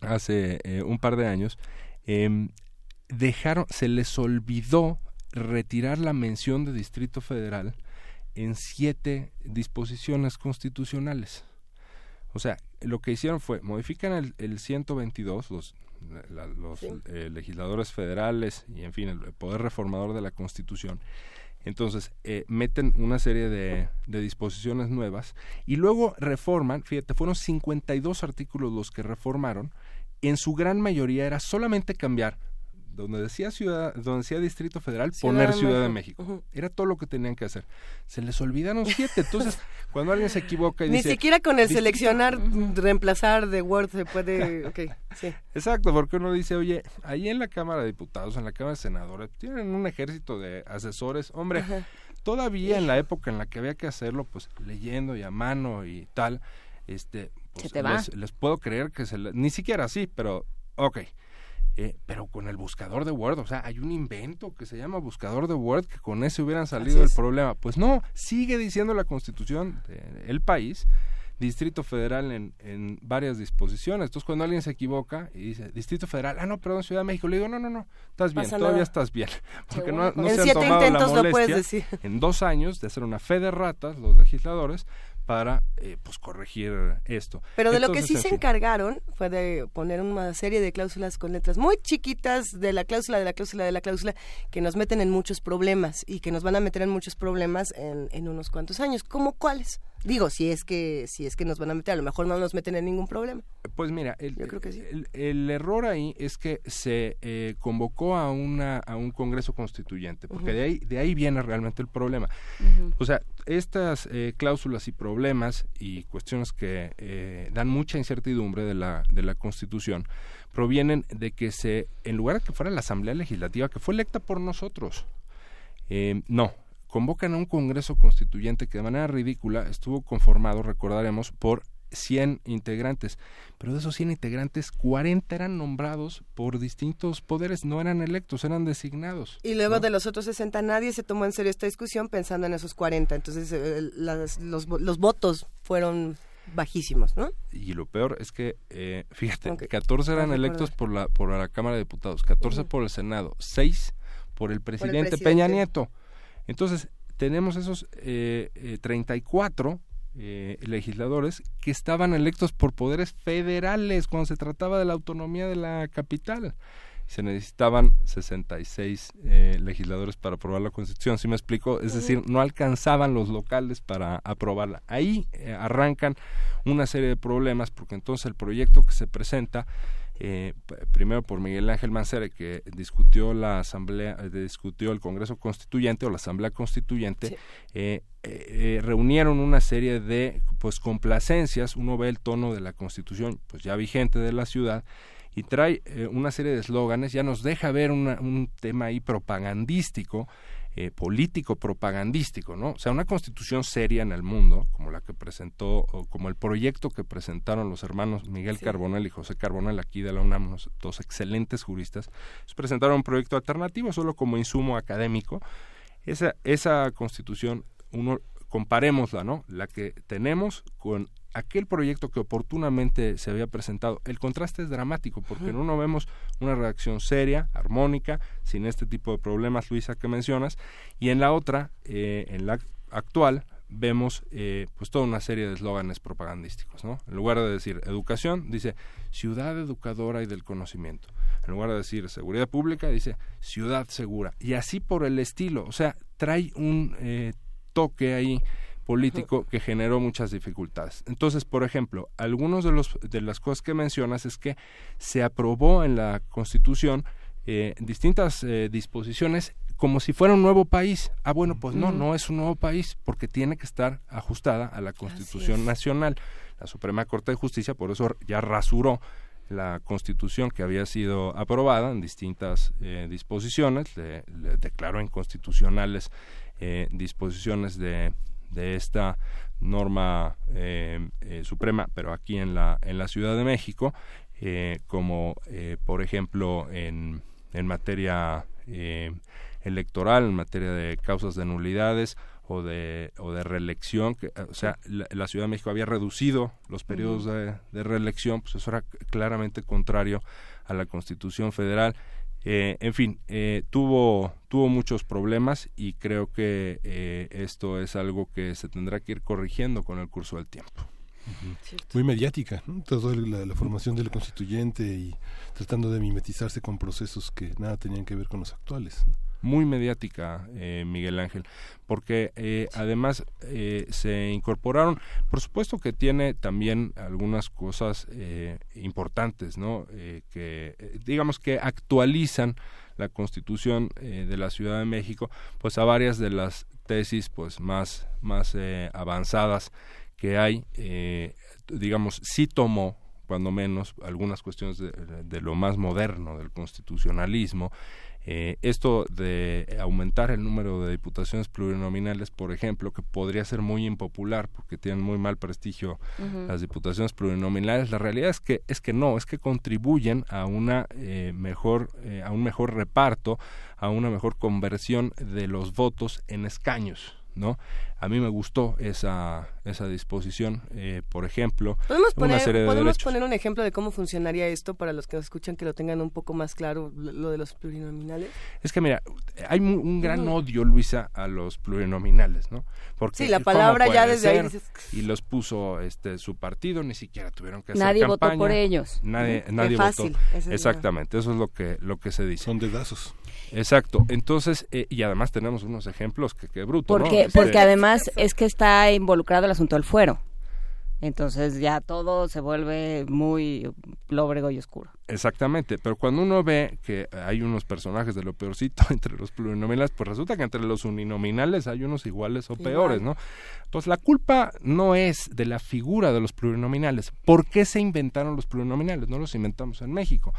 hace eh, un par de años, em, dejaron, se les olvidó retirar la mención de Distrito Federal en siete disposiciones constitucionales. O sea, lo que hicieron fue modifican el, el 122, los, la- los Sí. eh, legisladores federales y, en fin, el poder reformador de la Constitución. Entonces, eh, meten una serie de, de disposiciones nuevas y luego reforman, fíjate, fueron 52 artículos los que reformaron, en su gran mayoría era solamente cambiar donde decía ciudad, donde decía Distrito Federal, Ciudad poner de Ciudad de México. Era todo lo que tenían que hacer. Se les olvidaron siete. Entonces, cuando alguien se equivoca y Ni dice... siquiera con el "Distrito seleccionar, reemplazar de Word se puede... Ok, sí. Exacto, porque uno dice, oye, ahí en la Cámara de Diputados, en la Cámara de Senadores, tienen un ejército de asesores, hombre, todavía en la época en la que había que hacerlo, pues leyendo y a mano y tal, este, pues, Se te va. les, les puedo creer que se le- ni siquiera así, pero, ok. Eh, pero con el buscador de Word, o sea, hay un invento que se llama buscador de Word que con ese hubieran salido es. problema. Pues no, sigue diciendo la Constitución del país, Distrito Federal en, en varias disposiciones. Entonces, cuando alguien se equivoca y dice Distrito Federal, ah, no, perdón, Ciudad de México, le digo, no, no, no, estás bien, Pasa todavía nada. estás bien. Porque Seguro. no, no En se han siete tomado la intentos lo puedes molestia decir. en dos años de hacer una fe de ratas, los legisladores, para eh, pues corregir esto. Pero de lo que sí en se fin. encargaron fue de poner una serie de cláusulas con letras muy chiquitas de la cláusula, de la cláusula, de la cláusula, que nos meten en muchos problemas y que nos van a meter en muchos problemas en, en unos cuantos años. ¿Cómo cuáles? Digo, si es que si es que nos van a meter, a lo mejor no nos meten en ningún problema. Pues mira, el, Yo creo que sí. el, el error ahí es que se eh, convocó a una a un Congreso Constituyente, porque de ahí de ahí viene realmente el problema. O sea, estas eh, cláusulas y problemas y cuestiones que eh, dan mucha incertidumbre de la de la Constitución provienen de que se en lugar de que fuera la Asamblea Legislativa que fue electa por nosotros, eh, no, convocan a un Congreso Constituyente que de manera ridícula estuvo conformado, recordaremos, por 100 integrantes. Pero de esos 100 integrantes, 40 eran nombrados por distintos poderes, no eran electos, eran designados. Y luego de los otros 60 nadie se tomó en serio esta discusión pensando en esos 40. Entonces eh, las- los, vo- los votos fueron bajísimos, ¿no? Y lo peor es que, eh, fíjate, Ok, 14 eran electos por la, por la Cámara de Diputados, 14 Ujú. por el Senado, 6 por el presidente, presidente. Peña Nieto. Entonces, tenemos esos eh, eh, 34 eh, legisladores que estaban electos por poderes federales cuando se trataba de la autonomía de la capital. Se necesitaban 66 eh, legisladores para aprobar la Constitución, ¿sí me explico? Es decir, no alcanzaban los locales para aprobarla. Ahí eh, arrancan una serie de problemas porque entonces el proyecto que se presenta eh, primero por Miguel Ángel Mancera, que discutió la asamblea, eh, discutió el Congreso Constituyente o la Asamblea Constituyente, eh, reunieron una serie de pues complacencias. Uno ve el tono de la Constitución, pues ya vigente de la ciudad y trae una serie de eslóganes, ya nos deja ver un tema ahí propagandístico eh, político propagandístico, ¿no? O sea, una constitución seria en el mundo, como la que presentó, o como el proyecto que presentaron los hermanos Miguel Carbonell y José Carbonell aquí de la UNAM, dos excelentes juristas, presentaron un proyecto alternativo solo como insumo académico. Esa, esa constitución, uno comparémosla, ¿no? La que tenemos con aquel proyecto que oportunamente se había presentado, el contraste es dramático porque en uno vemos una redacción seria, armónica, sin este tipo de problemas, Luisa, que mencionas, y en la otra, eh, en la actual, vemos eh, pues toda una serie de eslóganes propagandísticos, ¿no? En lugar de decir educación, dice ciudad educadora y del conocimiento. En lugar de decir seguridad pública, dice ciudad segura. Y así por el estilo, o sea, trae un eh, toque ahí político que generó muchas dificultades. Entonces, por ejemplo, algunos de los de las cosas que mencionas es que se aprobó en la Constitución eh, distintas eh, disposiciones como si fuera un nuevo país. Ah, bueno, pues no, no es un nuevo país porque tiene que estar ajustada a la Constitución Nacional. La Suprema Corte de Justicia por eso ya rasuró la Constitución que había sido aprobada en distintas eh, disposiciones, le, declaró inconstitucionales disposiciones de de esta norma eh, eh, suprema, pero aquí en la, en la Ciudad de México, eh, como por ejemplo en, en materia electoral, en materia de causas de nulidades o de, o de reelección, que, o sea, la, Ciudad de México había reducido los periodos de, de reelección, pues eso era claramente contrario a la Constitución Federal eh, en fin, eh, tuvo, tuvo muchos problemas y creo que eh, esto es algo que se tendrá que ir corrigiendo con el curso del tiempo. Muy mediática, toda la, formación del constituyente y tratando de mimetizarse con procesos que nada tenían que ver con los actuales muy mediática, eh, Miguel Ángel, porque eh, además eh, se incorporaron, por supuesto que tiene también algunas cosas importantes, ¿no? que digamos que actualizan la Constitución de la Ciudad de México, pues a varias de las tesis pues más más avanzadas que hay, digamos, sí tomó cuando menos algunas cuestiones de, lo más moderno del constitucionalismo eh, esto de aumentar el número de diputaciones plurinominales, por ejemplo, que podría ser muy impopular porque tienen muy mal prestigio las diputaciones plurinominales, la realidad es que es que no, es que contribuyen a una eh, mejor eh, a un mejor reparto, a una mejor conversión de los votos en escaños. ¿No? A mí me gustó esa, esa disposición, eh, por ejemplo, ¿Podemos poner, ¿podemos poner un ejemplo de cómo funcionaría esto para los que nos escuchan que lo tengan un poco más claro, lo de los plurinominales? Es que mira, hay un, gran odio, Luisa, a los plurinominales, ¿no? Porque sí, la palabra ya desde ahí Y los puso este su partido, ni siquiera tuvieron que hacer Nadie votó por ellos. Nadie, nadie votó. Exactamente, eso es lo que, lo que se dice. Son dedazos. Exacto. Entonces, eh, y además tenemos unos ejemplos que, que bruto, porque, Porque además es que está involucrado el asunto del fuero. Entonces ya todo se vuelve muy lóbrego y oscuro. Exactamente, pero cuando uno ve que hay unos personajes de lo peorcito entre los plurinominales, pues resulta que entre los uninominales hay unos iguales o peores, ¿no? Entonces la culpa no es de la figura de los plurinominales. ¿Por qué se inventaron los plurinominales? No los inventamos en México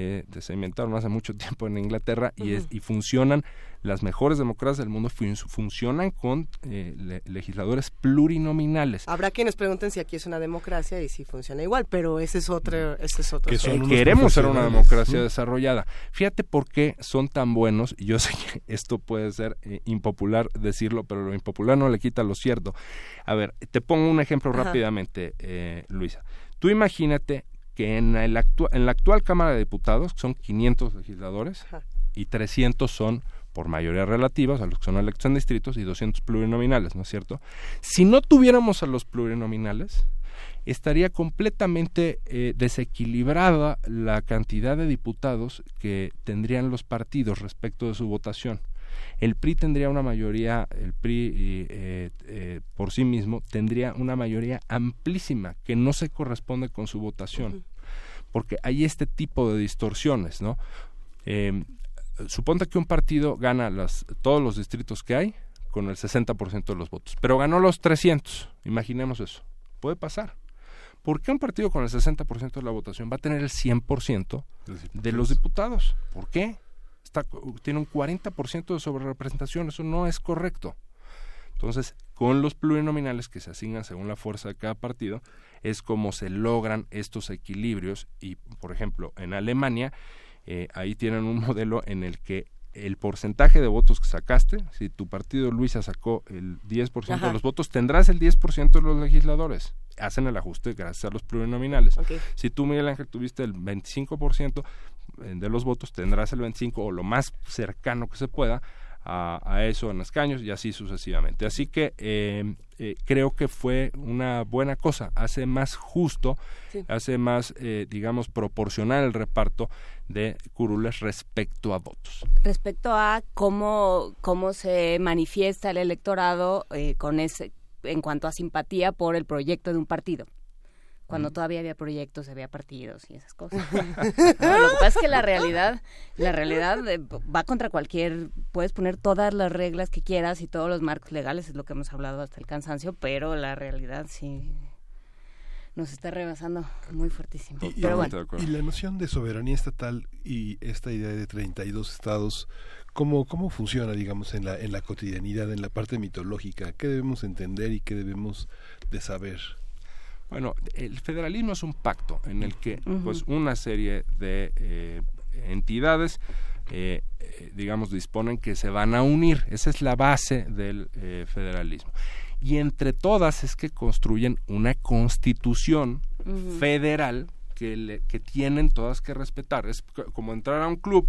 eh, se inventaron hace mucho tiempo en Inglaterra y, es, y funcionan, las mejores democracias del mundo funcionan con eh, legisladores plurinominales. Habrá quienes pregunten si aquí es una democracia y si funciona igual, pero ese es otro, ese es otro. queremos ser una democracia desarrollada. Fíjate por qué son tan buenos, y yo sé que esto puede ser eh, impopular decirlo, pero lo impopular no le quita lo cierto. A ver, te pongo un ejemplo rápidamente, eh, Luisa. Tú imagínate que en, el en la actual Cámara de Diputados son 500 legisladores y 300 son por mayoría relativa, o sea, los que son electos en distritos, y 200 plurinominales, ¿no es cierto? Si no tuviéramos a los plurinominales, estaría completamente eh, desequilibrada la cantidad de diputados que tendrían los partidos respecto de su votación el PRI tendría una mayoría, el PRI eh, eh, por sí mismo tendría una mayoría amplísima que no se corresponde con su votación. porque hay este tipo de distorsiones, ¿no? Eh, suponte que un partido gana las, todos los distritos que hay con el 60% de los votos, pero ganó los 300, imaginemos eso, puede pasar. ¿Por qué un partido con el 60% de la votación va a tener el 100% de los diputados? ¿Por qué? Está, tiene un 40% de sobrerepresentación, eso no es correcto. Entonces, con los plurinominales que se asignan según la fuerza de cada partido, es como se logran estos equilibrios y, por ejemplo, en Alemania, eh, ahí tienen un modelo en el que el porcentaje de votos que sacaste, si tu partido Luisa sacó el 10% Ajá. de los votos, tendrás el 10% de los legisladores. Hacen el ajuste gracias a los plurinominales. Okay. Si tú, Miguel Ángel, tuviste el 25% de los votos, tendrás el 25% o lo más cercano que se pueda a, a eso en escaños y así sucesivamente. Así que eh, eh, creo que fue una buena cosa, hace más justo, sí. hace más, eh, digamos, proporcional el reparto de curules respecto a votos. Respecto a cómo, cómo se manifiesta el electorado eh, con ese, en cuanto a simpatía por el proyecto de un partido cuando todavía había proyectos, había partidos y esas cosas. no, lo que pasa es que la realidad, la realidad eh, va contra cualquier, puedes poner todas las reglas que quieras y todos los marcos legales, es lo que hemos hablado hasta el cansancio, pero la realidad sí nos está rebasando muy fuertísimo. Y, pero y, bueno. y la noción de soberanía estatal y esta idea de 32 estados, ¿cómo, cómo funciona, digamos, en la, en la cotidianidad, en la parte mitológica? ¿Qué debemos entender y qué debemos de saber? Bueno, el federalismo es un pacto en el que uh -huh. pues una serie de eh, entidades eh, eh, digamos disponen que se van a unir, esa es la base del eh, federalismo. Y entre todas es que construyen una constitución uh -huh. federal que, le, que tienen todas que respetar. Es como entrar a un club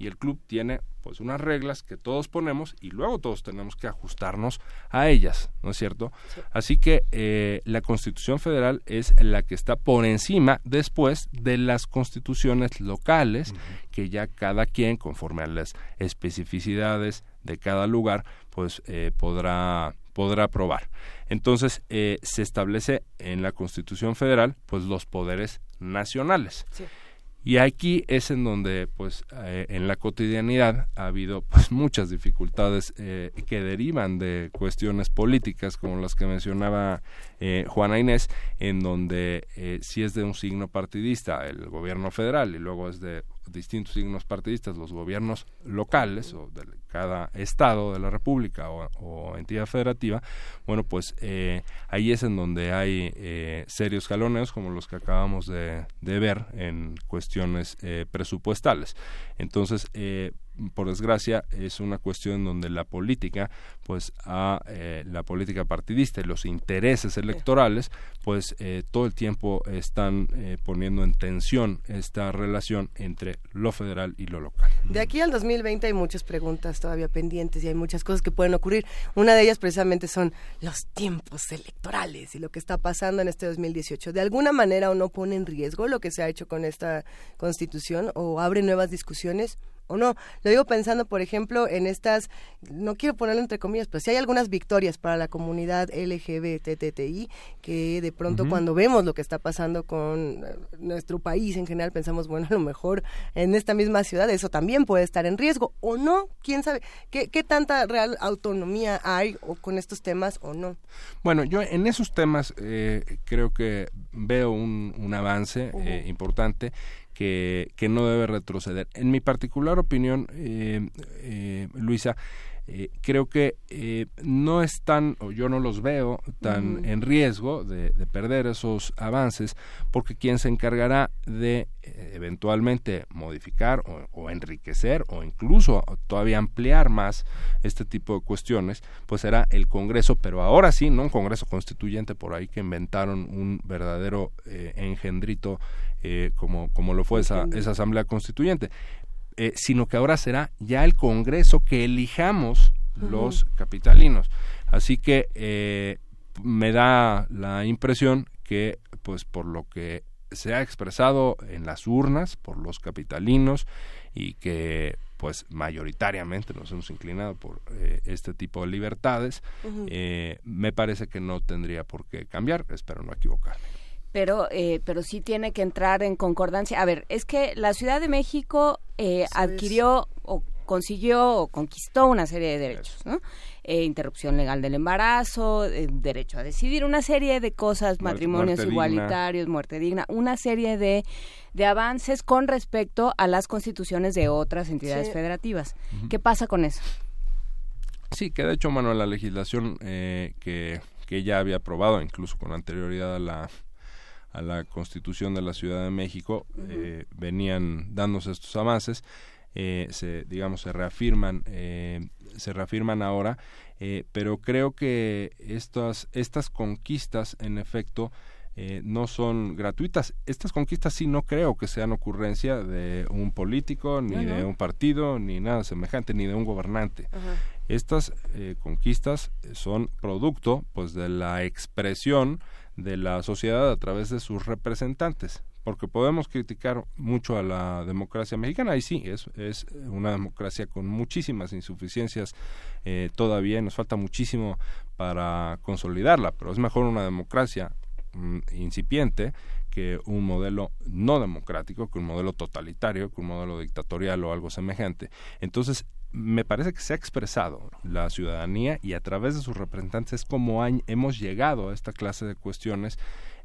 y el club tiene pues unas reglas que todos ponemos y luego todos tenemos que ajustarnos a ellas, ¿no es cierto? Sí. Así que eh, la Constitución Federal es la que está por encima después de las constituciones locales uh -huh. que ya cada quien, conforme a las especificidades de cada lugar, pues eh, podrá podrá aprobar. Entonces eh, se establece en la Constitución Federal pues los poderes nacionales. Sí. Y aquí es en donde, pues, eh, en la cotidianidad ha habido pues muchas dificultades eh, que derivan de cuestiones políticas, como las que mencionaba eh, Juana Inés, en donde si es de un signo partidista el gobierno federal y luego es de distintos signos partidistas los gobiernos locales o de cada estado de la república o, entidad federativa bueno pues eh, ahí es en donde hay eh, serios jaloneos como los que acabamos de, ver en cuestiones eh, presupuestales. Entonces por desgracia es una cuestión donde la política pues a eh, la política partidista y los intereses electorales pues eh, todo el tiempo están eh, poniendo en tensión esta relación entre lo federal y lo local. De aquí al 2020 hay muchas preguntas todavía pendientes y hay muchas cosas que pueden ocurrir. Una de ellas precisamente son los tiempos electorales y lo que está pasando en este 2018. De alguna manera o no pone en riesgo lo que se ha hecho con esta constitución o abre nuevas discusiones o no. Lo digo pensando, por ejemplo, en estas, no quiero ponerlo entre comillas, pero sí hay algunas victorias para la comunidad LGBTTI que de pronto uh -huh. cuando vemos lo que está pasando con eh, nuestro país en general pensamos, bueno, a lo mejor en esta misma ciudad eso también puede estar en riesgo o no, quién sabe, qué, qué tanta real autonomía hay o con estos temas o no. Bueno, yo en esos temas eh, creo que veo un, un avance uh -huh. eh, importante que, que, no debe retroceder. En mi particular opinión, eh, eh, Luisa, eh, creo que eh, no están, o yo no los veo tan uh -huh. en riesgo de, de, perder esos avances, porque quien se encargará de eh, eventualmente modificar o, o, enriquecer o incluso todavía ampliar más este tipo de cuestiones, pues será el Congreso, pero ahora sí, no un Congreso constituyente por ahí que inventaron un verdadero engendrito eh, como, como lo fue esa, esa Asamblea Constituyente, eh, sino que ahora será ya el Congreso que elijamos uh -huh. los capitalinos. Así que eh, me da la impresión que, pues por lo que se ha expresado en las urnas por los capitalinos y que pues mayoritariamente nos hemos inclinado por eh, este tipo de libertades, uh -huh. eh, me parece que no tendría por qué cambiar, espero no equivocarme. Pero eh, pero sí tiene que entrar en concordancia. A ver, es que la Ciudad de México eh, adquirió o consiguió o conquistó una serie de derechos, ¿no? Eh, interrupción legal del embarazo, eh, derecho a decidir, una serie de cosas, matrimonios muerte igualitarios, muerte digna, una serie de, de avances con respecto a las constituciones de otras entidades Sí. federativas. ¿Qué pasa con eso? Sí, que de hecho, Manuel, la legislación eh, que, que ya había aprobado, incluso con anterioridad a la, a la Constitución de la Ciudad de México, eh, venían dándose estos avances, eh, se, digamos, se reafirman, eh, se reafirman ahora, eh, pero creo que estas, estas conquistas, en efecto, eh, no son gratuitas. Estas conquistas sí no creo que sean ocurrencia de un político, ni No, de un partido, ni nada semejante, ni de un gobernante. Estas eh, conquistas son producto pues de la expresión de la sociedad a través de sus representantes porque podemos criticar mucho a la democracia mexicana y sí es, es una democracia con muchísimas insuficiencias eh, todavía nos falta muchísimo para consolidarla pero es mejor una democracia mm, incipiente que un modelo no democrático, que un modelo totalitario, que un modelo dictatorial o algo semejante. Entonces, me parece que se ha expresado la ciudadanía y a través de sus representantes es como hemos llegado a esta clase de cuestiones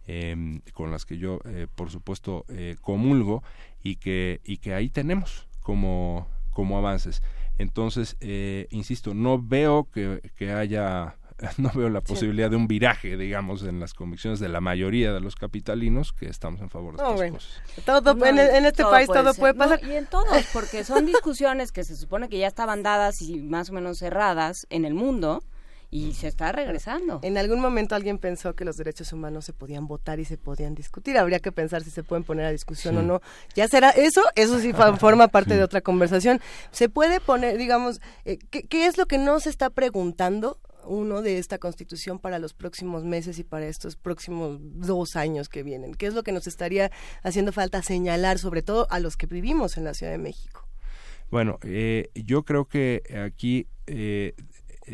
eh, con las que yo, eh, por supuesto, eh, comulgo y que, y que ahí tenemos como, como avances. Entonces, eh, insisto, no veo que, que haya no veo la Sí. posibilidad de un viraje, digamos, en las convicciones de la mayoría de los capitalinos que estamos en favor de No, estas bueno. cosas. Todo, No, en, en este todo país puede todo ser. puede No, pasar. y en todos, porque son discusiones que se supone que ya estaban dadas y más o menos cerradas en el mundo y se está regresando. En algún momento alguien pensó que los derechos humanos se podían votar y se podían discutir. Habría que pensar si se pueden poner a discusión Sí. o no. Ya será eso, eso sí forma parte de otra conversación. Se puede poner, digamos, eh, ¿qué, qué es lo que no se está preguntando uno de esta constitución para los próximos meses y para estos próximos dos años que vienen? ¿Qué es lo que nos estaría haciendo falta señalar, sobre todo a los que vivimos en la Ciudad de México? Bueno, eh, yo creo que aquí eh,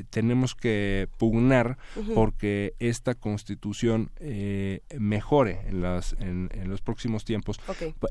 tenemos que pugnar porque esta constitución eh, mejore en, las, en, en los próximos tiempos.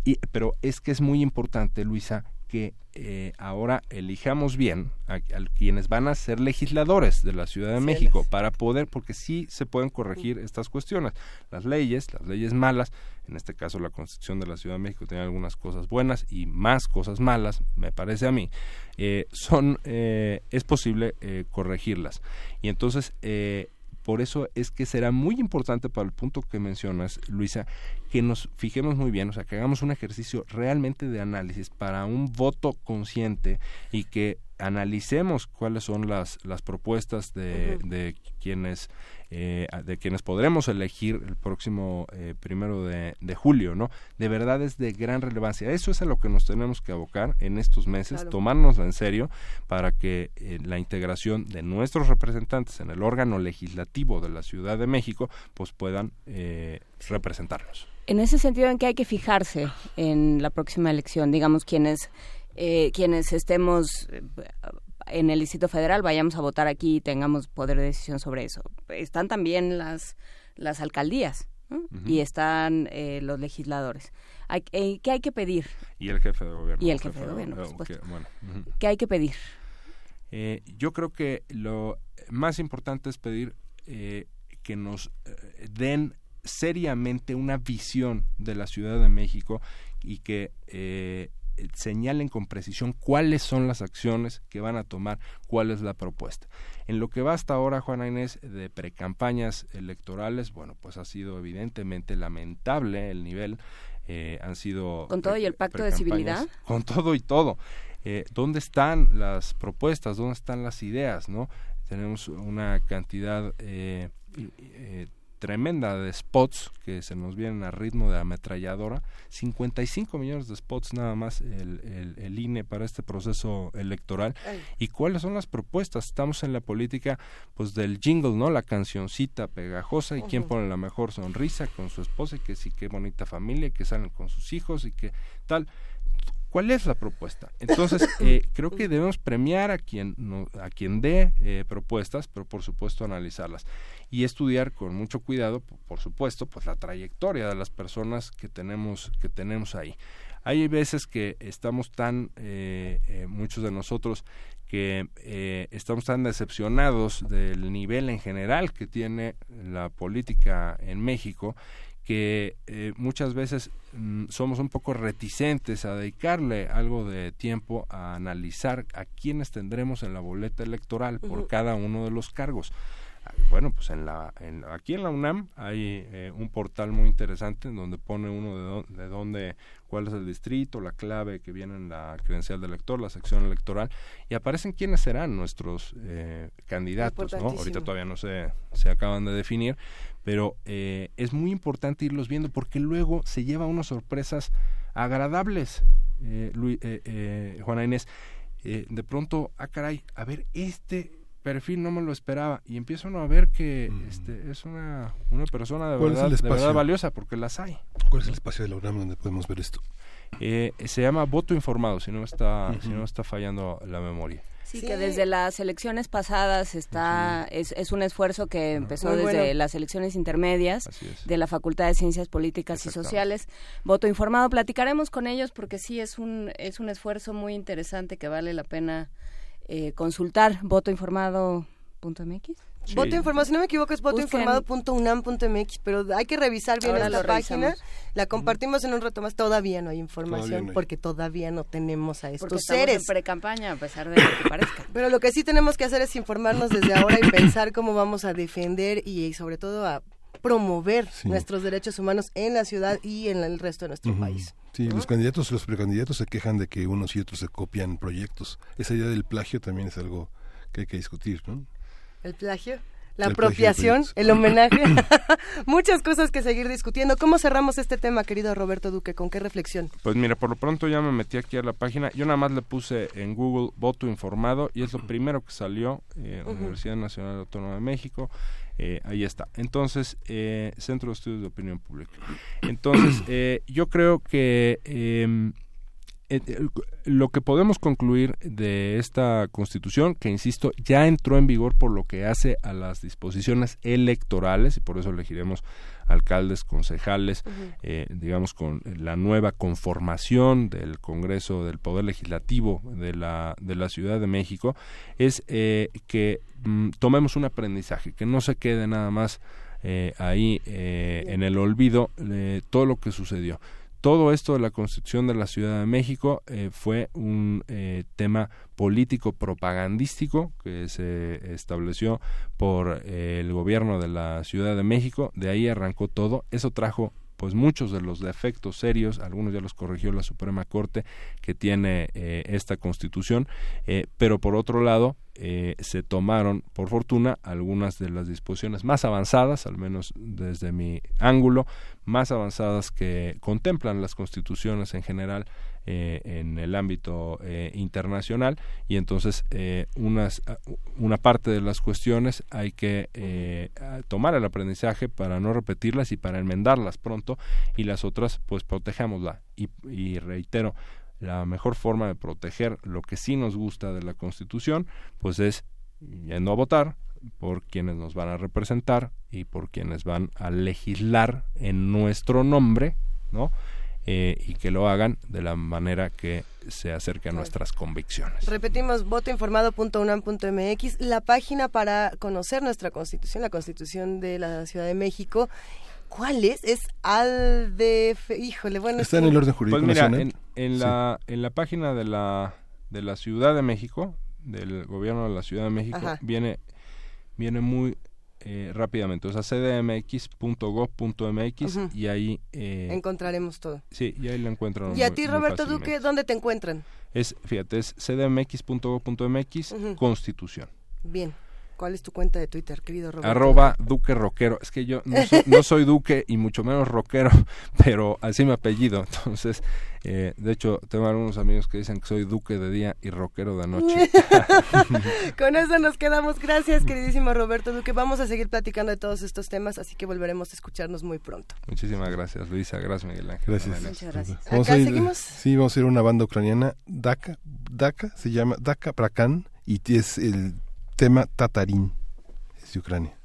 Y- pero es que es muy importante, Luisa, que eh, ahora elijamos bien a, a quienes van a ser legisladores de la Ciudad de Sí, México para poder, porque sí se pueden corregir estas cuestiones. Las leyes, las leyes malas, en este caso la Constitución de la Ciudad de México tiene algunas cosas buenas y más cosas malas, me parece a mí, eh, son, eh, es posible eh, corregirlas. Y entonces, eh, por eso es que será muy importante para el punto que mencionas, Luisa, que nos fijemos muy bien, o sea, que hagamos un ejercicio realmente de análisis para un voto consciente y que analicemos cuáles son las, las propuestas de, de quienes eh, de quienes podremos elegir el próximo eh, primero de, de julio, ¿no? De verdad es de gran relevancia. Eso es a lo que nos tenemos que abocar en estos meses, Claro. en serio para que eh, la integración de nuestros representantes en el órgano legislativo de la Ciudad de México, pues puedan eh, representarnos. En ese sentido, ¿en qué hay que fijarse en la próxima elección? Digamos, quienes, eh, quienes estemos en el Distrito Federal, vayamos a votar aquí y tengamos poder de decisión sobre eso. Están también las, las alcaldías y están eh, los legisladores. Hay, eh, ¿Qué hay que pedir? Y el jefe de gobierno. Y el jefe de gobierno, por supuesto. que, bueno, ujú. ¿Qué hay que pedir? Eh, yo creo que lo más importante es pedir eh, que nos den seriamente una visión de la Ciudad de México y que eh, señalen con precisión cuáles son las acciones que van a tomar, cuál es la propuesta. En lo que va hasta ahora, Juana Inés, de precampañas electorales, bueno, pues ha sido evidentemente lamentable el nivel. eh, han sido ¿Con todo y el pacto de civilidad? con todo y todo. Eh, ¿Dónde están las propuestas? ¿Dónde están las ideas? ¿no? Tenemos una cantidad eh, eh, tremenda de spots que se nos vienen a ritmo de ametralladora. 55 millones de spots nada más el, el, el INE para este proceso electoral. Ay. ¿Y cuáles son las propuestas? Estamos en la política pues del jingle, ¿no? La cancioncita pegajosa y quién pone la mejor sonrisa con su esposa y que sí, qué bonita familia, y que salen con sus hijos y que tal ¿Cuál es la propuesta? Entonces, eh, creo que debemos premiar a quien, a quien dé eh, propuestas, pero por supuesto analizarlas y estudiar con mucho cuidado, por supuesto, pues la trayectoria de las personas que tenemos, que tenemos ahí. Hay veces que estamos tan, eh, muchos de nosotros, que estamos tan decepcionados del nivel en general que tiene la política en México que eh, muchas veces mm, somos un poco reticentes a dedicarle algo de tiempo a analizar a quiénes tendremos en la boleta electoral por cada uno de los cargos. Ah, bueno, pues en la, en, aquí en la UNAM hay eh, un portal muy interesante en donde pone uno de, de dónde, cuál es el distrito, la clave que viene en la credencial de elector, la sección electoral, y aparecen quiénes serán nuestros eh, candidatos, ¿no? Ahorita todavía no se, se acaban de definir, pero eh, es muy importante irlos viendo porque luego se lleva unas sorpresas agradables, eh, eh, Juana Inés. de pronto, ah, caray, a ver, este perfil no me lo esperaba y empiezo a ver que mm. este, es una, una persona de verdad, de verdad valiosa porque las hay. ¿Cuál es el espacio de la UNAM donde podemos ver esto? se llama voto informado, si no está, si no está fallando la memoria. Sí, que desde las elecciones pasadas está es, es un esfuerzo que empezó desde las elecciones intermedias de la Facultad de Ciencias Políticas y Sociales. Voto informado, platicaremos con ellos porque sí es un es un esfuerzo muy interesante que vale la pena eh, consultar. Votoinformado.mx. Voto informado, si no me equivoco es votoinformado.unam.mx, pero hay que revisar bien esta página. La compartimos en un rato más. Todavía no hay información porque todavía no tenemos a estos porque seres. en pre-campaña, a pesar de lo que parezca. Pero lo que sí tenemos que hacer es informarnos desde ahora y pensar cómo vamos a defender y, sobre todo a promover nuestros derechos humanos en la ciudad y en el resto de nuestro país. Sí, los candidatos, los precandidatos se quejan de que unos y otros se copian proyectos. Esa idea del plagio también es algo que hay que discutir, ¿no? El plagio. La apropiación, el homenaje, muchas cosas que seguir discutiendo. ¿Cómo cerramos este tema, querido Roberto Duque? ¿Con qué reflexión? Pues mira, por lo pronto ya me metí aquí a la página. Yo nada más le puse en Google voto informado y es lo primero que salió en la Universidad Nacional Autónoma de México. Eh, ahí está. Entonces, eh, Centro de Estudios de Opinión Pública. Entonces, eh, yo creo que em, eh, eh, lo que podemos concluir de esta constitución, que insisto, ya entró en vigor por lo que hace a las disposiciones electorales, y por eso elegiremos alcaldes, concejales, eh, digamos, con la nueva conformación del Congreso, del Poder Legislativo de la, de la Ciudad de México, es que mm, tomemos un aprendizaje, que no se quede nada más ahí en el olvido todo lo que sucedió todo esto de la construcción de la Ciudad de México eh, fue un eh, tema político propagandístico que se estableció por eh, el gobierno de la Ciudad de México. De ahí arrancó todo. Eso trajo pues muchos de los defectos serios, algunos ya los corrigió la Suprema Corte que tiene esta Constitución, pero por otro lado eh, se tomaron, por fortuna, algunas de las disposiciones más avanzadas, al menos desde mi ángulo, más avanzadas que contemplan las constituciones en general eh, en el ámbito eh, internacional. Y entonces unas, una parte de las cuestiones hay que tomar el aprendizaje para no repetirlas y para enmendarlas pronto. Y las otras pues protejámosla. Y, y reitero la mejor forma de proteger lo que sí nos gusta de la Constitución, pues es yendo a votar por quienes nos van a representar y por quienes van a legislar en nuestro nombre, ¿no? Eh, y que lo hagan de la manera que se acerque a nuestras convicciones. Repetimos, votoinformado.unam.mx, la página para conocer nuestra constitución, la constitución de la Ciudad de México ¿Cuál es? Es ALDF. Híjole, bueno. Está en el orden jurídico pues mira, En, la, en la página de la, de la Ciudad de México, del gobierno de la Ciudad de México, viene viene muy eh, rápidamente. O sea, cdmx.gov.mx y ahí... Eh, Encontraremos todo. Sí, y ahí lo encuentran. ¿Y a ti, Roberto Duque, dónde te encuentran? Es, fíjate, es cdmx.gov.mx, Constitución. Bien. ¿Cuál es tu cuenta de Twitter, querido Roberto? Arroba Duque Roquero. Es que yo no soy, no soy Duque y mucho menos rockero, pero así mi apellido. Entonces, eh, de hecho, tengo algunos amigos que dicen que soy Duque de día y rockero de noche. Con eso nos quedamos. Gracias, queridísimo Roberto Duque. Vamos a seguir platicando de todos estos temas, así que volveremos a escucharnos muy pronto. Muchísimas gracias, Luisa. Gracias, Miguel Ángel. Gracias. Muchas gracias. Vamos Acá a ir- seguimos. Sí, vamos a ir a una banda ucraniana, Daka, Daka, se llama Daka Prakan, y es el tema Tatarín, es de Ucrania.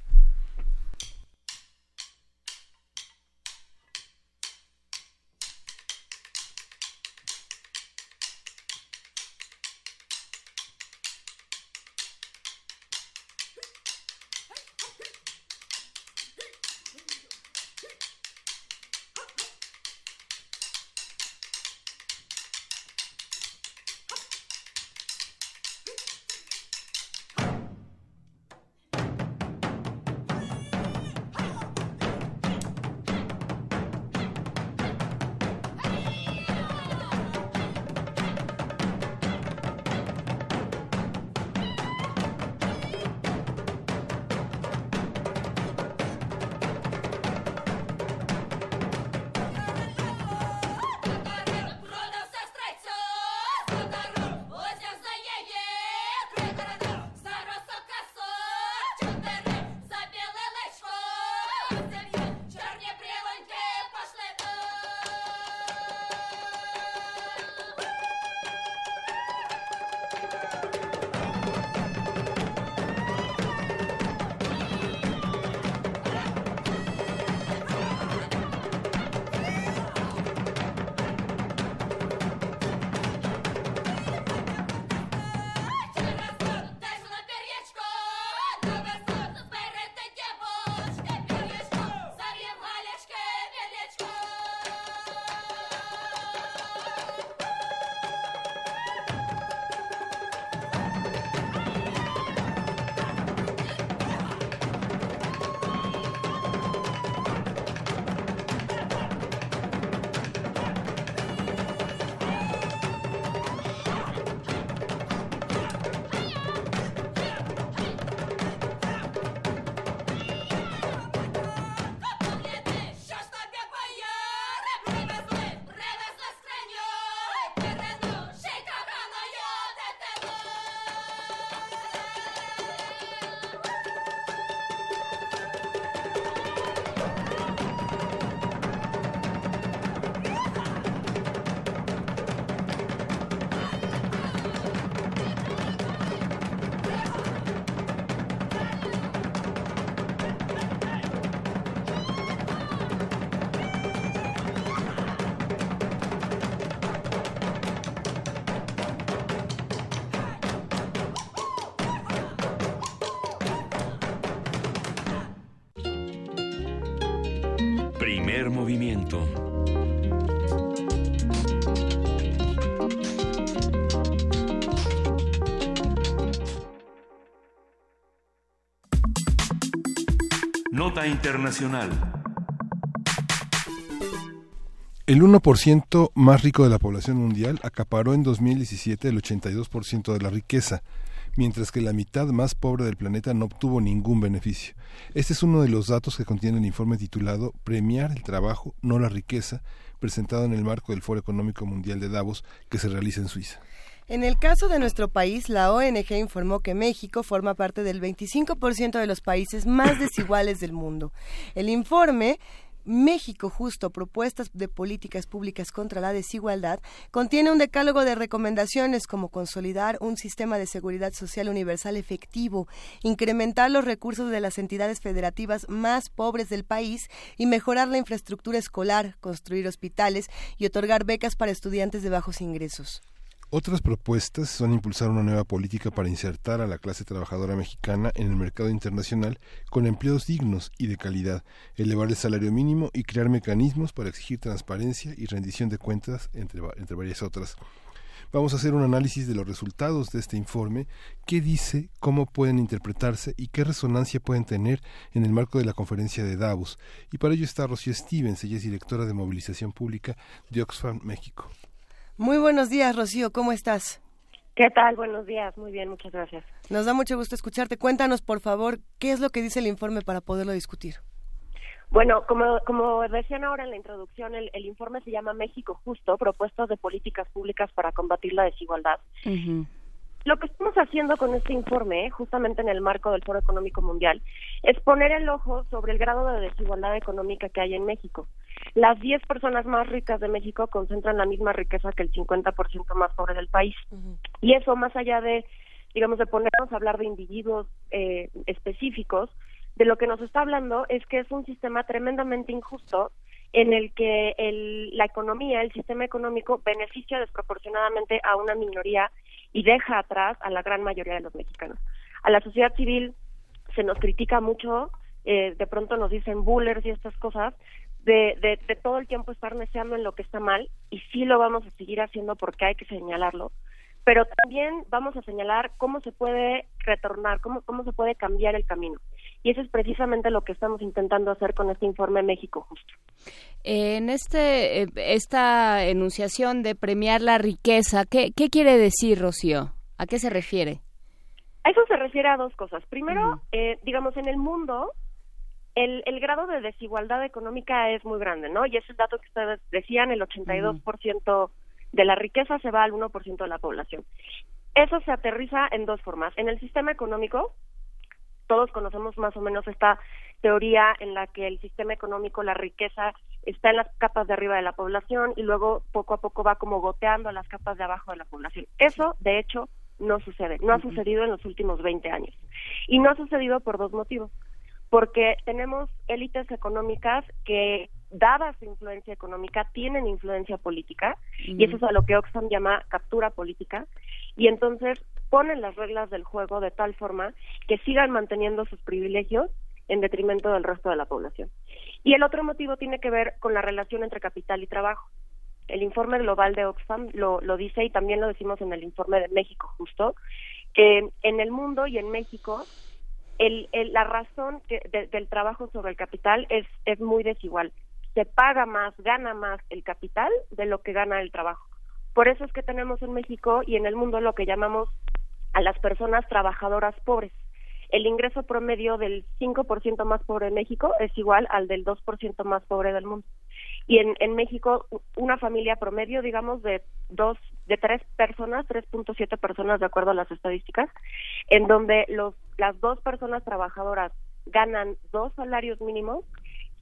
Nota Internacional. El 1% más rico de la población mundial acaparó en 2017 el 82% de la riqueza, mientras que la mitad más pobre del planeta no obtuvo ningún beneficio. Este es uno de los datos que contiene el informe titulado Premiar el trabajo, no la riqueza, presentado en el marco del Foro Económico Mundial de Davos que se realiza en Suiza. En el caso de nuestro país, la ONG informó que México forma parte del 25% de los países más desiguales del mundo. El informe México Justo, propuestas de políticas públicas contra la desigualdad, contiene un decálogo de recomendaciones como consolidar un sistema de seguridad social universal efectivo, incrementar los recursos de las entidades federativas más pobres del país y mejorar la infraestructura escolar, construir hospitales y otorgar becas para estudiantes de bajos ingresos. Otras propuestas son impulsar una nueva política para insertar a la clase trabajadora mexicana en el mercado internacional con empleos dignos y de calidad, elevar el salario mínimo y crear mecanismos para exigir transparencia y rendición de cuentas, entre, entre varias otras. Vamos a hacer un análisis de los resultados de este informe, qué dice, cómo pueden interpretarse y qué resonancia pueden tener en el marco de la conferencia de Davos. Y para ello está Rocío Stevens, ella es directora de movilización pública de Oxfam, México. Muy buenos días, Rocío, ¿cómo estás? ¿Qué tal? Buenos días, muy bien, muchas gracias. Nos da mucho gusto escucharte. Cuéntanos, por favor, qué es lo que dice el informe para poderlo discutir. Bueno, como, como decían ahora en la introducción, el, informe se llama México Justo, propuestas de políticas públicas para combatir la desigualdad. Lo que estamos haciendo con este informe, justamente en el marco del Foro Económico Mundial, es poner el ojo sobre el grado de desigualdad económica que hay en México. Las 10 personas más ricas de México concentran la misma riqueza que el 50% más pobre del país. Y eso, más allá de, digamos, de ponernos a hablar de individuos eh, específicos, de lo que nos está hablando es que es un sistema tremendamente injusto en el que el, la economía, el sistema económico beneficia desproporcionadamente a una minoría y deja atrás a la gran mayoría de los mexicanos. A la sociedad civil se nos critica mucho, eh, de pronto nos dicen bullers y estas cosas, de, de, todo el tiempo estar neceando en lo que está mal, y sí lo vamos a seguir haciendo porque hay que señalarlo, pero también vamos a señalar cómo se puede retornar, cómo, cómo se puede cambiar el camino. Y eso es precisamente lo que estamos intentando hacer con este informe México Justo. En este, eh, esta enunciación de premiar la riqueza, ¿qué, qué quiere decir, Rocío? ¿A qué se refiere? A eso se refiere a dos cosas. Primero, eh, digamos, en el mundo, el, el, grado de desigualdad económica es muy grande, ¿no? Y es el dato que ustedes decían, el 82% de la riqueza se va al 1% de la población. Eso se aterriza en dos formas. En el sistema económico, todos conocemos más o menos esta teoría en la que el sistema económico, la riqueza, está en las capas de arriba de la población y luego poco a poco va como goteando a las capas de abajo de la población. Eso, de hecho, no sucede. No ha sucedido en los últimos 20 años. Y no ha sucedido por dos motivos. Porque tenemos élites económicas que, dada su influencia económica, tienen influencia política, y eso es a lo que Oxfam llama captura política, y entonces ponen las reglas del juego de tal forma que sigan manteniendo sus privilegios en detrimento del resto de la población. Y el otro motivo tiene que ver con la relación entre capital y trabajo. El informe global de Oxfam lo, lo dice y también lo decimos en el informe de México justo, que en el mundo y en México el, la razón del trabajo sobre el capital es, es muy desigual. Se paga más, gana más el capital de lo que gana el trabajo. Por eso es que tenemos en México y en el mundo lo que llamamos a las personas trabajadoras pobres. El ingreso promedio del 5% más pobre en México es igual al del 2% más pobre del mundo. Y en, en México, una familia promedio, digamos, de dos, de tres personas, 3.7 personas de acuerdo a las estadísticas, en donde los, las dos personas trabajadoras ganan dos salarios mínimos,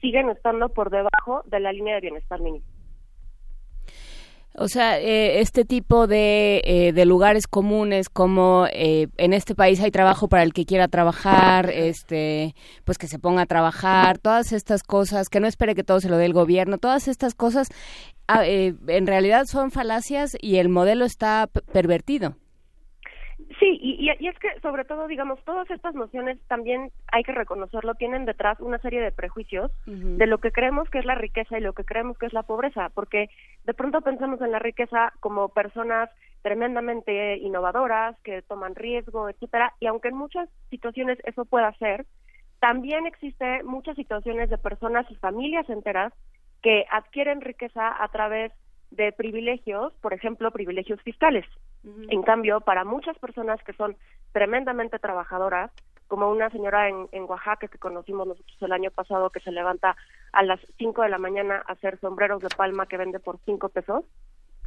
siguen estando por debajo de la línea de bienestar mínimo. O sea, eh, este tipo de, eh, de, lugares comunes como eh, en este país hay trabajo para el que quiera trabajar, este, pues que se ponga a trabajar, todas estas cosas, que no espere que todo se lo dé el gobierno, todas estas cosas ah, en realidad son falacias y el modelo está pervertido. Sí, y, y, es que sobre todo, digamos, todas estas nociones también hay que reconocerlo, tienen detrás una serie de prejuicios de lo que creemos que es la riqueza y lo que creemos que es la pobreza, porque de pronto pensamos en la riqueza como personas tremendamente innovadoras, que toman riesgo, etcétera, y aunque en muchas situaciones eso pueda ser, también existe muchas situaciones de personas y familias enteras que adquieren riqueza a través de privilegios, por ejemplo, privilegios fiscales. En cambio, para muchas personas que son tremendamente trabajadoras, como una señora en, en, Oaxaca que conocimos nosotros el año pasado que se levanta a las 5 de la mañana a hacer sombreros de palma que vende por 5 pesos,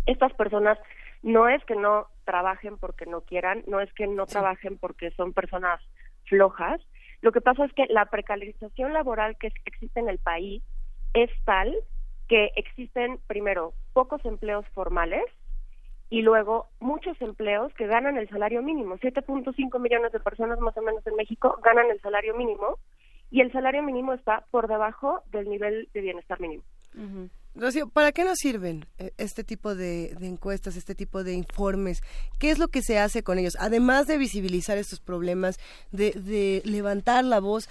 estas personas no es que no trabajen porque no quieran, no es que no trabajen porque son personas flojas, lo que pasa es que la precarización laboral que existe en el país es tal que existen, primero, pocos empleos formales y luego muchos empleos que ganan el salario mínimo. 7.5 millones de personas más o menos en México ganan el salario mínimo y el salario mínimo está por debajo del nivel de bienestar mínimo. Rocío, ¿para qué nos sirven eh, este tipo de, encuestas, este tipo de informes? ¿Qué es lo que se hace con ellos? Además de visibilizar estos problemas, de, de levantar la voz,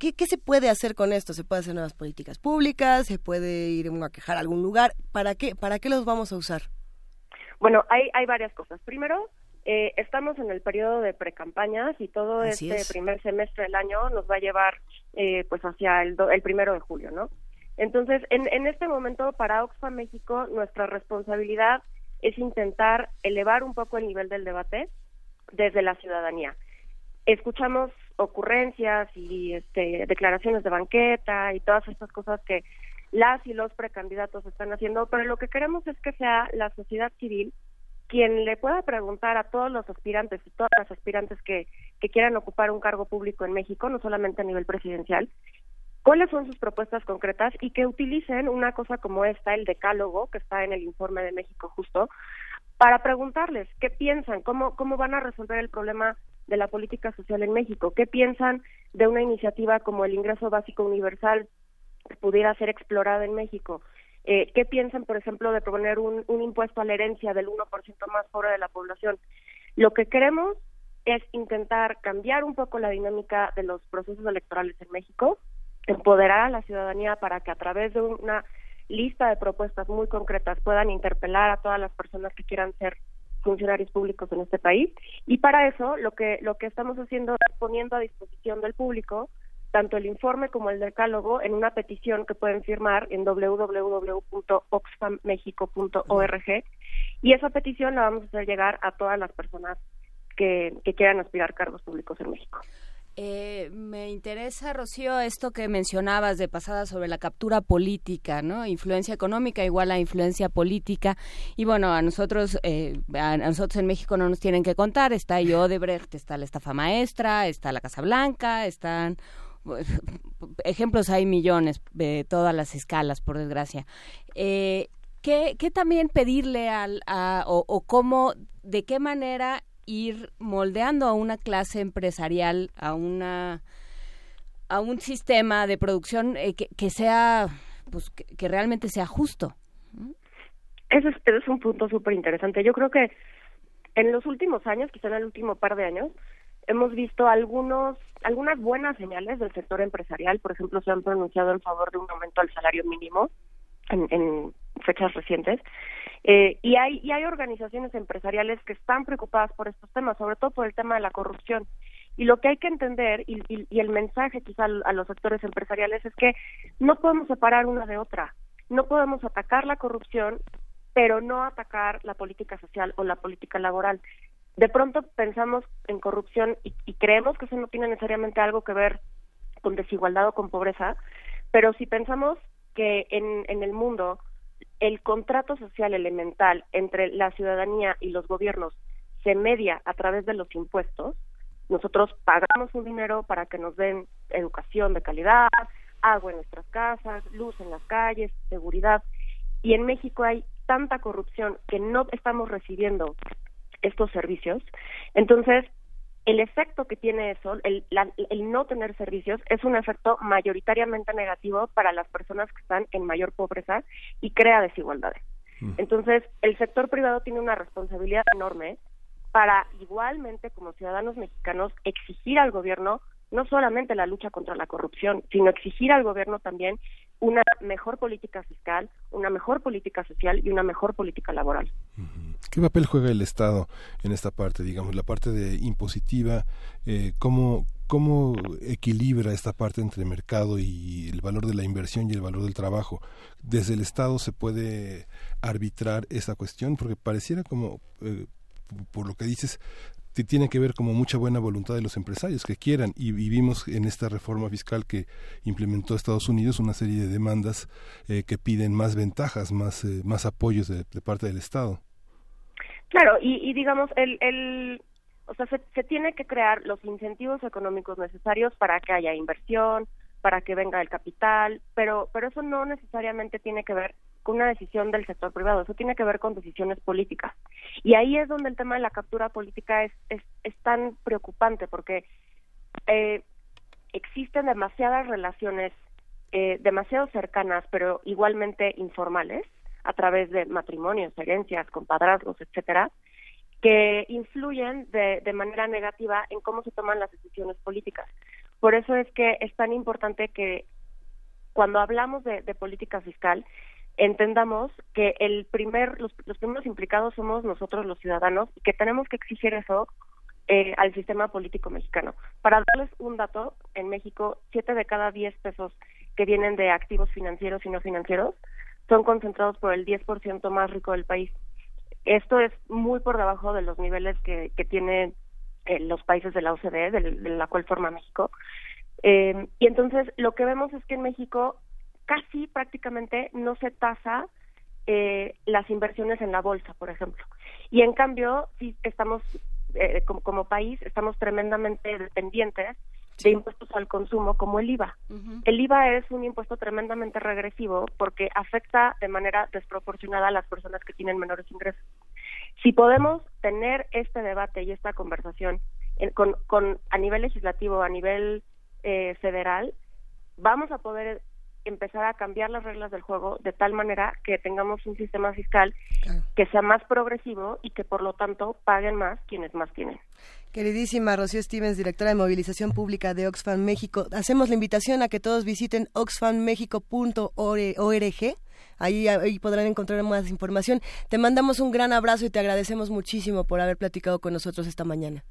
¿Qué, se puede hacer con esto? ¿Se puede hacer nuevas políticas públicas? ¿Se puede ir uno a quejar a algún lugar? ¿Para qué, para qué los vamos a usar? Bueno, hay, hay varias cosas. Primero, eh, estamos en el periodo de precampañas y todo este primer semestre del año nos va a llevar eh, pues hacia el, el primero de julio, ¿no? Entonces, en, en este momento para Oxfam México nuestra responsabilidad es intentar elevar un poco el nivel del debate desde la ciudadanía escuchamos ocurrencias y este, declaraciones de banqueta y todas estas cosas que las y los precandidatos están haciendo, pero lo que queremos es que sea la sociedad civil quien le pueda preguntar a todos los aspirantes y todas las aspirantes que, que quieran ocupar un cargo público en México, no solamente a nivel presidencial, cuáles son sus propuestas concretas y que utilicen una cosa como esta, el decálogo, que está en el informe de México justo, para preguntarles qué piensan, cómo, cómo van a resolver el problema de la política social en México, qué piensan de una iniciativa como el ingreso básico universal que pudiera ser explorada en México, eh, ¿Qué piensan, por ejemplo, de proponer un, un impuesto a la herencia del 1% más pobre de la población? Lo que queremos es intentar cambiar un poco la dinámica de los procesos electorales en México, empoderar a la ciudadanía para que a través de una lista de propuestas muy concretas puedan interpelar a todas las personas que quieran ser funcionarios públicos en este país y para eso lo que lo que estamos haciendo es poniendo a disposición del público tanto el informe como el decálogo en una petición que pueden firmar en www.oxfammexico.org y esa petición la vamos a hacer llegar a todas las personas que, quieran aspirar cargos públicos en México. Eh, me interesa, Rocío, esto que mencionabas de pasada sobre la captura política, ¿no? Influencia económica igual a influencia política. Y bueno, a nosotros, eh, a nosotros en México no nos tienen que contar. Está Odebrecht, está la estafa maestra, está la Casa Blanca, están ejemplos hay millones de todas las escalas, por desgracia. Eh, ¿qué, también pedirle al, a, o, cómo, de qué manera ir moldeando a una clase empresarial, a una a un sistema de producción eh, que, sea, pues, que, realmente sea justo? Ese es, ese es un punto súper interesante. Yo creo que en los últimos años, quizá en el último par de años, hemos visto algunos algunas buenas señales del sector empresarial, por ejemplo, se han pronunciado en favor de un aumento al salario mínimo en, fechas recientes. Eh, y hay y hay organizaciones empresariales que están preocupadas por estos temas, sobre todo por el tema de la corrupción. Y lo que hay que entender y, y, el mensaje quizá a los sectores empresariales es que no podemos separar una de otra. No podemos atacar la corrupción, pero no atacar la política social o la política laboral de pronto pensamos en corrupción y, creemos que eso no tiene necesariamente algo que ver con desigualdad o con pobreza, pero si pensamos que en, en el mundo el contrato social elemental entre la ciudadanía y los gobiernos se media a través de los impuestos, nosotros pagamos un dinero para que nos den educación de calidad, agua en nuestras casas, luz en las calles, seguridad. Y en México hay tanta corrupción que no estamos recibiendo estos servicios. Entonces, el efecto que tiene eso, el, el, no tener servicios, es un efecto mayoritariamente negativo para las personas que están en mayor pobreza y crea desigualdades. Mm. Entonces, el sector privado tiene una responsabilidad enorme para igualmente como ciudadanos mexicanos exigir al gobierno no solamente la lucha contra la corrupción, sino exigir al gobierno también una mejor política fiscal, una mejor política social y una mejor política laboral. ¿Qué papel juega el Estado en esta parte, digamos, la parte de impositiva? Eh, ¿cómo, ¿Cómo equilibra esta parte entre mercado y el valor de la inversión y el valor del trabajo? ¿Desde el Estado se puede arbitrar esa cuestión? Porque pareciera como, eh, por lo que dices, tiene que ver como mucha buena voluntad de los empresarios que quieran y vivimos en esta reforma fiscal que implementó Estados Unidos una serie de demandas eh, que piden más ventajas, más, más apoyos de parte del Estado. Claro, y, digamos, el, el, o sea, se, se tiene que crear los incentivos económicos necesarios para que haya inversión, para que venga el capital, pero, pero eso no necesariamente tiene que ver con una decisión del sector privado, eso tiene que ver con decisiones políticas. Y ahí es donde el tema de la captura política es, es, tan preocupante, porque eh, existen demasiadas relaciones eh, demasiado cercanas, pero igualmente informales, a través de matrimonios, herencias, compadrazgos, etcétera, que influyen de, de manera negativa en cómo se toman las decisiones políticas. Por eso es que es tan importante que cuando hablamos de, política fiscal entendamos que el primer los, los, primeros implicados somos nosotros los ciudadanos y que tenemos que exigir eso eh, al sistema político mexicano. Para darles un dato, en México siete de cada diez pesos que vienen de activos financieros y no financieros son concentrados por el 10% más rico del país. Esto es muy por debajo de los niveles que, que tiene eh, los países de la OCDE, de, de la cual forma México. Eh, y entonces lo que vemos es que en México casi prácticamente no se tasa eh, las inversiones en la bolsa, por ejemplo. Y en cambio, sí estamos, eh, como, como país, estamos tremendamente dependientes de impuestos al consumo como el IVA. El IVA es un impuesto tremendamente regresivo porque afecta de manera desproporcionada a las personas que tienen menores ingresos. Si podemos tener este debate y esta conversación en- con, con a nivel legislativo, a nivel eh, federal, vamos a poder empezar a cambiar las reglas del juego de tal manera que tengamos un sistema fiscal que sea más progresivo y que por lo tanto paguen más quienes más tienen. Queridísima Rocío Stevens, directora de Movilización Pública de Oxfam México, hacemos la invitación a que todos visiten oxfammexico.org. Ahí, ahí podrán encontrar más información. Te mandamos un gran abrazo y te agradecemos muchísimo por haber platicado con nosotros esta mañana.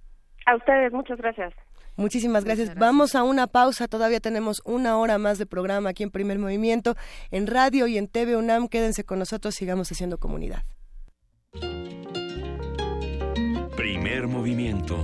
A ustedes, muchas gracias. Muchísimas gracias. Vamos a una pausa. Todavía tenemos una hora más de programa aquí en Primer Movimiento, en radio y en TV UNAM. Quédense con nosotros, sigamos haciendo comunidad. Primer movimiento.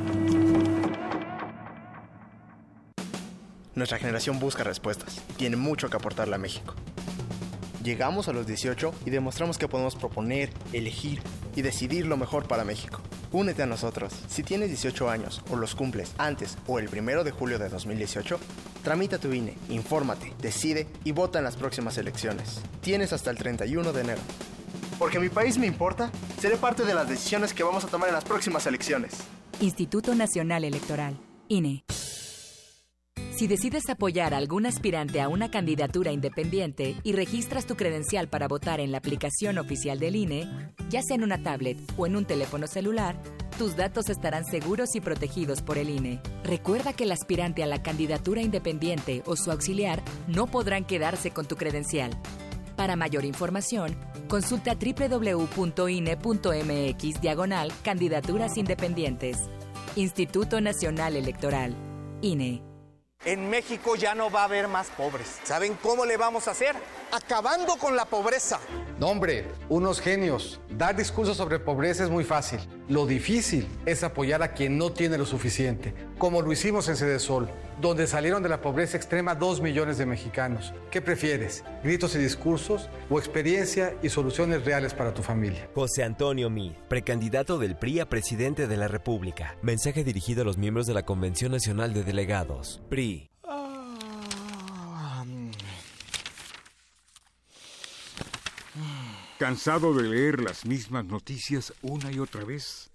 Nuestra generación busca respuestas tiene mucho que aportarle a México. Llegamos a los 18 y demostramos que podemos proponer, elegir y decidir lo mejor para México. Únete a nosotros. Si tienes 18 años o los cumples antes o el primero de julio de 2018, tramita tu INE, infórmate, decide y vota en las próximas elecciones. Tienes hasta el 31 de enero. Porque mi país me importa, seré parte de las decisiones que vamos a tomar en las próximas elecciones. Instituto Nacional Electoral, INE. Si decides apoyar a algún aspirante a una candidatura independiente y registras tu credencial para votar en la aplicación oficial del INE, ya sea en una tablet o en un teléfono celular, tus datos estarán seguros y protegidos por el INE. Recuerda que el aspirante a la candidatura independiente o su auxiliar no podrán quedarse con tu credencial. Para mayor información, consulta www.ine.mx diagonal candidaturas independientes. Instituto Nacional Electoral, INE. En México ya no va a haber más pobres. ¿Saben cómo le vamos a hacer? Acabando con la pobreza. No, hombre, unos genios. Dar discursos sobre pobreza es muy fácil. Lo difícil es apoyar a quien no tiene lo suficiente, como lo hicimos en Sede Sol, donde salieron de la pobreza extrema dos millones de mexicanos. ¿Qué prefieres? ¿Gritos y discursos o experiencia y soluciones reales para tu familia? José Antonio Meade, precandidato del PRI a presidente de la República. Mensaje dirigido a los miembros de la Convención Nacional de Delegados. PRI. ¿Cansado de leer las mismas noticias una y otra vez?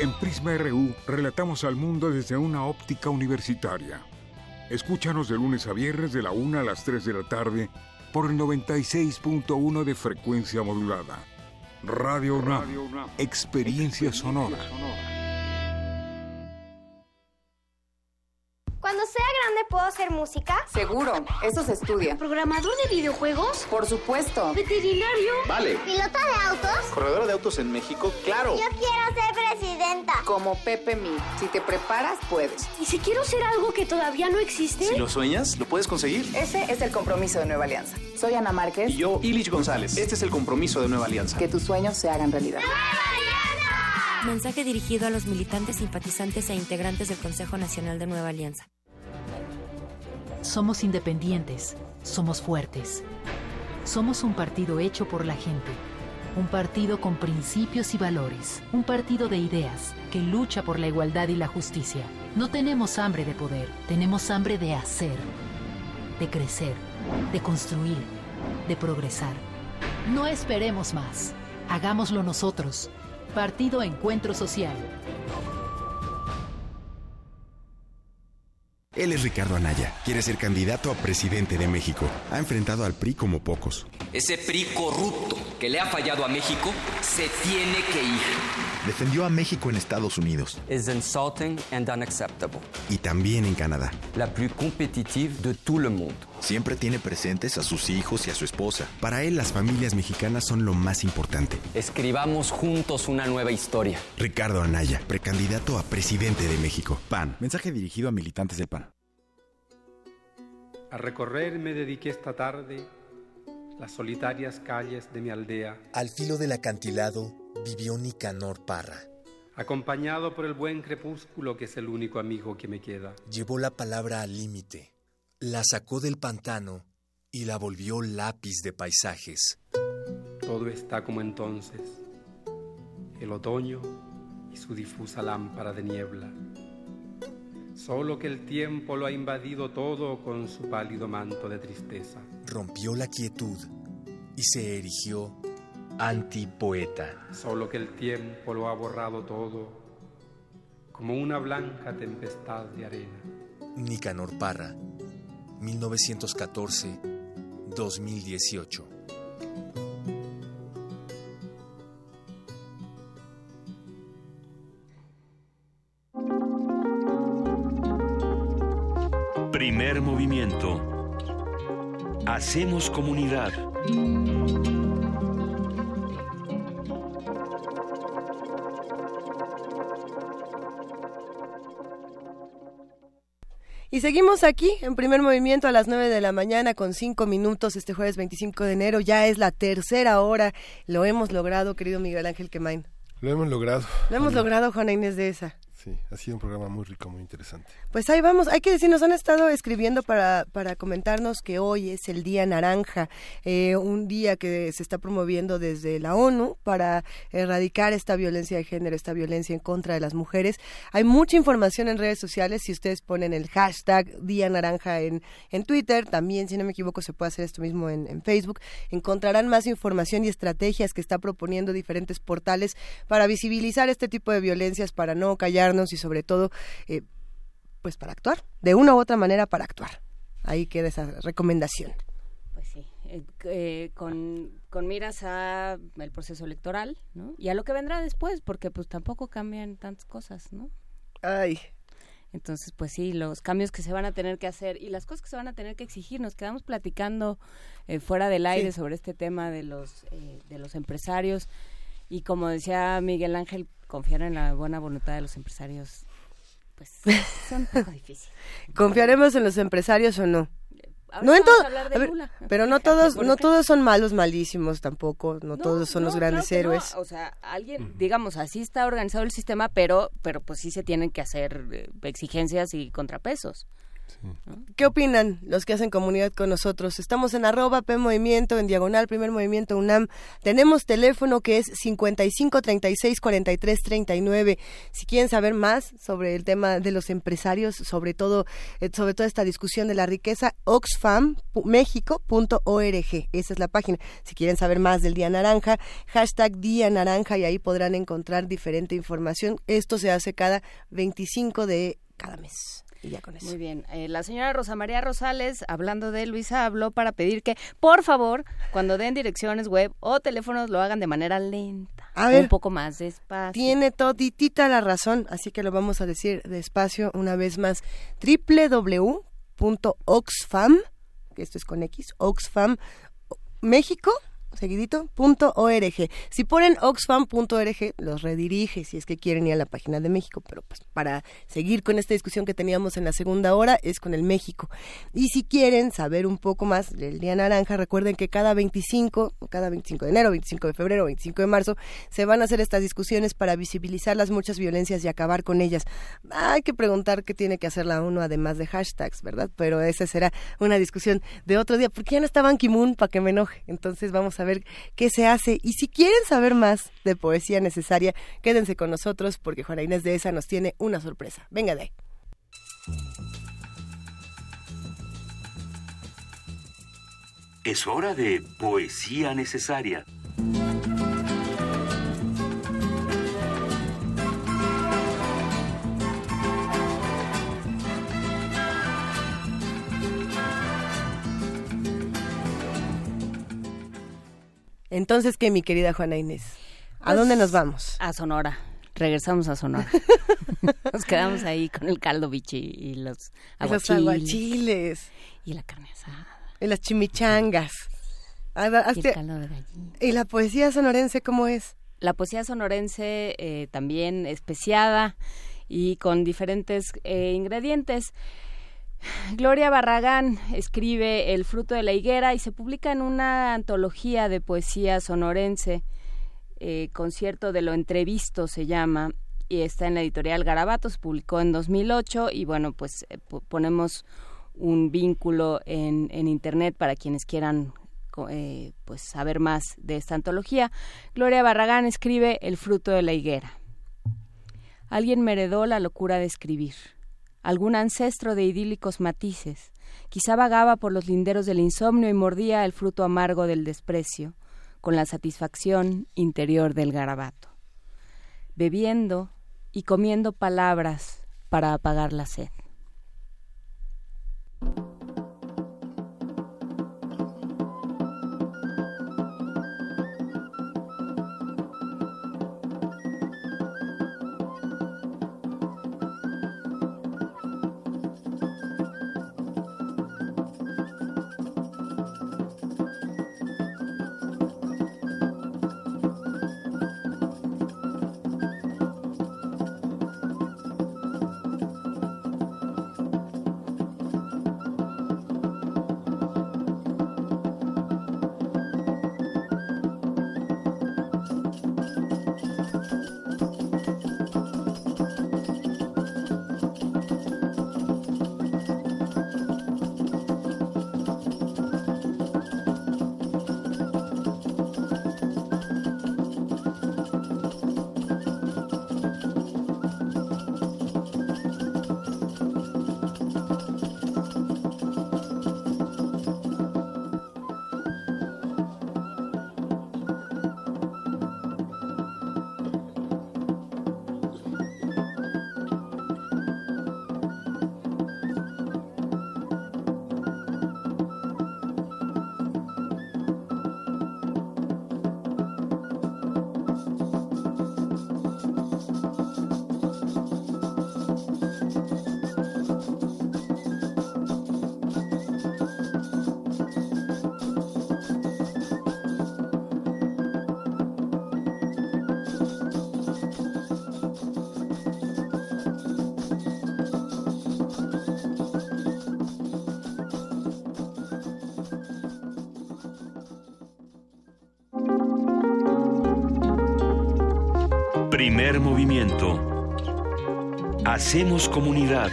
En Prisma RU relatamos al mundo desde una óptica universitaria. Escúchanos de lunes a viernes de la 1 a las 3 de la tarde por el 96.1 de frecuencia modulada. Radio UNAM, experiencia sonora. ¿Puedo hacer música? Seguro, eso se estudia. ¿Programador de videojuegos? Por supuesto. ¿Veterinario? Vale. ¿Piloto de autos? ¿Corredora de autos en México? ¡Claro! Yo quiero ser presidenta. Como Pepe Mi. Si te preparas, puedes. ¿Y si quiero ser algo que todavía no existe? Si lo sueñas, lo puedes conseguir. Ese es el compromiso de Nueva Alianza. Soy Ana Márquez. Y yo, Ilich González. Este es el compromiso de Nueva Alianza. Que tus sueños se hagan realidad. Mensaje dirigido a los militantes, simpatizantes e integrantes del Consejo Nacional de Nueva Alianza. Somos independientes, somos fuertes. Somos un partido hecho por la gente. Un partido con principios y valores. Un partido de ideas que lucha por la igualdad y la justicia. No tenemos hambre de poder, tenemos hambre de hacer, de crecer, de construir, de progresar. No esperemos más. Hagámoslo nosotros. Partido Encuentro Social. Él es Ricardo Anaya. Quiere ser candidato a presidente de México. Ha enfrentado al PRI como pocos. Ese PRI corrupto que le ha fallado a México se tiene que ir. Defendió a México en Estados Unidos. Es insulting and unacceptable. Y también en Canadá. La plus competitive de tout le monde. Siempre tiene presentes a sus hijos y a su esposa. Para él, las familias mexicanas son lo más importante. Escribamos juntos una nueva historia. Ricardo Anaya, precandidato a presidente de México. PAN. Mensaje dirigido a militantes del PAN. A recorrer me dediqué esta tarde las solitarias calles de mi aldea. Al filo del acantilado vivió Nicanor Parra. Acompañado por el buen crepúsculo que es el único amigo que me queda. Llevó la palabra al límite, la sacó del pantano y la volvió lápiz de paisajes. Todo está como entonces, el otoño y su difusa lámpara de niebla. Solo que el tiempo lo ha invadido todo con su pálido manto de tristeza. Rompió la quietud y se erigió antipoeta. Solo que el tiempo lo ha borrado todo como una blanca tempestad de arena. Nicanor Parra, 1914-2018. Primer movimiento. Hacemos comunidad. Y seguimos aquí en primer movimiento a las 9 de la mañana con 5 minutos este jueves 25 de enero. Ya es la tercera hora. Lo hemos logrado, querido Miguel Ángel Quemain. Lo hemos logrado. Lo hemos logrado, Juana Inés de esa. Sí, ha sido un programa muy rico, muy interesante. Pues ahí vamos. Hay que decir, nos han estado escribiendo para, para comentarnos que hoy es el Día Naranja, eh, un día que se está promoviendo desde la ONU para erradicar esta violencia de género, esta violencia en contra de las mujeres. Hay mucha información en redes sociales. Si ustedes ponen el hashtag Día Naranja en, en Twitter, también, si no me equivoco, se puede hacer esto mismo en, en Facebook, encontrarán más información y estrategias que está proponiendo diferentes portales para visibilizar este tipo de violencias, para no callar y sobre todo eh, pues para actuar de una u otra manera para actuar ahí queda esa recomendación pues sí eh, eh, con, con miras a el proceso electoral ¿no? y a lo que vendrá después porque pues tampoco cambian tantas cosas no ay entonces, pues sí, los cambios que se van a tener que hacer y las cosas que se van a tener que exigir. Nos quedamos platicando eh, fuera del aire sí. sobre este tema de los, eh, de los empresarios y como decía Miguel Ángel, confiar en la buena voluntad de los empresarios, pues son un poco difícil. ¿Confiaremos en los empresarios o no? Ahora no en todo, pero no todos, no todos son malos, malísimos tampoco, no, no todos son no, los grandes claro héroes. O sea, alguien, digamos, así está organizado el sistema, pero, pero pues sí se tienen que hacer eh, exigencias y contrapesos. ¿Qué opinan los que hacen comunidad con nosotros? Estamos en arroba P Movimiento, en diagonal Primer Movimiento UNAM. Tenemos teléfono que es 55 36 43 39. Si quieren saber más sobre el tema de los empresarios, sobre todo, eh, sobre toda esta discusión de la riqueza, oxfammexico.org. Esa es la página. Si quieren saber más del Día Naranja, hashtag Día Naranja y ahí podrán encontrar diferente información. Esto se hace cada 25 de cada mes. Y ya con eso. Muy bien. Eh, la señora Rosa María Rosales, hablando de Luisa, habló para pedir que, por favor, cuando den direcciones web o teléfonos, lo hagan de manera lenta. A ver, un poco más despacio. Tiene toditita la razón, así que lo vamos a decir despacio una vez más. www.oxfam, que esto es con X, Oxfam México seguidito, punto .org. Si ponen oxfam.org, los redirige si es que quieren ir a la página de México, pero pues para seguir con esta discusión que teníamos en la segunda hora es con el México. Y si quieren saber un poco más del Día Naranja, recuerden que cada 25, cada 25 de enero, 25 de febrero, 25 de marzo, se van a hacer estas discusiones para visibilizar las muchas violencias y acabar con ellas. Hay que preguntar qué tiene que hacer la ONU además de hashtags, ¿verdad? Pero esa será una discusión de otro día, porque ya no está Ban Ki-moon para que me enoje. Entonces vamos a ver qué se hace. Y si quieren saber más de poesía necesaria, quédense con nosotros porque Juana Inés de esa nos tiene una sorpresa. Venga de ahí. Es hora de poesía necesaria. Entonces, ¿qué, mi querida Juana Inés? ¿A dónde Pues, nos vamos? A Sonora. Regresamos a Sonora. nos quedamos ahí con el caldo bichi y los Y los aguachiles. aguachiles. Y la carne asada. Y las chimichangas. Ah, Y el caldo de gallina. ¿Y la poesía sonorense cómo es? La poesía sonorense eh, también especiada y con diferentes eh, ingredientes. Gloria Barragán escribe El fruto de la higuera y se publica en una antología de poesía sonorense, eh, Concierto de lo entrevisto se llama, y está en la editorial Garabato, se publicó en 2008 y bueno, pues eh, po- ponemos un vínculo en, internet para quienes quieran eh, pues saber más de esta antología. Gloria Barragán escribe El fruto de la higuera. Alguien me heredó la locura de escribir. Algún ancestro de idílicos matices. Quizá vagaba por los linderos del insomnio y mordía el fruto amargo del desprecio, con la satisfacción interior del garabato. Bebiendo y comiendo palabras para apagar la sed. Hacemos comunidad.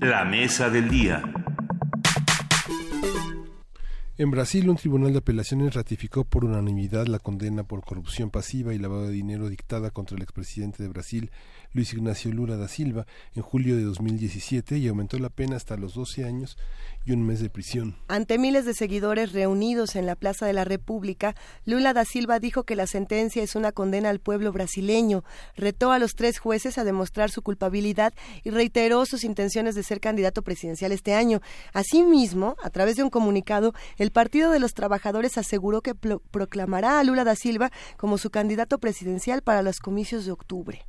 La mesa del día. En Brasil, un tribunal de apelaciones ratificó por unanimidad la condena por corrupción pasiva y lavado de dinero dictada contra el expresidente de Brasil, Luis Ignacio Lula da Silva, en julio de 2017 y aumentó la pena hasta los 12 años y un mes de prisión. Ante miles de seguidores reunidos en la Plaza de la República, Lula da Silva dijo que la sentencia es una condena al pueblo brasileño, retó a los tres jueces a demostrar su culpabilidad y reiteró sus intenciones de ser candidato presidencial este año. Asimismo, a través de un comunicado, el Partido de los Trabajadores aseguró que pro- proclamará a Lula da Silva como su candidato presidencial para los comicios de octubre.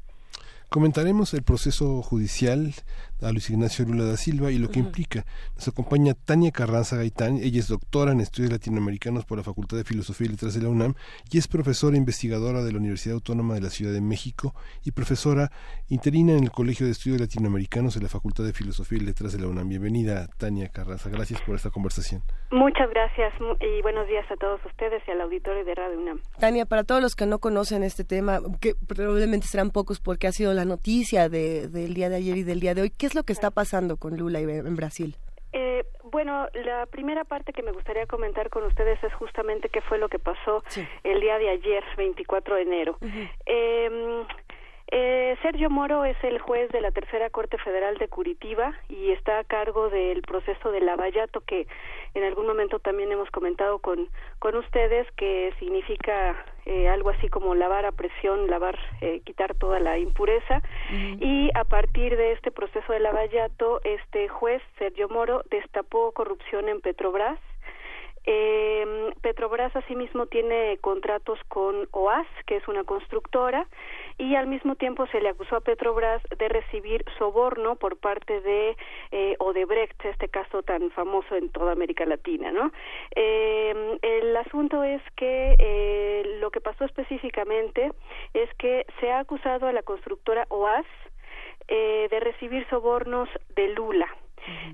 Comentaremos el proceso judicial a Luis Ignacio Lula da Silva y lo que implica. Nos acompaña Tania Carranza Gaitán, ella es doctora en estudios latinoamericanos por la Facultad de Filosofía y Letras de la UNAM y es profesora investigadora de la Universidad Autónoma de la Ciudad de México y profesora interina en el Colegio de Estudios Latinoamericanos de la Facultad de Filosofía y Letras de la UNAM. Bienvenida, Tania Carranza. Gracias por esta conversación. Muchas gracias y buenos días a todos ustedes y al auditorio de Radio UNAM. Tania, para todos los que no conocen este tema, que probablemente serán pocos porque ha sido la noticia de- del día de ayer y del día de hoy, ¿qué es lo que está pasando con Lula en Brasil? Eh, bueno, la primera parte que me gustaría comentar con ustedes es justamente qué fue lo que pasó el día de ayer, 24 de enero. Eh, Eh, Sergio Moro es el juez de la Tercera Corte Federal de Curitiba y está a cargo del proceso de lavallato que en algún momento también hemos comentado con, con ustedes que significa eh, algo así como lavar a presión, lavar, eh, quitar toda la impureza. Y a partir de este proceso de lavallato este juez Sergio Moro destapó corrupción en Petrobras. Eh, Petrobras asimismo tiene contratos con OAS, que es una constructora, y al mismo tiempo se le acusó a Petrobras de recibir soborno por parte de eh, Odebrecht, este caso tan famoso en toda América Latina, ¿no? Eh, el asunto es que eh, lo que pasó específicamente es que se ha acusado a la constructora OAS eh, de recibir sobornos de Lula.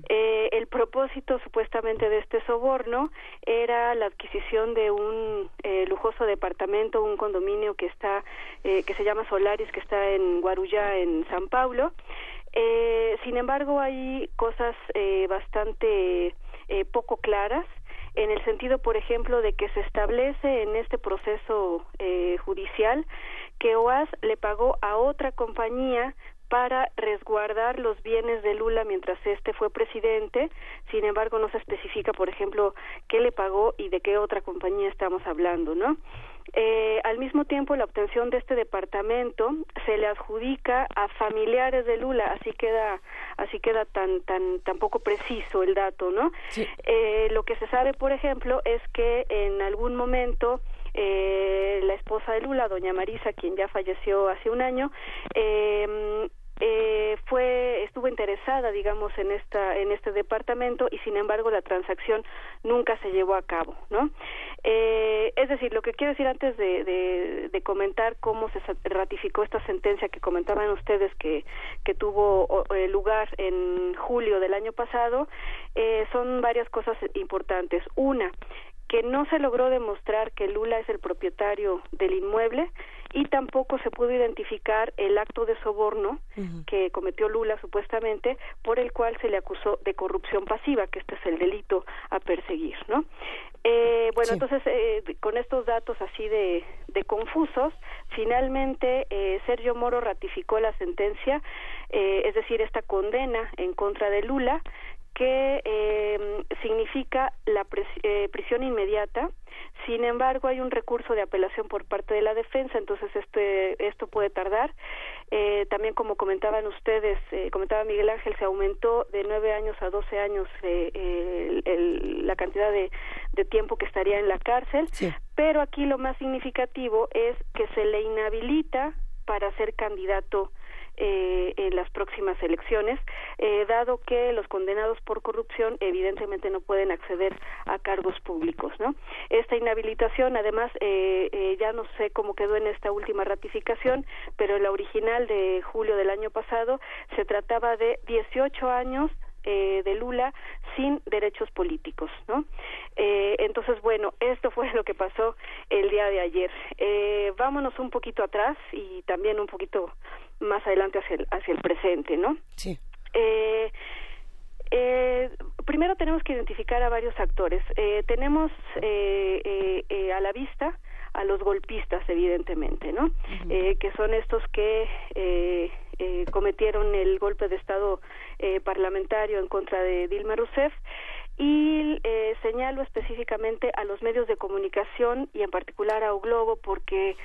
Eh, el propósito supuestamente de este soborno era la adquisición de un eh, lujoso departamento, un condominio que está, eh, que se llama Solaris, que está en Guarujá, en San Paulo. Eh, sin embargo, hay cosas eh, bastante eh, poco claras en el sentido, por ejemplo, de que se establece en este proceso judicial que OAS le pagó a otra compañía para resguardar los bienes de Lula mientras este fue presidente. Sin embargo, no se especifica, por ejemplo, qué le pagó y de qué otra compañía estamos hablando, ¿no? Eh, al mismo tiempo, la obtención de este departamento se le adjudica a familiares de Lula, así queda, así queda tan, tan, tan poco preciso el dato, ¿no? Eh, lo que se sabe, por ejemplo, es que en algún momento eh, la esposa de Lula, doña Marisa, quien ya falleció hace un año, eh, eh, fue estuvo interesada digamos en esta en este departamento y sin embargo la transacción nunca se llevó a cabo no eh, es decir lo que quiero decir antes de, comentar cómo se ratificó esta sentencia que comentaban ustedes que que tuvo eh, lugar en julio del año pasado eh, son varias cosas importantes. Una que no se logró demostrar que Lula es el propietario del inmueble y tampoco se pudo identificar el acto de soborno que cometió Lula supuestamente por el cual se le acusó de corrupción pasiva, que este es el delito a perseguir, ¿no? Eh, bueno, entonces eh, con estos datos así de, de confusos, finalmente eh, Sergio Moro ratificó la sentencia, eh, es decir, esta condena en contra de Lula que eh, significa la pres eh, prisión inmediata. Sin embargo, hay un recurso de apelación por parte de la defensa, entonces este, esto puede tardar. Eh, también, como comentaban ustedes, eh, comentaba Miguel Ángel, se aumentó de nueve años a doce años eh, el, el, la cantidad de, de, tiempo que estaría en la cárcel. Sí. Pero aquí lo más significativo es que se le inhabilita para ser candidato eh, en las próximas elecciones, eh, dado que los condenados por corrupción evidentemente no pueden acceder a cargos públicos, ¿no? Esta inhabilitación, además, eh, eh, ya no sé cómo quedó en esta última ratificación, pero en la original de julio del año pasado se trataba de 18 años eh, de Lula sin derechos políticos, ¿no? Eh, entonces, bueno, esto fue lo que pasó el día de ayer. Eh, vámonos un poquito atrás y también un poquito más adelante hacia el, hacia el presente, ¿no? Sí. Eh, eh, primero tenemos que identificar a varios actores. Eh, tenemos eh, eh, eh, a la vista a los golpistas, evidentemente, ¿no? Uh -huh. eh, que son estos que eh, cometieron el golpe de Estado eh, parlamentario en contra de Dilma Rousseff. Y eh, señalo específicamente a los medios de comunicación y en particular a O Globo porque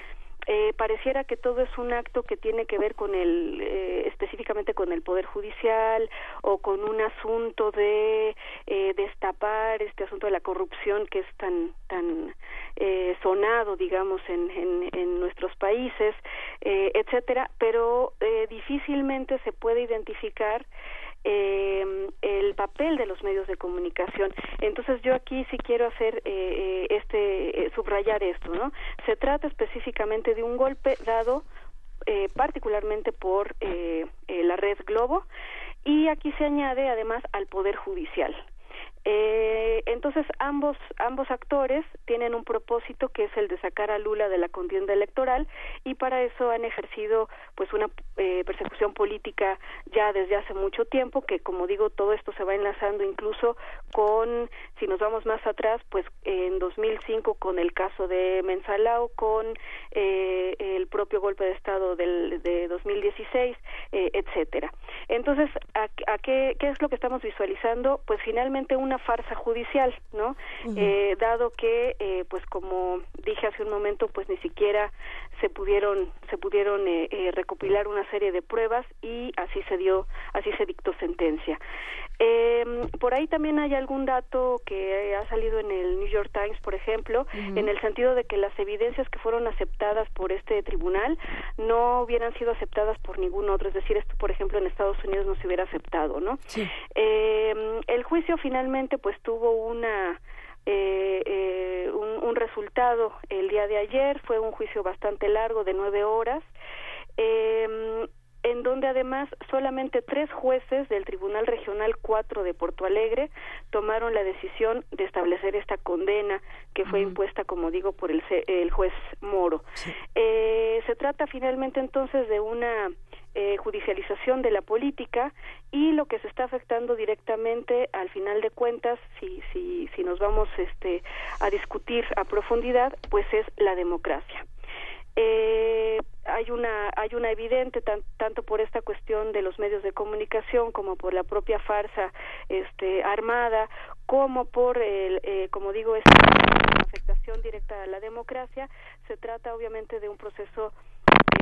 eh, pareciera que todo es un acto que tiene que ver con el eh, específicamente con el poder judicial o con un asunto de eh, destapar este asunto de la corrupción que es tan tan eh, sonado digamos en, en, en nuestros países eh, etcétera. Pero eh, difícilmente se puede identificar eh, el papel de los medios de comunicación. Entonces yo aquí sí quiero hacer eh, este eh, subrayar esto, ¿no? Se trata específicamente de un golpe dado eh, particularmente por eh, eh, la red Globo y aquí se añade además al poder judicial. Eh, entonces ambos ambos actores tienen un propósito que es el de sacar a Lula de la contienda electoral y para eso han ejercido pues una eh, persecución política ya desde hace mucho tiempo, que como digo, todo esto se va enlazando incluso con, si nos vamos más atrás, pues en 2005 con el caso de Mensalao, con eh, el propio golpe de Estado del, de 2016, eh, etcétera. Entonces, ¿a, a qué, qué, es lo que estamos visualizando? Pues finalmente una farsa judicial, ¿no? eh, dado que, eh, pues como dije hace un momento, pues ni siquiera se pudieron se pudieron eh, eh, recopilar una serie de pruebas y así se dio así se dictó sentencia eh, por ahí también hay algún dato que ha salido en el New York Times por ejemplo uh -huh. en el sentido de que las evidencias que fueron aceptadas por este tribunal no hubieran sido aceptadas por ningún otro es decir esto por ejemplo en Estados Unidos no se hubiera aceptado no sí. el juicio finalmente pues tuvo una eh, eh, un, un, resultado el día de ayer. Fue un juicio bastante largo de nueve horas. Eh, en donde además solamente tres jueces del Tribunal Regional 4 de Porto Alegre tomaron la decisión de establecer esta condena que fue uh -huh. impuesta, como digo, por el, el juez Moro. Sí. Eh, se trata finalmente entonces de una eh, judicialización de la política y lo que se está afectando directamente al final de cuentas si si si nos vamos este a discutir a profundidad pues es la democracia eh, hay una hay una evidente tan, tanto por esta cuestión de los medios de comunicación como por la propia farsa este armada como por el eh, como digo esta afectación directa a la democracia. Se trata obviamente de un proceso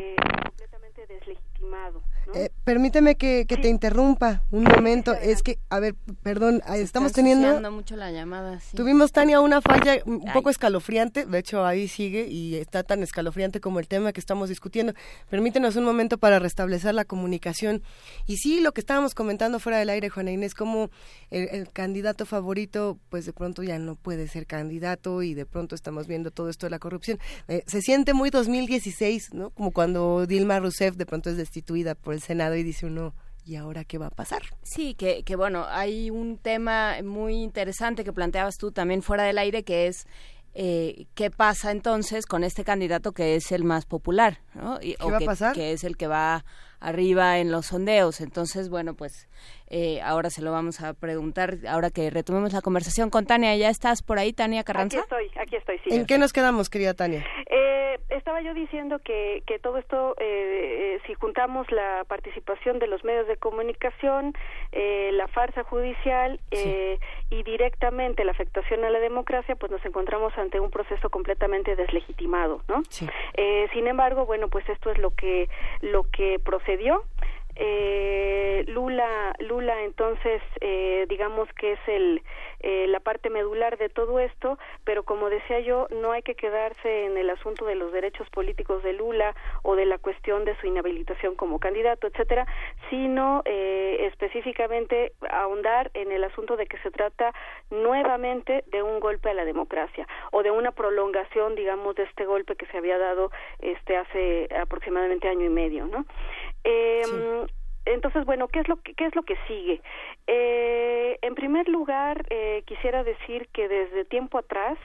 eh, completamente deslegitimado. ¿no? Eh, permíteme que, que sí. te interrumpa un momento. Sí, es que, a ver, perdón, Se estamos está teniendo. mucho la llamada. Sí. Tuvimos, Tania, una falla un Ay. poco escalofriante. De hecho, ahí sigue y está tan escalofriante como el tema que estamos discutiendo. Permítenos un momento para restablecer la comunicación. Y sí, lo que estábamos comentando fuera del aire, Juana Inés, como el, el candidato favorito, pues de pronto ya no puede ser candidato y de pronto estamos viendo todo esto de la corrupción. Eh, se siente muy 2016, ¿no? Como cuando Dilma Rousseff de pronto es destituida por el Senado y dice uno, ¿y ahora qué va a pasar? Sí, que, que bueno, hay un tema muy interesante que planteabas tú también fuera del aire, que es eh, qué pasa entonces con este candidato que es el más popular, ¿no? Y, ¿Qué o va que, a pasar? que es el que va arriba en los sondeos. Entonces, bueno, pues eh, ahora se lo vamos a preguntar, ahora que retomemos la conversación con Tania. ¿Ya estás por ahí, Tania Carranza? Aquí estoy, aquí estoy, sí. ¿En qué nos quedamos, querida Tania? Eh, estaba yo diciendo que, que todo esto, eh, eh si juntamos la participación de los medios de comunicación, eh, la farsa judicial sí. y directamente la afectación a la democracia, pues nos encontramos ante un proceso completamente deslegitimado, ¿no? Sí. sin embargo, bueno, pues esto es lo que, lo que procedió eh, Lula Lula entonces eh, digamos que es el eh, la parte medular de todo esto pero como decía yo no hay que quedarse en el asunto de los derechos políticos de Lula o de la cuestión de su inhabilitación como candidato etcétera sino eh, específicamente ahondar en el asunto de que se trata nuevamente de un golpe a la democracia o de una prolongación digamos de este golpe que se había dado este hace aproximadamente año y medio no eh. Entonces, bueno, ¿qué es lo que, qué es lo que sigue? Eh, en primer lugar, eh, quisiera decir que desde tiempo atrás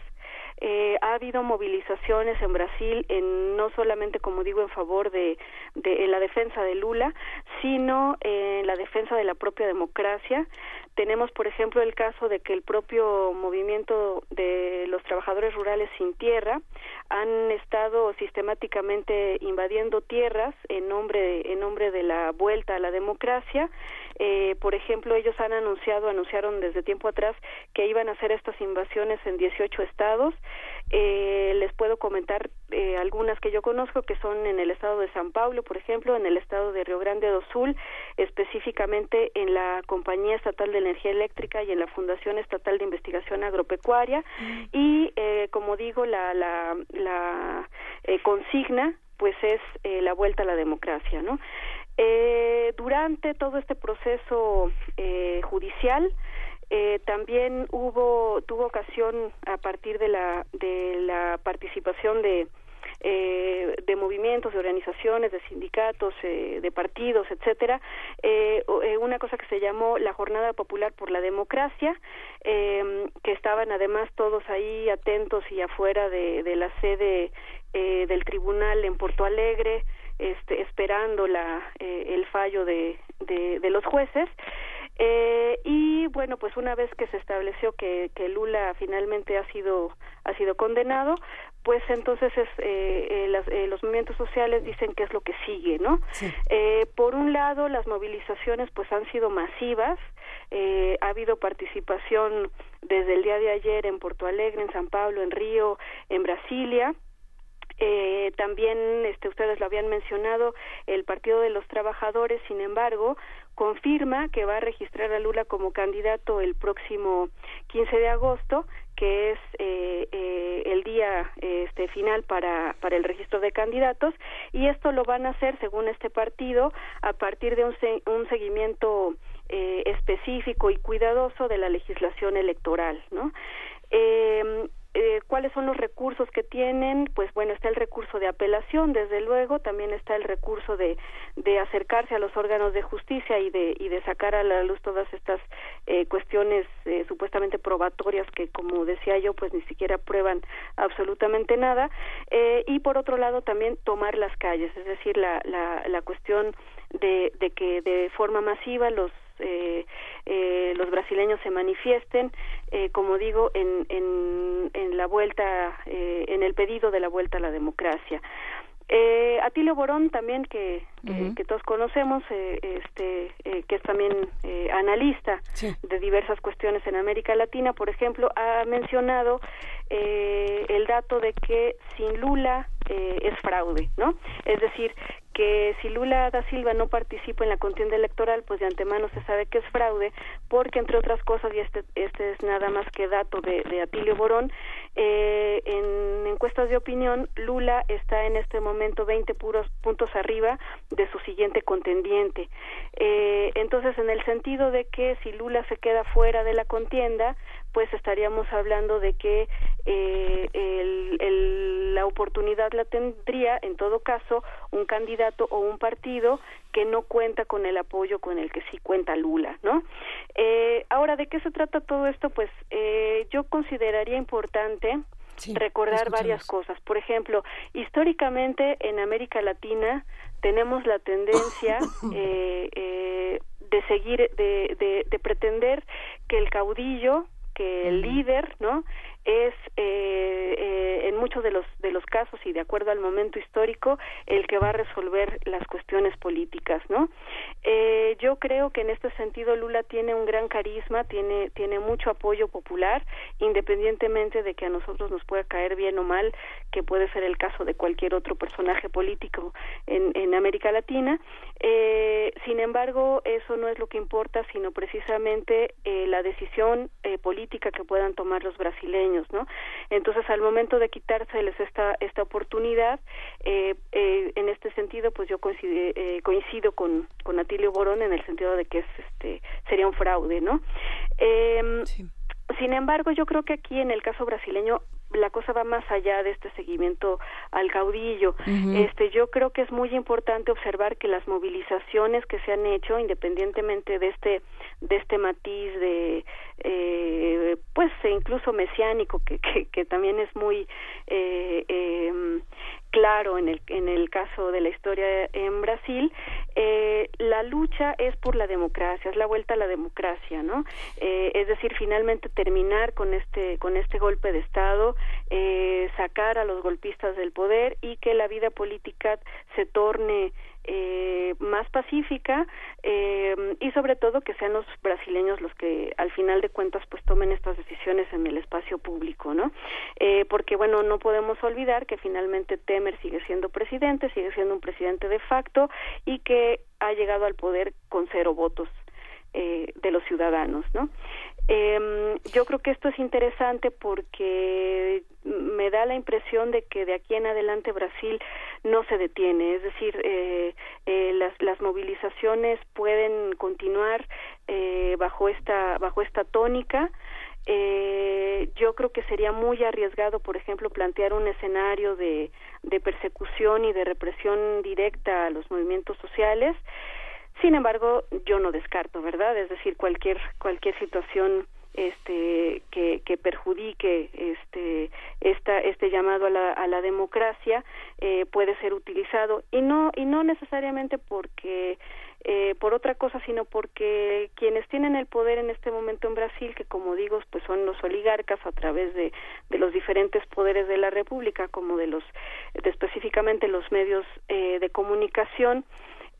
eh, ha habido movilizaciones en Brasil, en, no solamente, como digo, en favor de, de la defensa de Lula, sino en la defensa de la propia democracia. Tenemos, por ejemplo, el caso de que el propio movimiento de los trabajadores rurales sin tierra han estado sistemáticamente invadiendo tierras en nombre en nombre de la vuelta a la democracia. Eh, por ejemplo, ellos han anunciado, anunciaron desde tiempo atrás que iban a hacer estas invasiones en 18 estados. Eh, les puedo comentar eh, algunas que yo conozco que son en el estado de San Paulo, por ejemplo, en el estado de Río Grande do Sul, específicamente en la Compañía Estatal de Energía Eléctrica y en la Fundación Estatal de Investigación Agropecuaria mm. y eh, como digo la la, la eh, consigna pues es eh, la vuelta a la democracia, ¿no? Eh, durante todo este proceso eh, judicial eh, también hubo tuvo ocasión a partir de la de la participación de eh, de movimientos, de organizaciones, de sindicatos, eh, de partidos, etcétera, eh, eh, una cosa que se llamó la Jornada Popular por la Democracia, eh, que estaban además todos ahí atentos y afuera de, la sede eh, del tribunal en Porto Alegre, este, esperando la, el fallo de, de, los jueces. Y bueno, pues una vez que se estableció que, que Lula finalmente ha sido ha sido condenado, pues entonces es, eh, eh, los movimientos sociales dicen qué es lo que sigue, ¿no? por un lado, las movilizaciones pues han sido masivas, eh, ha habido participación desde el día de ayer en Porto Alegre, en San Pablo, en Río, en Brasilia. Eh, también este, ustedes lo habían mencionado, el Partido de los Trabajadores, sin embargo, confirma que va a registrar a Lula como candidato el próximo 15 de agosto, que es eh, eh, el día este final para, para el registro de candidatos, y esto lo van a hacer, según este partido, a partir de un, un seguimiento eh, específico y cuidadoso de la legislación electoral, ¿no? Eh, ¿Cuáles son los recursos que tienen? Pues bueno, está el recurso de apelación, desde luego, también está el recurso de, de acercarse a los órganos de justicia y de, y de sacar a la luz todas estas eh, cuestiones eh, supuestamente probatorias que, como decía yo, pues ni siquiera prueban absolutamente nada. Eh, y por otro lado, también tomar las calles, es decir, la, la, la cuestión de, de que de forma masiva los eh, eh, los brasileños se manifiesten, eh, como digo, en, en, en la vuelta, eh, en el pedido de la vuelta a la democracia. Eh, Atilio Borón también que, que, todos conocemos, eh, este, eh, que es también eh, analista de diversas cuestiones en América Latina, por ejemplo, ha mencionado eh, el dato de que sin Lula eh, es fraude, ¿no? Es decir, que si Lula da Silva no participa en la contienda electoral, pues de antemano se sabe que es fraude, porque entre otras cosas, y este, este es nada más que dato de, de Atilio Borón, eh, en encuestas de opinión, Lula está en este momento 20 puros puntos arriba de su siguiente contendiente. Eh, entonces, en el sentido de que si Lula se queda fuera de la contienda, pues estaríamos hablando de que eh, el, la oportunidad la tendría, en todo caso, un candidato o un partido que no cuenta con el apoyo con el que sí cuenta Lula, ¿no? Eh, ahora, ¿de qué se trata todo esto? Pues eh, yo consideraría importante recordar varias cosas. Por ejemplo, históricamente en América Latina tenemos la tendencia eh, eh, de seguir, de, de, de pretender que el caudillo que el líder, ¿no? Es eh, eh, en muchos de los de los casos y de acuerdo al momento histórico el que va a resolver las cuestiones políticas no eh, yo creo que en este sentido Lula tiene un gran carisma tiene tiene mucho apoyo popular independientemente de que a nosotros nos pueda caer bien o mal que puede ser el caso de cualquier otro personaje político en, en América Latina. Eh, sin embargo eso no es lo que importa sino precisamente eh, la decisión política que puedan tomar los brasileños ¿no? Entonces, al momento de quitárseles esta esta oportunidad, eh, eh, en este sentido, pues yo coincido, eh, coincido con con Atilio Borón en el sentido de que es este sería un fraude, ¿no? Eh, Sin embargo, yo creo que aquí en el caso brasileño la cosa va más allá de este seguimiento al caudillo. Este, yo creo que es muy importante observar que las movilizaciones que se han hecho, independientemente de este de este matiz de eh, pues incluso mesiánico que, que, también es muy eh, eh, claro en el en el caso de la historia en Brasil eh, la lucha es por la democracia es la vuelta a la democracia no eh, es decir finalmente terminar con este con este golpe de estado eh, sacar a los golpistas del poder y que la vida política se torne eh, más pacífica eh, y sobre todo que sean los brasileños los que al final de cuentas pues tomen estas decisiones en el espacio público no eh, porque bueno no podemos olvidar que finalmente Temer sigue siendo presidente sigue siendo un presidente de facto y que ha llegado al poder con cero votos eh, de los ciudadanos, ¿no? Eh, yo creo que esto es interesante porque me da la impresión de que de aquí en adelante Brasil no se detiene, es decir, eh, eh, las, las movilizaciones pueden continuar eh, bajo esta bajo esta tónica. Eh, yo creo que sería muy arriesgado, por ejemplo, plantear un escenario de, de persecución y de represión directa a los movimientos sociales. Sin embargo, yo no descarto, ¿verdad? Es decir, cualquier cualquier situación este que, que perjudique este esta, este llamado a la, a la democracia eh, puede ser utilizado y no y no necesariamente porque eh, por otra cosa, sino porque quienes tienen el poder en este momento en Brasil, que como digo, pues son los oligarcas a través de, de los diferentes poderes de la República, como de los, de específicamente los medios eh, de comunicación,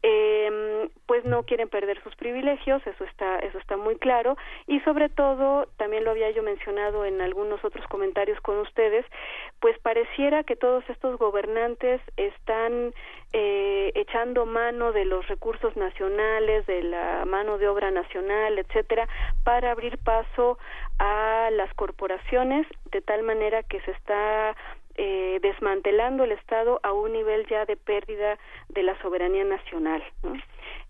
eh, pues no quieren perder sus privilegios, eso está, eso está muy claro, y sobre todo, también lo había yo mencionado en algunos otros comentarios con ustedes, pues pareciera que todos estos gobernantes están eh, echando mano de los recursos nacionales, de la mano de obra nacional, etcétera, para abrir paso a las corporaciones, de tal manera que se está eh, desmantelando el Estado a un nivel ya de pérdida de la soberanía nacional. ¿no?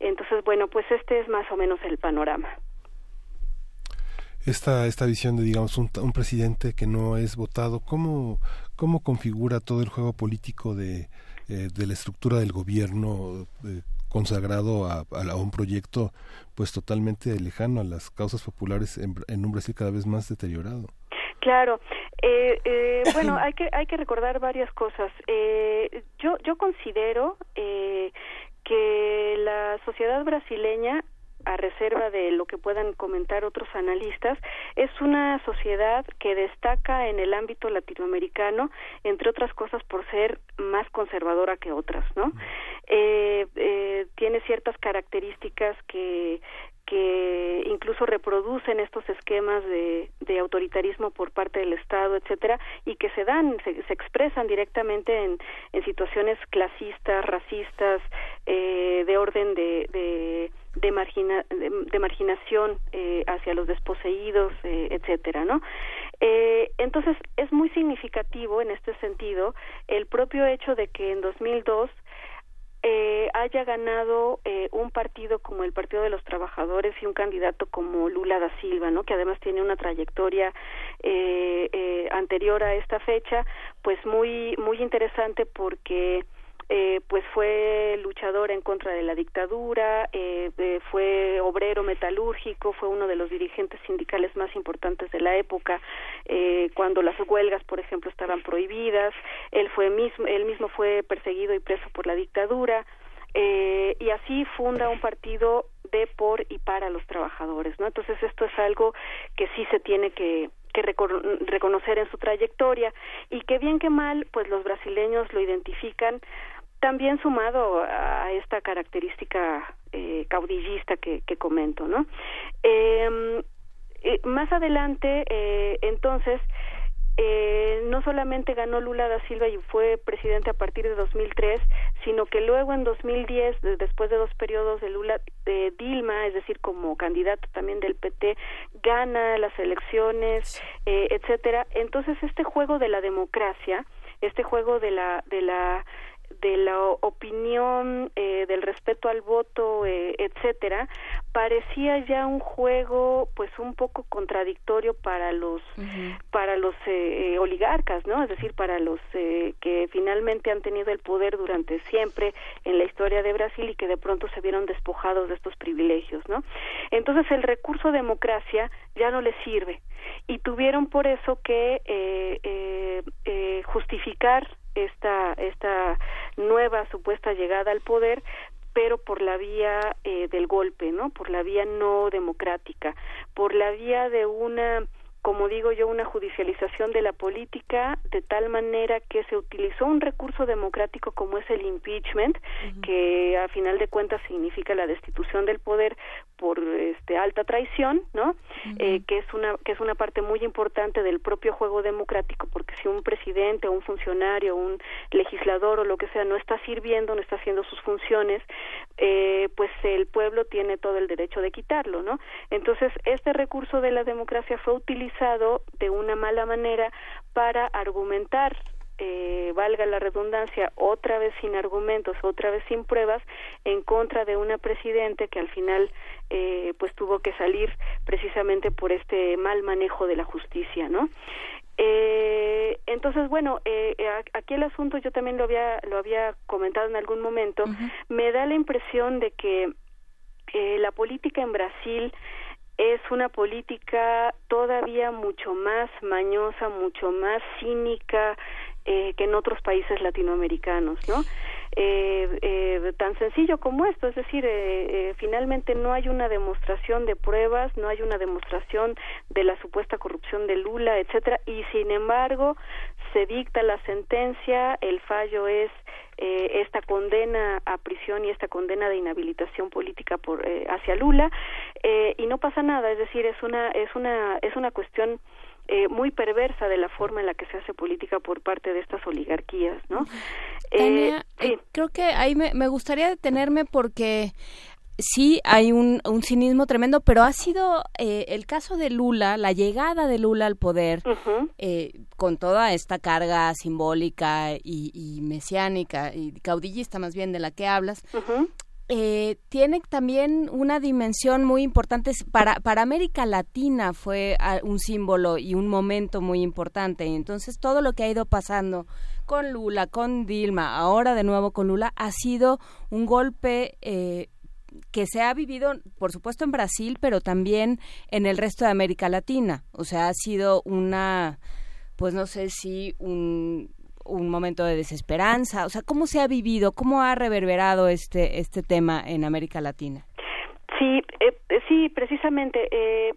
Entonces, bueno, pues este es más o menos el panorama. Esta, esta visión de, digamos, un, un presidente que no es votado, ¿cómo, cómo configura todo el juego político de, eh, de la estructura del gobierno eh, consagrado a, a, un proyecto pues totalmente lejano a las causas populares en, en un Brasil cada vez más deteriorado? Claro, eh, eh, bueno, hay que hay que recordar varias cosas. Eh, yo yo considero eh, que la sociedad brasileña a reserva de lo que puedan comentar otros analistas, es una sociedad que destaca en el ámbito latinoamericano, entre otras cosas por ser más conservadora que otras, ¿no? Eh, eh, tiene ciertas características que que incluso reproducen estos esquemas de, autoritarismo por parte del Estado, etcétera, y que se dan, se, se expresan directamente en, en, situaciones clasistas, racistas, eh, de orden de, de, de, margina, de marginación eh, hacia los desposeídos, eh, etcétera, ¿no? Eh, entonces es muy significativo en este sentido el propio hecho de que en 2002 eh, haya ganado eh, un partido como el Partido de los Trabajadores y un candidato como Lula da Silva, ¿no? Que además tiene una trayectoria eh, eh, anterior a esta fecha, pues muy muy interesante porque eh, pues fue luchador en contra de la dictadura, eh, fue obrero metalúrgico, fue uno de los dirigentes sindicales más importantes de la época, eh, cuando las huelgas, por ejemplo, estaban prohibidas, él fue mismo, él mismo fue perseguido y preso por la dictadura, eh, y así funda un partido de por y para los trabajadores, ¿no? Entonces esto es algo que sí se tiene que que reconocer en su trayectoria y que bien que mal pues los brasileños lo identifican también sumado a esta característica eh, caudillista que, que, comento, ¿no? Eh, más adelante, eh, entonces, eh, no solamente ganó Lula da Silva y fue presidente a partir de 2003, sino que luego en 2010, de, después de dos periodos de Lula, de Dilma, es decir, como candidato también del PT, gana las elecciones, eh, etcétera. Entonces, este juego de la democracia, este juego de la de la de la opinión, eh, del respeto al voto, eh, etcétera, parecía ya un juego, pues, un poco contradictorio para los uh -huh. para los eh, oligarcas, ¿no? Es decir, para los eh, que finalmente han tenido el poder durante siempre en la historia de Brasil y que de pronto se vieron despojados de estos privilegios, ¿no? Entonces el recurso democracia ya no les sirve y tuvieron por eso que eh, justificar esta esta nueva supuesta llegada al poder pero por la vía eh, del golpe, ¿no? Por la vía no democrática, por la vía de una como digo yo, una judicialización de la política de tal manera que se utilizó un recurso democrático como es el impeachment, uh -huh. que a final de cuentas significa la destitución del poder por este alta traición, ¿no? Uh -huh. eh, que es una que es una parte muy importante del propio juego democrático, porque si un presidente o un funcionario, un legislador o lo que sea no está sirviendo, no está haciendo sus funciones, eh, pues el pueblo tiene todo el derecho de quitarlo, ¿no? Entonces este recurso de la democracia fue utilizado de una mala manera para argumentar eh, valga la redundancia, otra vez sin argumentos, otra vez sin pruebas, en contra de una presidente que al final eh, pues tuvo que salir precisamente por este mal manejo de la justicia, ¿no? Eh, entonces, bueno, eh, aquí el asunto yo también lo había lo había comentado en algún momento. Uh -huh. Me da la impresión de que eh, la política en Brasil es una política todavía mucho más mañosa, mucho más cínica eh, que en otros países latinoamericanos, ¿no? Eh, eh, tan sencillo como esto, es decir, eh, eh, finalmente no hay una demostración de pruebas, no hay una demostración de la supuesta corrupción de Lula, etcétera, y sin embargo se dicta la sentencia, el fallo es eh, esta condena a prisión y esta condena de inhabilitación política por eh, hacia Lula eh, y no pasa nada, es decir, es una es una es una cuestión eh, muy perversa de la forma en la que se hace política por parte de estas oligarquías, ¿no? Tania, eh, creo que ahí me, me gustaría detenerme porque sí hay un, un cinismo tremendo, pero ha sido eh, el caso de Lula, la llegada de Lula al poder, eh, con toda esta carga simbólica y, y mesiánica y caudillista más bien de la que hablas, eh, tiene también una dimensión muy importante para para América Latina fue ah, un símbolo y un momento muy importante entonces todo lo que ha ido pasando con Lula con Dilma ahora de nuevo con Lula ha sido un golpe eh, que se ha vivido, por supuesto, en Brasil, pero también en el resto de América Latina. O sea, ha sido una, pues no sé si un, un momento de desesperanza. O sea, ¿cómo se ha vivido? ¿Cómo ha reverberado este, este tema en América Latina? Sí, eh, sí, precisamente. Eh,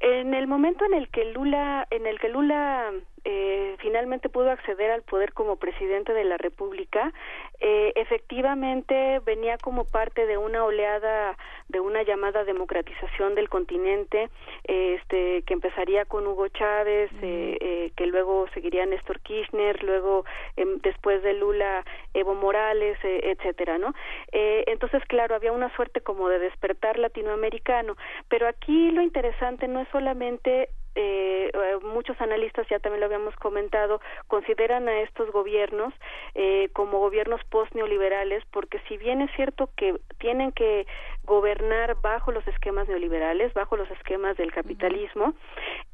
en el momento en el que Lula, en el que Lula eh, finalmente pudo acceder al poder como presidente de la República, eh, efectivamente venía como parte de una oleada, de una llamada democratización del continente, eh, este, que empezaría con Hugo Chávez, eh, eh, que luego seguiría Néstor Kirchner, luego em, después de Lula Evo Morales, eh, etcétera, ¿no? Eh, entonces, claro, había una suerte como de despertar latinoamericano, pero aquí lo interesante no es solamente eh, eh, muchos analistas ya también lo habíamos comentado consideran a estos gobiernos eh, como gobiernos post neoliberales porque si bien es cierto que tienen que gobernar bajo los esquemas neoliberales bajo los esquemas del capitalismo.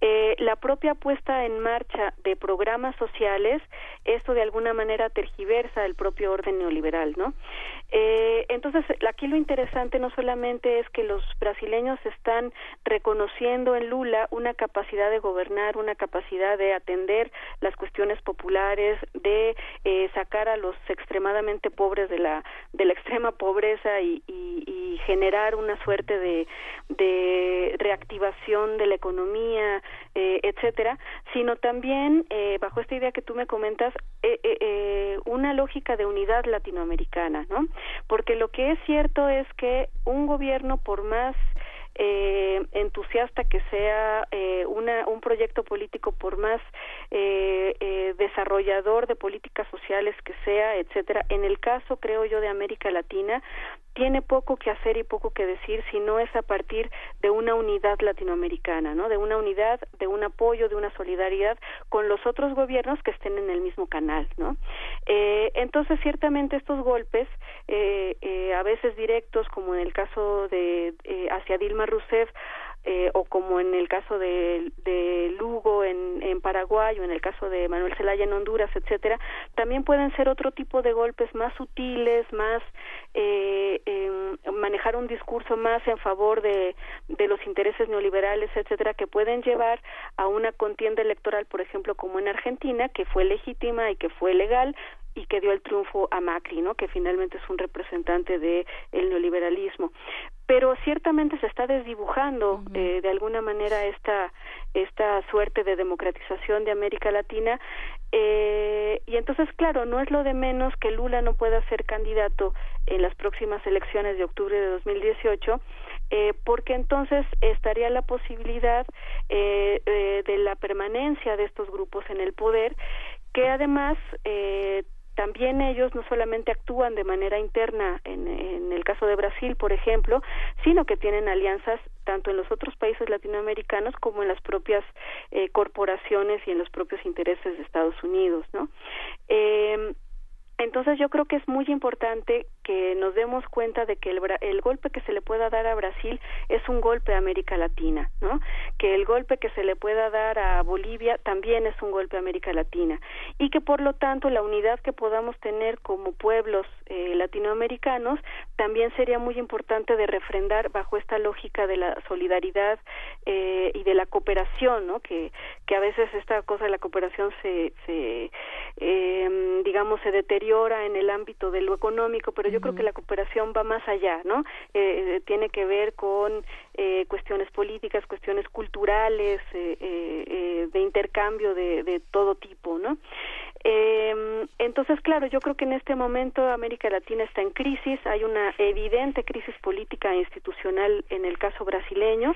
Eh, la propia puesta en marcha de programas sociales esto de alguna manera tergiversa el propio orden neoliberal no eh, entonces aquí lo interesante no solamente es que los brasileños están reconociendo en Lula una capacidad de gobernar, una capacidad de atender las cuestiones populares, de eh, sacar a los extremadamente pobres de la de la extrema pobreza y, y, y generar una suerte de, de reactivación de la economía, eh, etcétera, sino también eh, bajo esta idea que tú me comentas eh, eh, eh, una lógica de unidad latinoamericana, ¿no? Porque lo que es cierto es que un gobierno por más entusiasta que sea eh, una, un proyecto político por más desarrollador de políticas sociales que sea, etcétera. En el caso, creo yo, de América Latina, tiene poco que hacer y poco que decir si no es a partir de una unidad latinoamericana, ¿no? De una unidad, de un apoyo, de una solidaridad con los otros gobiernos que estén en el mismo canal, ¿no? Eh, entonces, ciertamente estos golpes, eh, eh, a veces directos, como en el caso de eh, hacia Dilma Rousseff, eh, o como en el caso de, de Lugo en, Paraguay o en el caso de Manuel Zelaya en Honduras, etcétera, también pueden ser otro tipo de golpes más sutiles, más eh, manejar un discurso más en favor de, de los intereses neoliberales, etcétera, que pueden llevar a una contienda electoral, por ejemplo, como en Argentina, que fue legítima y que fue legal, y que dio el triunfo a Macri, ¿no? Que finalmente es un representante de el neoliberalismo. Pero ciertamente se está desdibujando eh, de alguna manera esta esta suerte de democratización de América Latina eh, y entonces claro no es lo de menos que Lula no pueda ser candidato en las próximas elecciones de octubre de 2018 eh, porque entonces estaría la posibilidad eh, eh, de la permanencia de estos grupos en el poder que además eh, también ellos no solamente actúan de manera interna en, el caso de Brasil, por ejemplo, sino que tienen alianzas tanto en los otros países latinoamericanos como en las propias eh, corporaciones y en los propios intereses de Estados Unidos, ¿no? Eh, entonces yo creo que es muy importante que nos demos cuenta de que el, el golpe que se le pueda dar a Brasil es un golpe a América Latina, ¿no? Que el golpe que se le pueda dar a Bolivia también es un golpe a América Latina y que por lo tanto la unidad que podamos tener como pueblos eh, latinoamericanos también sería muy importante de refrendar bajo esta lógica de la solidaridad eh, y de la cooperación, ¿no? Que, que a veces esta cosa de la cooperación se, se eh, digamos, se deteriora en el ámbito de lo económico, pero yo creo que la cooperación va más allá, ¿no? Eh, tiene que ver con eh, cuestiones políticas, cuestiones culturales, eh, eh, de intercambio de, de todo tipo, ¿no? Eh, entonces, claro, yo creo que en este momento América Latina está en crisis, hay una evidente crisis política e institucional en el caso brasileño.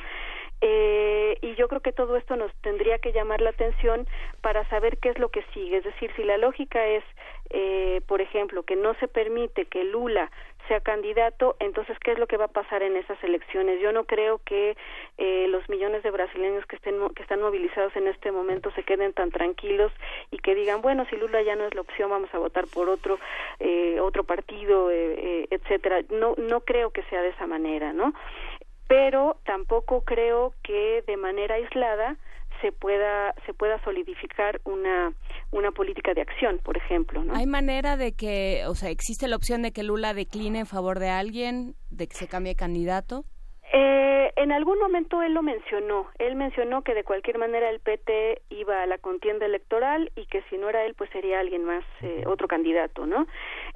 Eh, y yo creo que todo esto nos tendría que llamar la atención para saber qué es lo que sigue. Es decir, si la lógica es, eh, por ejemplo, que no se permite que Lula sea candidato, entonces, ¿qué es lo que va a pasar en esas elecciones? Yo no creo que eh, los millones de brasileños que, estén, están movilizados en este momento se queden tan tranquilos y que digan, bueno, si Lula ya no es la opción, vamos a votar por otro, eh, otro partido, eh, eh, etcétera. No, no creo que sea de esa manera, ¿no? Pero tampoco creo que de manera aislada se pueda se pueda solidificar una una política de acción, por ejemplo, ¿no? Hay manera de que, o sea, existe la opción de que Lula decline en favor de alguien, de que se cambie candidato. Eh, en algún momento él lo mencionó. Él mencionó que de cualquier manera el PT iba a la contienda electoral y que si no era él, pues sería alguien más, eh, otro candidato, ¿no?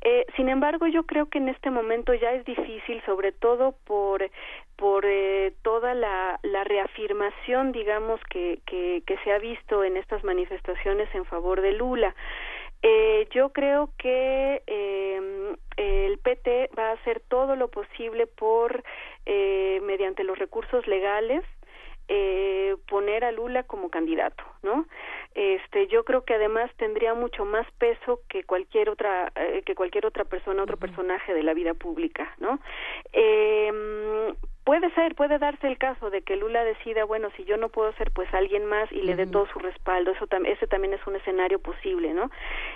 Eh, sin embargo, yo creo que en este momento ya es difícil, sobre todo por por eh, toda la, la reafirmación, digamos, que, que, que se ha visto en estas manifestaciones en favor de Lula. Eh, yo creo que eh, el PT va a hacer todo lo posible por, eh, mediante los recursos legales, eh, poner a Lula como candidato, ¿no? Este, yo creo que además tendría mucho más peso que cualquier otra eh, que cualquier otra persona, otro personaje de la vida pública, ¿no? Eh, puede ser, puede darse el caso de que Lula decida, bueno, si yo no puedo ser, pues alguien más y le dé todo su respaldo. Eso también, ese también es un escenario posible, ¿no?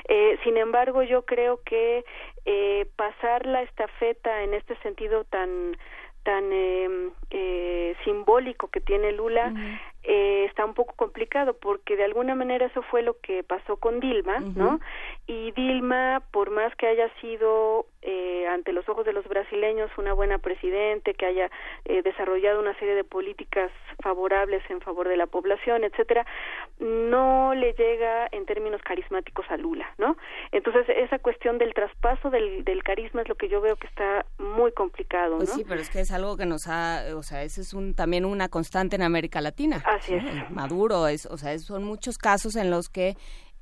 Eh, sin embargo, yo creo que eh, pasar la estafeta en este sentido tan tan eh, eh, simbólico que tiene Lula eh, está un poco complicado porque de alguna manera eso fue lo que pasó con Dilma, ¿no? Y Dilma, por más que haya sido eh, ante los ojos de los brasileños una buena presidente, que haya eh, desarrollado una serie de políticas favorables en favor de la población, etcétera, no le llega en términos carismáticos a Lula, ¿no? Entonces esa cuestión del traspaso del, del carisma es lo que yo veo que está muy complicado, ¿no? Pues sí, pero es que es algo que nos ha, o sea, ese es un también una constante en América Latina. Así es. ¿no? Maduro, es, o sea, son muchos casos en los que,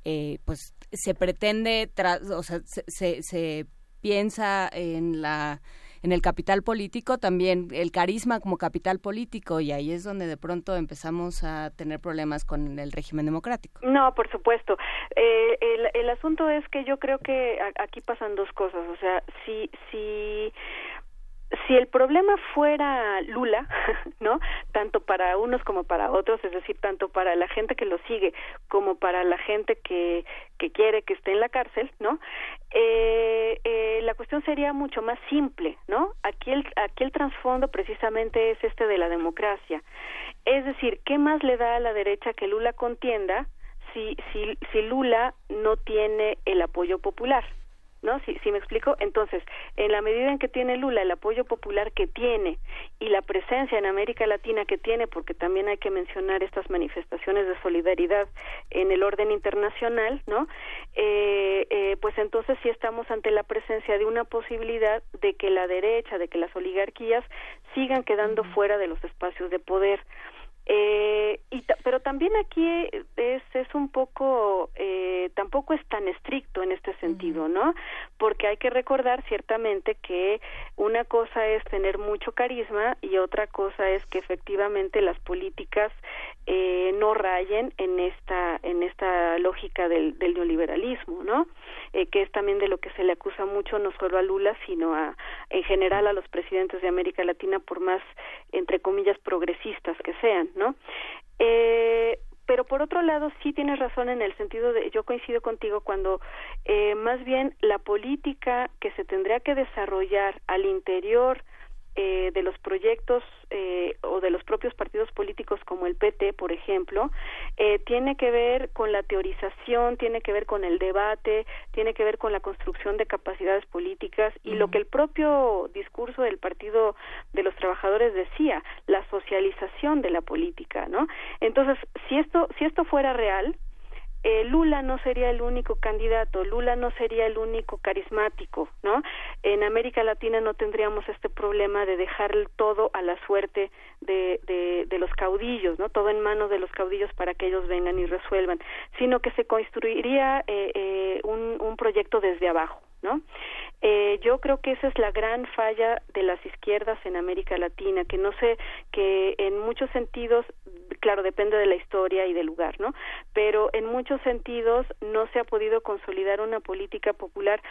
eh, pues, se pretende, tra- o sea, se, se, se piensa en la en el capital político también el carisma como capital político y ahí es donde de pronto empezamos a tener problemas con el régimen democrático. No, por supuesto. Eh, el, el asunto es que yo creo que aquí pasan dos cosas. O sea, si, si, si el problema fuera Lula, ¿no? Tanto para unos como para otros, es decir, tanto para la gente que lo sigue como para la gente que, que quiere que esté en la cárcel, ¿no? Eh, eh, la cuestión sería mucho más simple, ¿no? Aquí el, aquí el trasfondo precisamente es este de la democracia. Es decir, ¿qué más le da a la derecha que Lula contienda si, si, si Lula no tiene el apoyo popular? ¿No? Si, si me explico, entonces, en la medida en que tiene Lula el apoyo popular que tiene y la presencia en América Latina que tiene, porque también hay que mencionar estas manifestaciones de solidaridad en el orden internacional, ¿no? Eh, eh, pues entonces sí estamos ante la presencia de una posibilidad de que la derecha, de que las oligarquías sigan quedando fuera de los espacios de poder. Eh, y pero también aquí es, es un poco, eh, tampoco es tan estricto en este sentido, ¿no? Porque hay que recordar ciertamente que una cosa es tener mucho carisma y otra cosa es que efectivamente las políticas eh, no rayen en esta, en esta lógica del, del neoliberalismo, ¿no? Eh, que es también de lo que se le acusa mucho no solo a Lula, sino a, en general a los presidentes de América Latina, por más, entre comillas, progresistas que sean, ¿no? Eh, pero por otro lado sí tienes razón en el sentido de, yo coincido contigo cuando eh, más bien la política que se tendría que desarrollar al interior eh, de los proyectos eh, o de los propios partidos políticos como el PT, por ejemplo, eh, tiene que ver con la teorización, tiene que ver con el debate, tiene que ver con la construcción de capacidades políticas y lo que el propio discurso del Partido de los Trabajadores decía, la socialización de la política, ¿no? Entonces, si esto si esto fuera real, eh, Lula no sería el único candidato, Lula no sería el único carismático, ¿no? En América Latina no tendríamos este problema de dejar todo a la suerte de, de, de los caudillos, ¿no? Todo en manos de los caudillos para que ellos vengan y resuelvan, sino que se construiría eh, eh, un, un proyecto desde abajo, ¿no? Eh, yo creo que esa es la gran falla de las izquierdas en América Latina, que no sé, que en muchos sentidos, claro, depende de la historia y del lugar, ¿no? Pero en muchos sentidos no se ha podido consolidar una política popular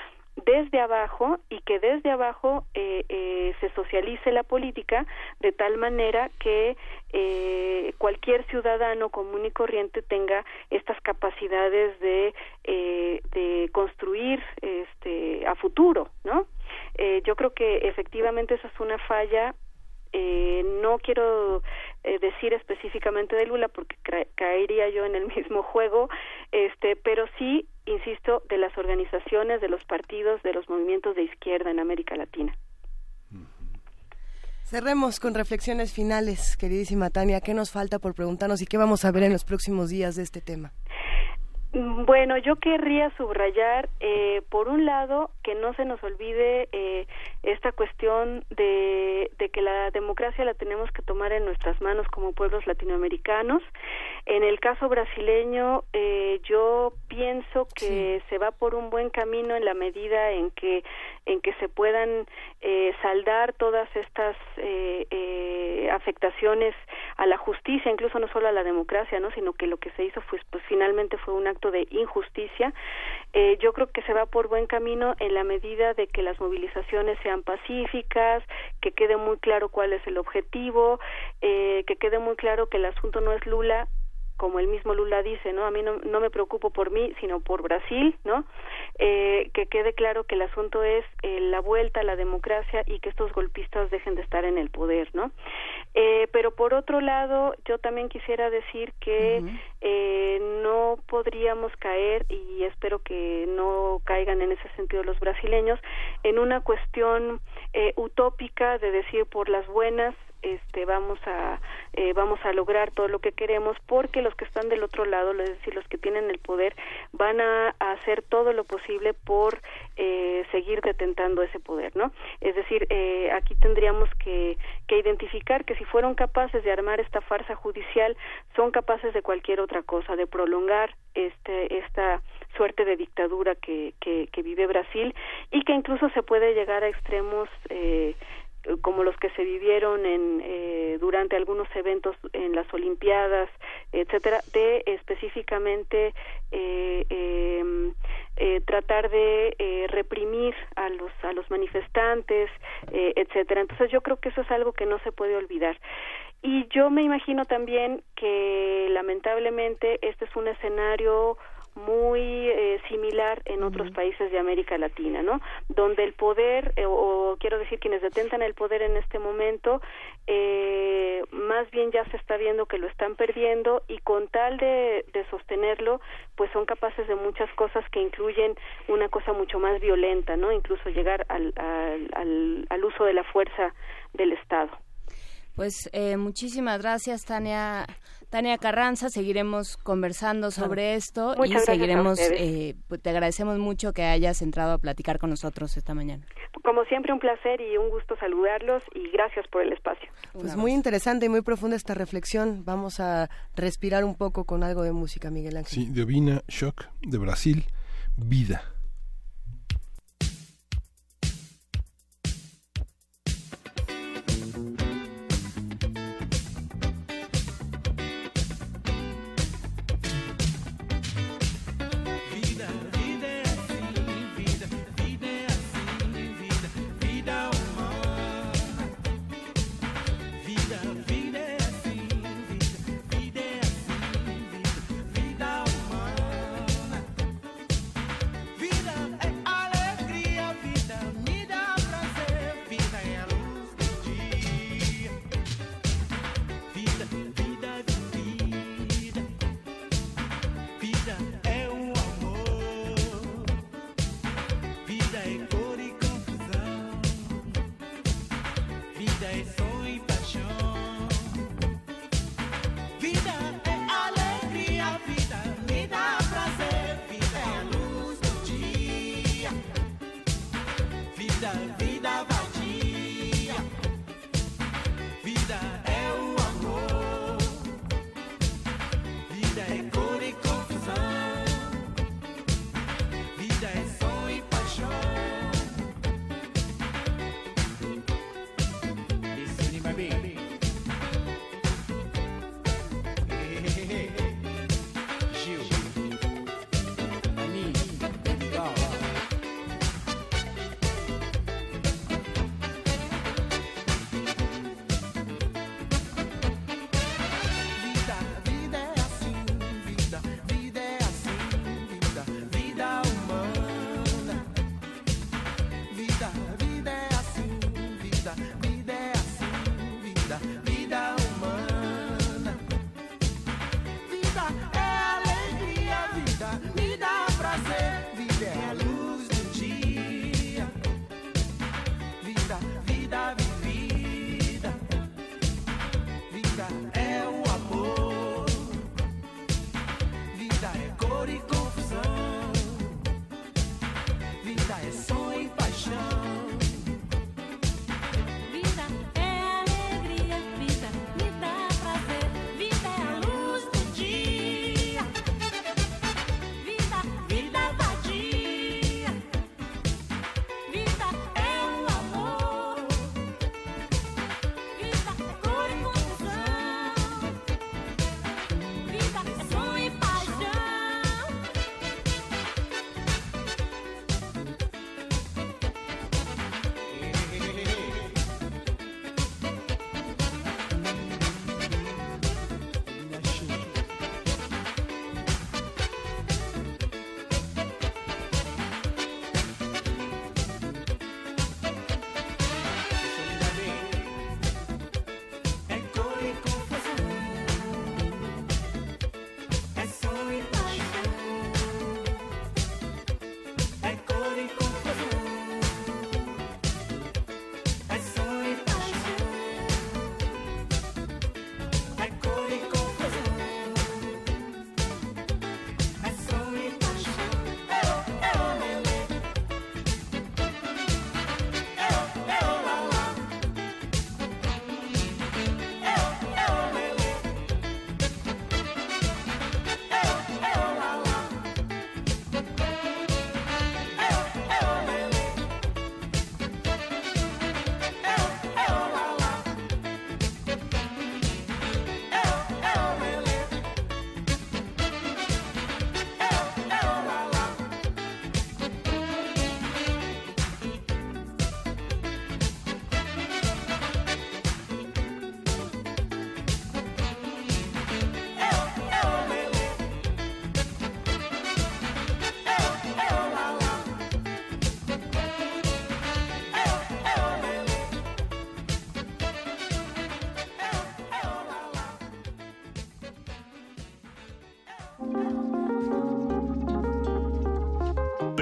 desde abajo y que desde abajo eh, eh, se socialice la política de tal manera que eh, cualquier ciudadano común y corriente tenga estas capacidades de, eh, de construir este, a futuro, ¿no? Eh, yo creo que efectivamente esa es una falla eh, no quiero eh, decir específicamente de Lula porque caería yo en el mismo juego, este, pero sí, insisto, de las organizaciones, de los partidos, de los movimientos de izquierda en América Latina. Cerremos con reflexiones finales, queridísima Tania. ¿Qué nos falta por preguntarnos y qué vamos a ver en los próximos días de este tema? Bueno, yo querría subrayar, eh, por un lado, que no se nos olvide eh, esta cuestión de, de, que la democracia la tenemos que tomar en nuestras manos como pueblos latinoamericanos. En el caso brasileño, eh, yo pienso que sí. se va por un buen camino en la medida en que en que se puedan eh, saldar todas estas eh, eh, afectaciones a la justicia, incluso no solo a la democracia, no, sino que lo que se hizo fue, pues finalmente fue un acto de injusticia. Eh, yo creo que se va por buen camino en la medida de que las movilizaciones sean pacíficas, que quede muy claro cuál es el objetivo, eh, que quede muy claro que el asunto no es Lula como el mismo Lula dice, ¿no? A mí no, no me preocupo por mí, sino por Brasil, ¿no? Eh, que quede claro que el asunto es eh, la vuelta a la democracia y que estos golpistas dejen de estar en el poder, ¿no? Eh, pero por otro lado, yo también quisiera decir que uh -huh. eh, no podríamos caer, y espero que no caigan en ese sentido los brasileños, en una cuestión eh, utópica de decir por las buenas este vamos a eh, vamos a lograr todo lo que queremos porque los que están del otro lado es decir los que tienen el poder van a, hacer todo lo posible por eh, seguir detentando ese poder no es decir eh, aquí tendríamos que, que identificar que si fueron capaces de armar esta farsa judicial son capaces de cualquier otra cosa de prolongar este esta suerte de dictadura que, que, que vive Brasil y que incluso se puede llegar a extremos eh, como los que se vivieron en, eh, durante algunos eventos en las Olimpiadas, etcétera, de específicamente eh, eh, eh, tratar de eh, reprimir a los a los manifestantes, eh, etcétera. Entonces yo creo que eso es algo que no se puede olvidar. Y yo me imagino también que lamentablemente este es un escenario muy eh, similar en otros uh -huh. países de América Latina, ¿no? Donde el poder, eh, o quiero decir quienes detentan el poder en este momento, eh, más bien ya se está viendo que lo están perdiendo y con tal de, de sostenerlo, pues son capaces de muchas cosas que incluyen una cosa mucho más violenta, ¿no? Incluso llegar al, al, al, al uso de la fuerza del Estado. Pues eh, muchísimas gracias, Tania. Tania Carranza, seguiremos conversando sobre esto Muchas y seguiremos, eh, pues te agradecemos mucho que hayas entrado a platicar con nosotros esta mañana. Como siempre, un placer y un gusto saludarlos y gracias por el espacio. Pues muy interesante y muy profunda esta reflexión. Vamos a respirar un poco con algo de música, Miguel Ángel. Sí, de Ovina Shock, de Brasil, Vida.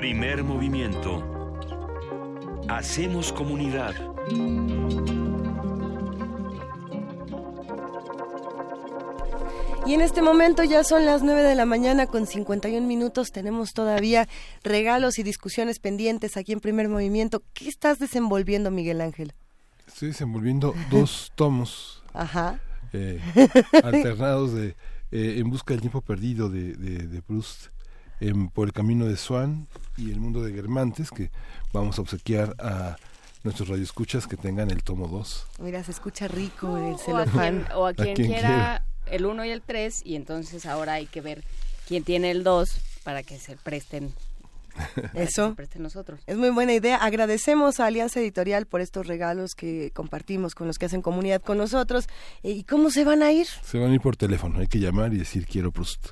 Primer movimiento. Hacemos comunidad. Y en este momento ya son las 9 de la mañana con 51 minutos. Tenemos todavía regalos y discusiones pendientes aquí en Primer Movimiento. ¿Qué estás desenvolviendo, Miguel Ángel? Estoy desenvolviendo dos tomos Ajá. eh, alternados de eh, En busca del tiempo perdido de, de, de Proust en Por el camino de Swan y El mundo de Guermantes que vamos a obsequiar a nuestros radioescuchas que tengan el tomo 2. Mira, se escucha rico el O a celofán. quien, o a quien quiera el 1 y el 3 y entonces ahora hay que ver quién tiene el 2 para que se presten. Eso. se presten nosotros. Es muy buena idea. Agradecemos a Alianza Editorial por estos regalos que compartimos con los que hacen comunidad con nosotros. ¿Y cómo se van a ir? Se van a ir por teléfono, hay que llamar y decir quiero Proust.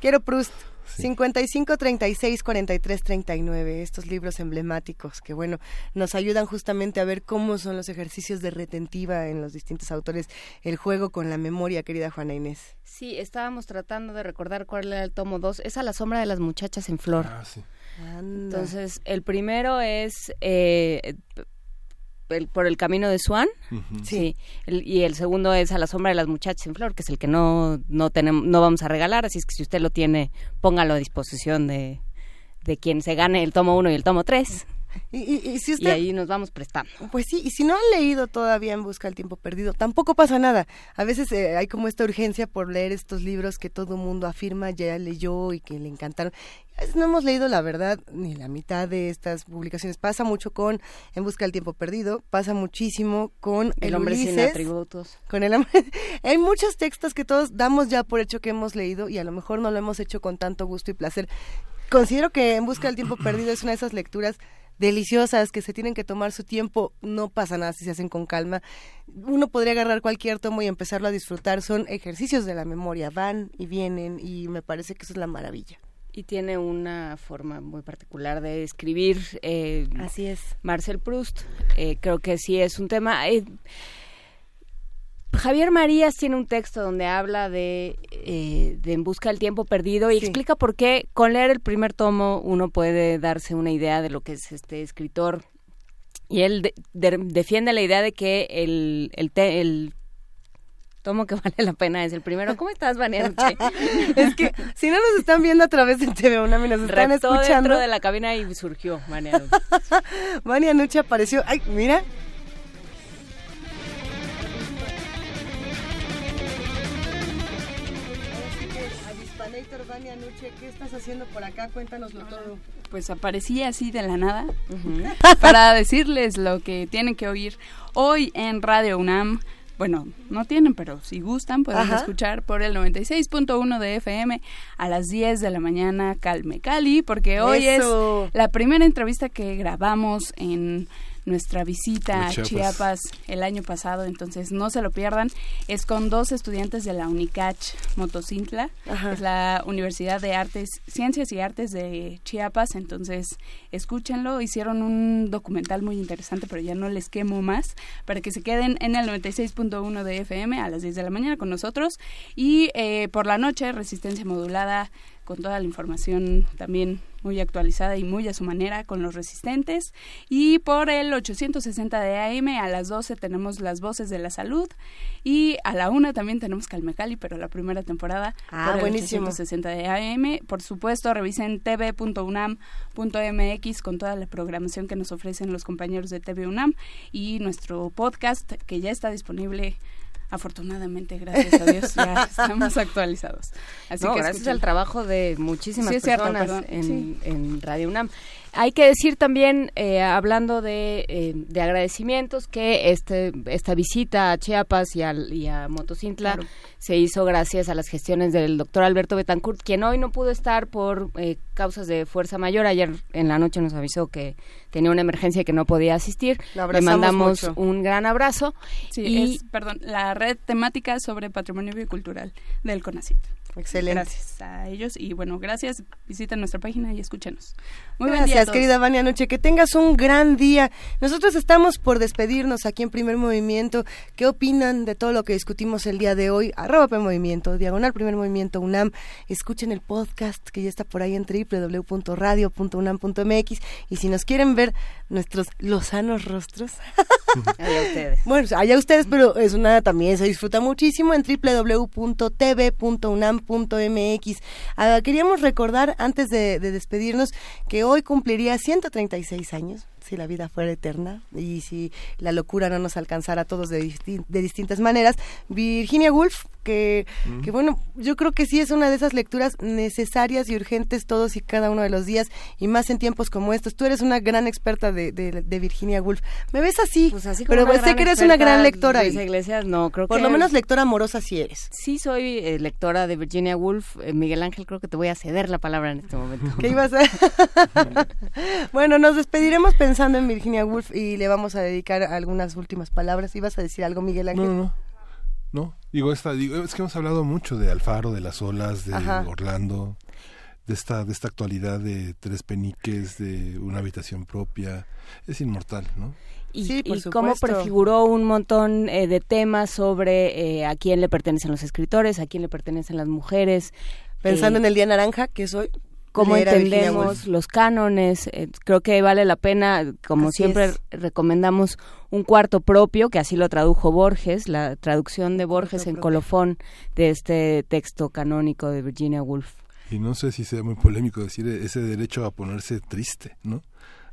Quiero Proust. 55 36 43 39, estos libros emblemáticos que bueno, nos ayudan justamente a ver cómo son los ejercicios de retentiva en los distintos autores, el juego con la memoria, querida Juana Inés. Sí, estábamos tratando de recordar cuál era el tomo 2. Es a la sombra de las muchachas en flor. Ah, sí. Entonces, el primero es eh, el- por el camino de Swan. Sí. El- y el segundo es a la sombra de las muchachas en flor, que es el que no, no, tenemos, no vamos a regalar. Así es que si usted lo tiene, póngalo a disposición de, de quien se gane el tomo 1 y el tomo 3. Y, y- y si Y usted ahí nos vamos prestando. Pues sí, y si no han leído todavía En Busca del Tiempo Perdido, tampoco pasa nada. A veces eh, hay como esta urgencia por leer estos libros que todo mundo afirma ya leyó y que le encantaron. No hemos leído la verdad ni la mitad de estas publicaciones. Pasa mucho con En Busca del Tiempo Perdido, pasa muchísimo con El El, hombre sin atributos. Con el hay muchos textos que todos damos ya por hecho que hemos leído y a lo mejor no lo hemos hecho con tanto gusto y placer. Considero que En Busca del Tiempo Perdido es una de esas lecturas deliciosas que se tienen que tomar su tiempo, no pasa nada si se hacen con calma. Uno podría agarrar cualquier tomo y empezarlo a disfrutar, son ejercicios de la memoria, van y vienen y me parece que eso es la maravilla. Y tiene una forma muy particular de escribir. eh, Así es. Marcel Proust. Eh, creo que sí es un tema. eh, Javier Marías tiene un texto donde habla de, eh, de En busca del tiempo perdido y explica por qué con leer el primer tomo uno puede darse una idea de lo que es este escritor. Y él de- de- defiende la idea de que el, el, te- el tomo que vale la pena es el primero. ¿Cómo estás, Vania Nuche? es que si no nos están viendo a través de TV una nos están Reptó escuchando. dentro de la cabina y surgió. Vania Nuche apareció. Ay, mira. Vania Nuche, ¿qué estás haciendo por acá? Cuéntanoslo todo. Pues aparecí así de la nada para decirles lo que tienen que oír hoy en Radio UNAM. Bueno, no tienen, pero si gustan pueden Ajá. escuchar por el 96.1 de FM a las 10 de la mañana Calme Cali, porque hoy Eso. es la primera entrevista que grabamos en nuestra visita A Chiapas. Chiapas el año pasado, entonces no se lo pierdan. Es con dos estudiantes de la UNICACH Motocintla, Ajá. es la Universidad de Artes, Ciencias y Artes de Chiapas, entonces escúchenlo. Hicieron un documental muy interesante, pero ya no les quemo más, para que se queden en el 96.1 de FM a las 10 de la mañana con nosotros. Y eh, por la noche, Resistencia Modulada con toda la información también muy actualizada y muy a su manera con los resistentes. Y por el 860 de AM a las 12 tenemos las voces de la salud y a la 1 también tenemos Calmecali, pero la primera temporada Ah, por el buenísimo. 860 de AM. Por supuesto, revisen tv.unam.mx con toda la programación que nos ofrecen los compañeros de TV UNAM y nuestro podcast que ya está disponible afortunadamente, gracias a Dios, ya estamos actualizados. Así No, que gracias escuchen. al trabajo de muchísimas Sí, es cierto, personas en, Sí. en Radio UNAM. Hay que decir también, eh, hablando de, eh, de agradecimientos, que este, esta visita a Chiapas y, al- y a Motocintla Claro. se hizo gracias a las gestiones del doctor Alberto Betancourt, quien hoy no pudo estar por eh, causas de fuerza mayor. Ayer en la noche nos avisó que tenía una emergencia y que no podía asistir. Le mandamos mucho. un gran abrazo. Sí, y es, perdón, la red temática sobre patrimonio biocultural del CONACYT. Excelente. Gracias a ellos y bueno, gracias. Visiten nuestra página y escúchenos. Muy Gracias, querida Vania Noche. Que tengas un gran día. Nosotros estamos por despedirnos aquí en Primer Movimiento. ¿Qué opinan de todo lo que discutimos el día de hoy? Arroba P Movimiento, diagonal Primer Movimiento UNAM. Escuchen el podcast que ya está por ahí en www.radio.unam.mx. Y si nos quieren ver nuestros lozanos rostros, Ustedes. bueno, allá ustedes, pero es una también se disfruta muchísimo en www.tv.unam.mx. Ah, queríamos recordar antes de, de despedirnos que hoy cumpliría 136 años si la vida fuera eterna y si la locura no nos alcanzara a todos de, disti- de distintas maneras. Virginia Woolf, que, que bueno, yo creo que sí es una de esas lecturas necesarias y urgentes todos y cada uno de los días y más en tiempos como estos. Tú eres una gran experta de, de- de Virginia Woolf. Me ves así, Pues así como pero una sé que eres una gran lectora. Luisa Iglesias, no, creo por que... lo menos lectora amorosa sí eres. Sí, soy eh, lectora de Virginia Woolf. Eh, Miguel Ángel, creo que te voy a ceder la palabra en este momento. ¿Qué ibas a Bueno, nos despediremos pensando en Virginia Woolf y le vamos a dedicar algunas últimas palabras. ¿Ibas a decir algo, Miguel Ángel? No, no, no. No, digo, esta, digo, es que hemos hablado mucho de Alfaro, de las olas, de Ajá. Orlando, de esta, de esta actualidad de tres peniques, de una habitación propia. Es inmortal, ¿no? y, Sí, por y cómo prefiguró un montón eh, de temas sobre eh, a quién le pertenecen los escritores, a quién le pertenecen las mujeres. Pensando eh, en el Día Naranja, que es hoy. Cómo entendemos los cánones. eh, creo que vale la pena, como Así siempre es. recomendamos un cuarto propio, que así lo tradujo Borges, la traducción de Borges Cuarto en propio. colofón de este texto canónico de Virginia Woolf. Y no sé si sea muy polémico decir ese derecho a ponerse triste, ¿no?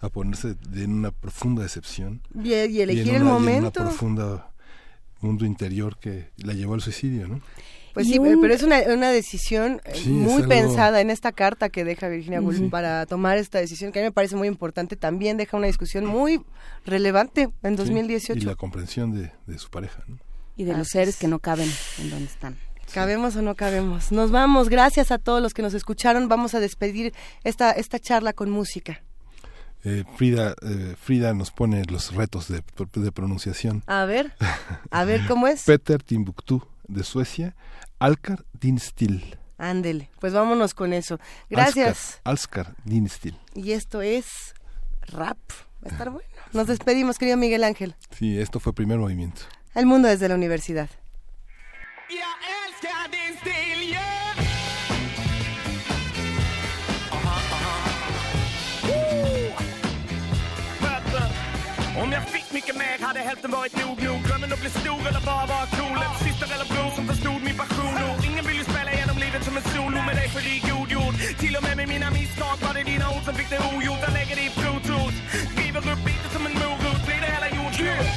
A ponerse en una profunda decepción. Y, y elegir y en el una, y en una momento. profunda mundo interior que la llevó al suicidio, ¿no? Pues Y sí, un- pero es una, una decisión eh, Sí, muy algo- pensada en esta carta que deja Virginia Woolf para tomar esta decisión, que a mí me parece muy importante. También deja una discusión muy relevante en Sí, 2018. Y la comprensión de, de su pareja, ¿no? Y de los seres es. que no caben en donde están. ¿Cabemos o no cabemos? Nos vamos. Gracias a todos los que nos escucharon. Vamos a despedir esta, esta charla con música. Eh, Frida, eh, Frida nos pone los retos de, de pronunciación. A ver, a ver cómo es. Peter Timbuktu de Suecia, Alkar din Stil. Ándele, pues vámonos con eso. Gracias. Alskar, Alskar din Stil. Y esto es rap. Va a estar bueno. Nos despedimos, querido Miguel Ángel. Sí, esto fue primer movimiento. El mundo desde la universidad. Mycket mer hade hälften varit nog. Nog Drömmen att bli stor eller bara vara cool. En syster eller bror som förstod min passion. Och Ingen vill ju spela igenom livet som en solo. Med dig för det är god jord. Till och med med mina misstag var det dina ord som fick det ogjort. Jag lägger det i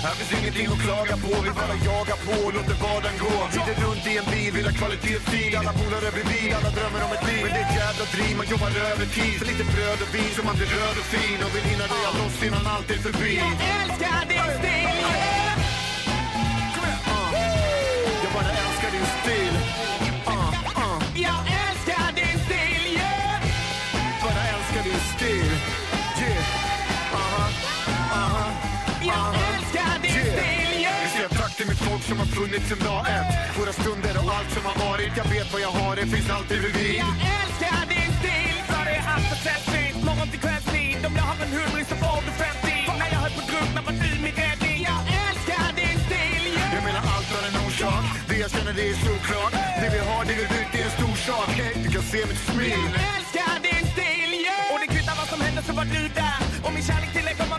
Här finns ingenting att klaga på, vi bara jagar på och låter vardagen gå. Sitter runt i en bil, vill ha kvalitetstid. Alla polare bredvid, alla drömmer om ett liv. Men det är ett jävla driv, man jobbar övertid. För lite bröd och vin så man blir röd och fin. Och vill hinna röja loss innan allt är förbi. Älskar din stil Jag bara älskar din stil. Som har funnits sen dag ett. Våra stunder och allt som har varit. Jag vet vad jag har, det finns alltid bredvid. Jag älskar din stil För det är allt för sällsynt Morgon till kvällstid Om jag har en hundring så får du 50 När jag höll på att drunkna var du min räddning Jag älskar din stil yeah. Jag menar allt har en orsak. Det jag känner det är såklart. Det vi har, det vi vill, det är en stor sak. Hey, du kan se mitt smil. Jag älskar din stil yeah. Och det kvittar vad som händer så var du där Och min kärlek till dig kommer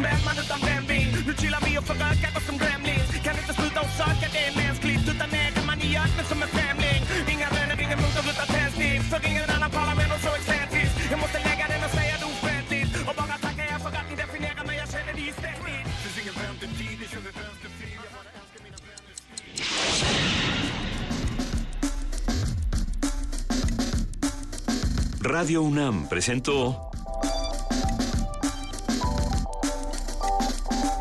en vädman utan brännvin Nu chillar vi och förökar oss som gremlins. Kan inte sluta och söka, det är mänskligt. Utan äger man i öknen som en främling? Inga vänner, ingen motor utan tändstift För ingen annan pallar med något så excentrisk. Jag måste lägga den och säga det offentligt. Och bara tacka er för att ni definierar mig, jag känner det istället Finns ingen väntetid, ni kör vid vänster Jag bara älskar mina bränners Radio UNAM presentó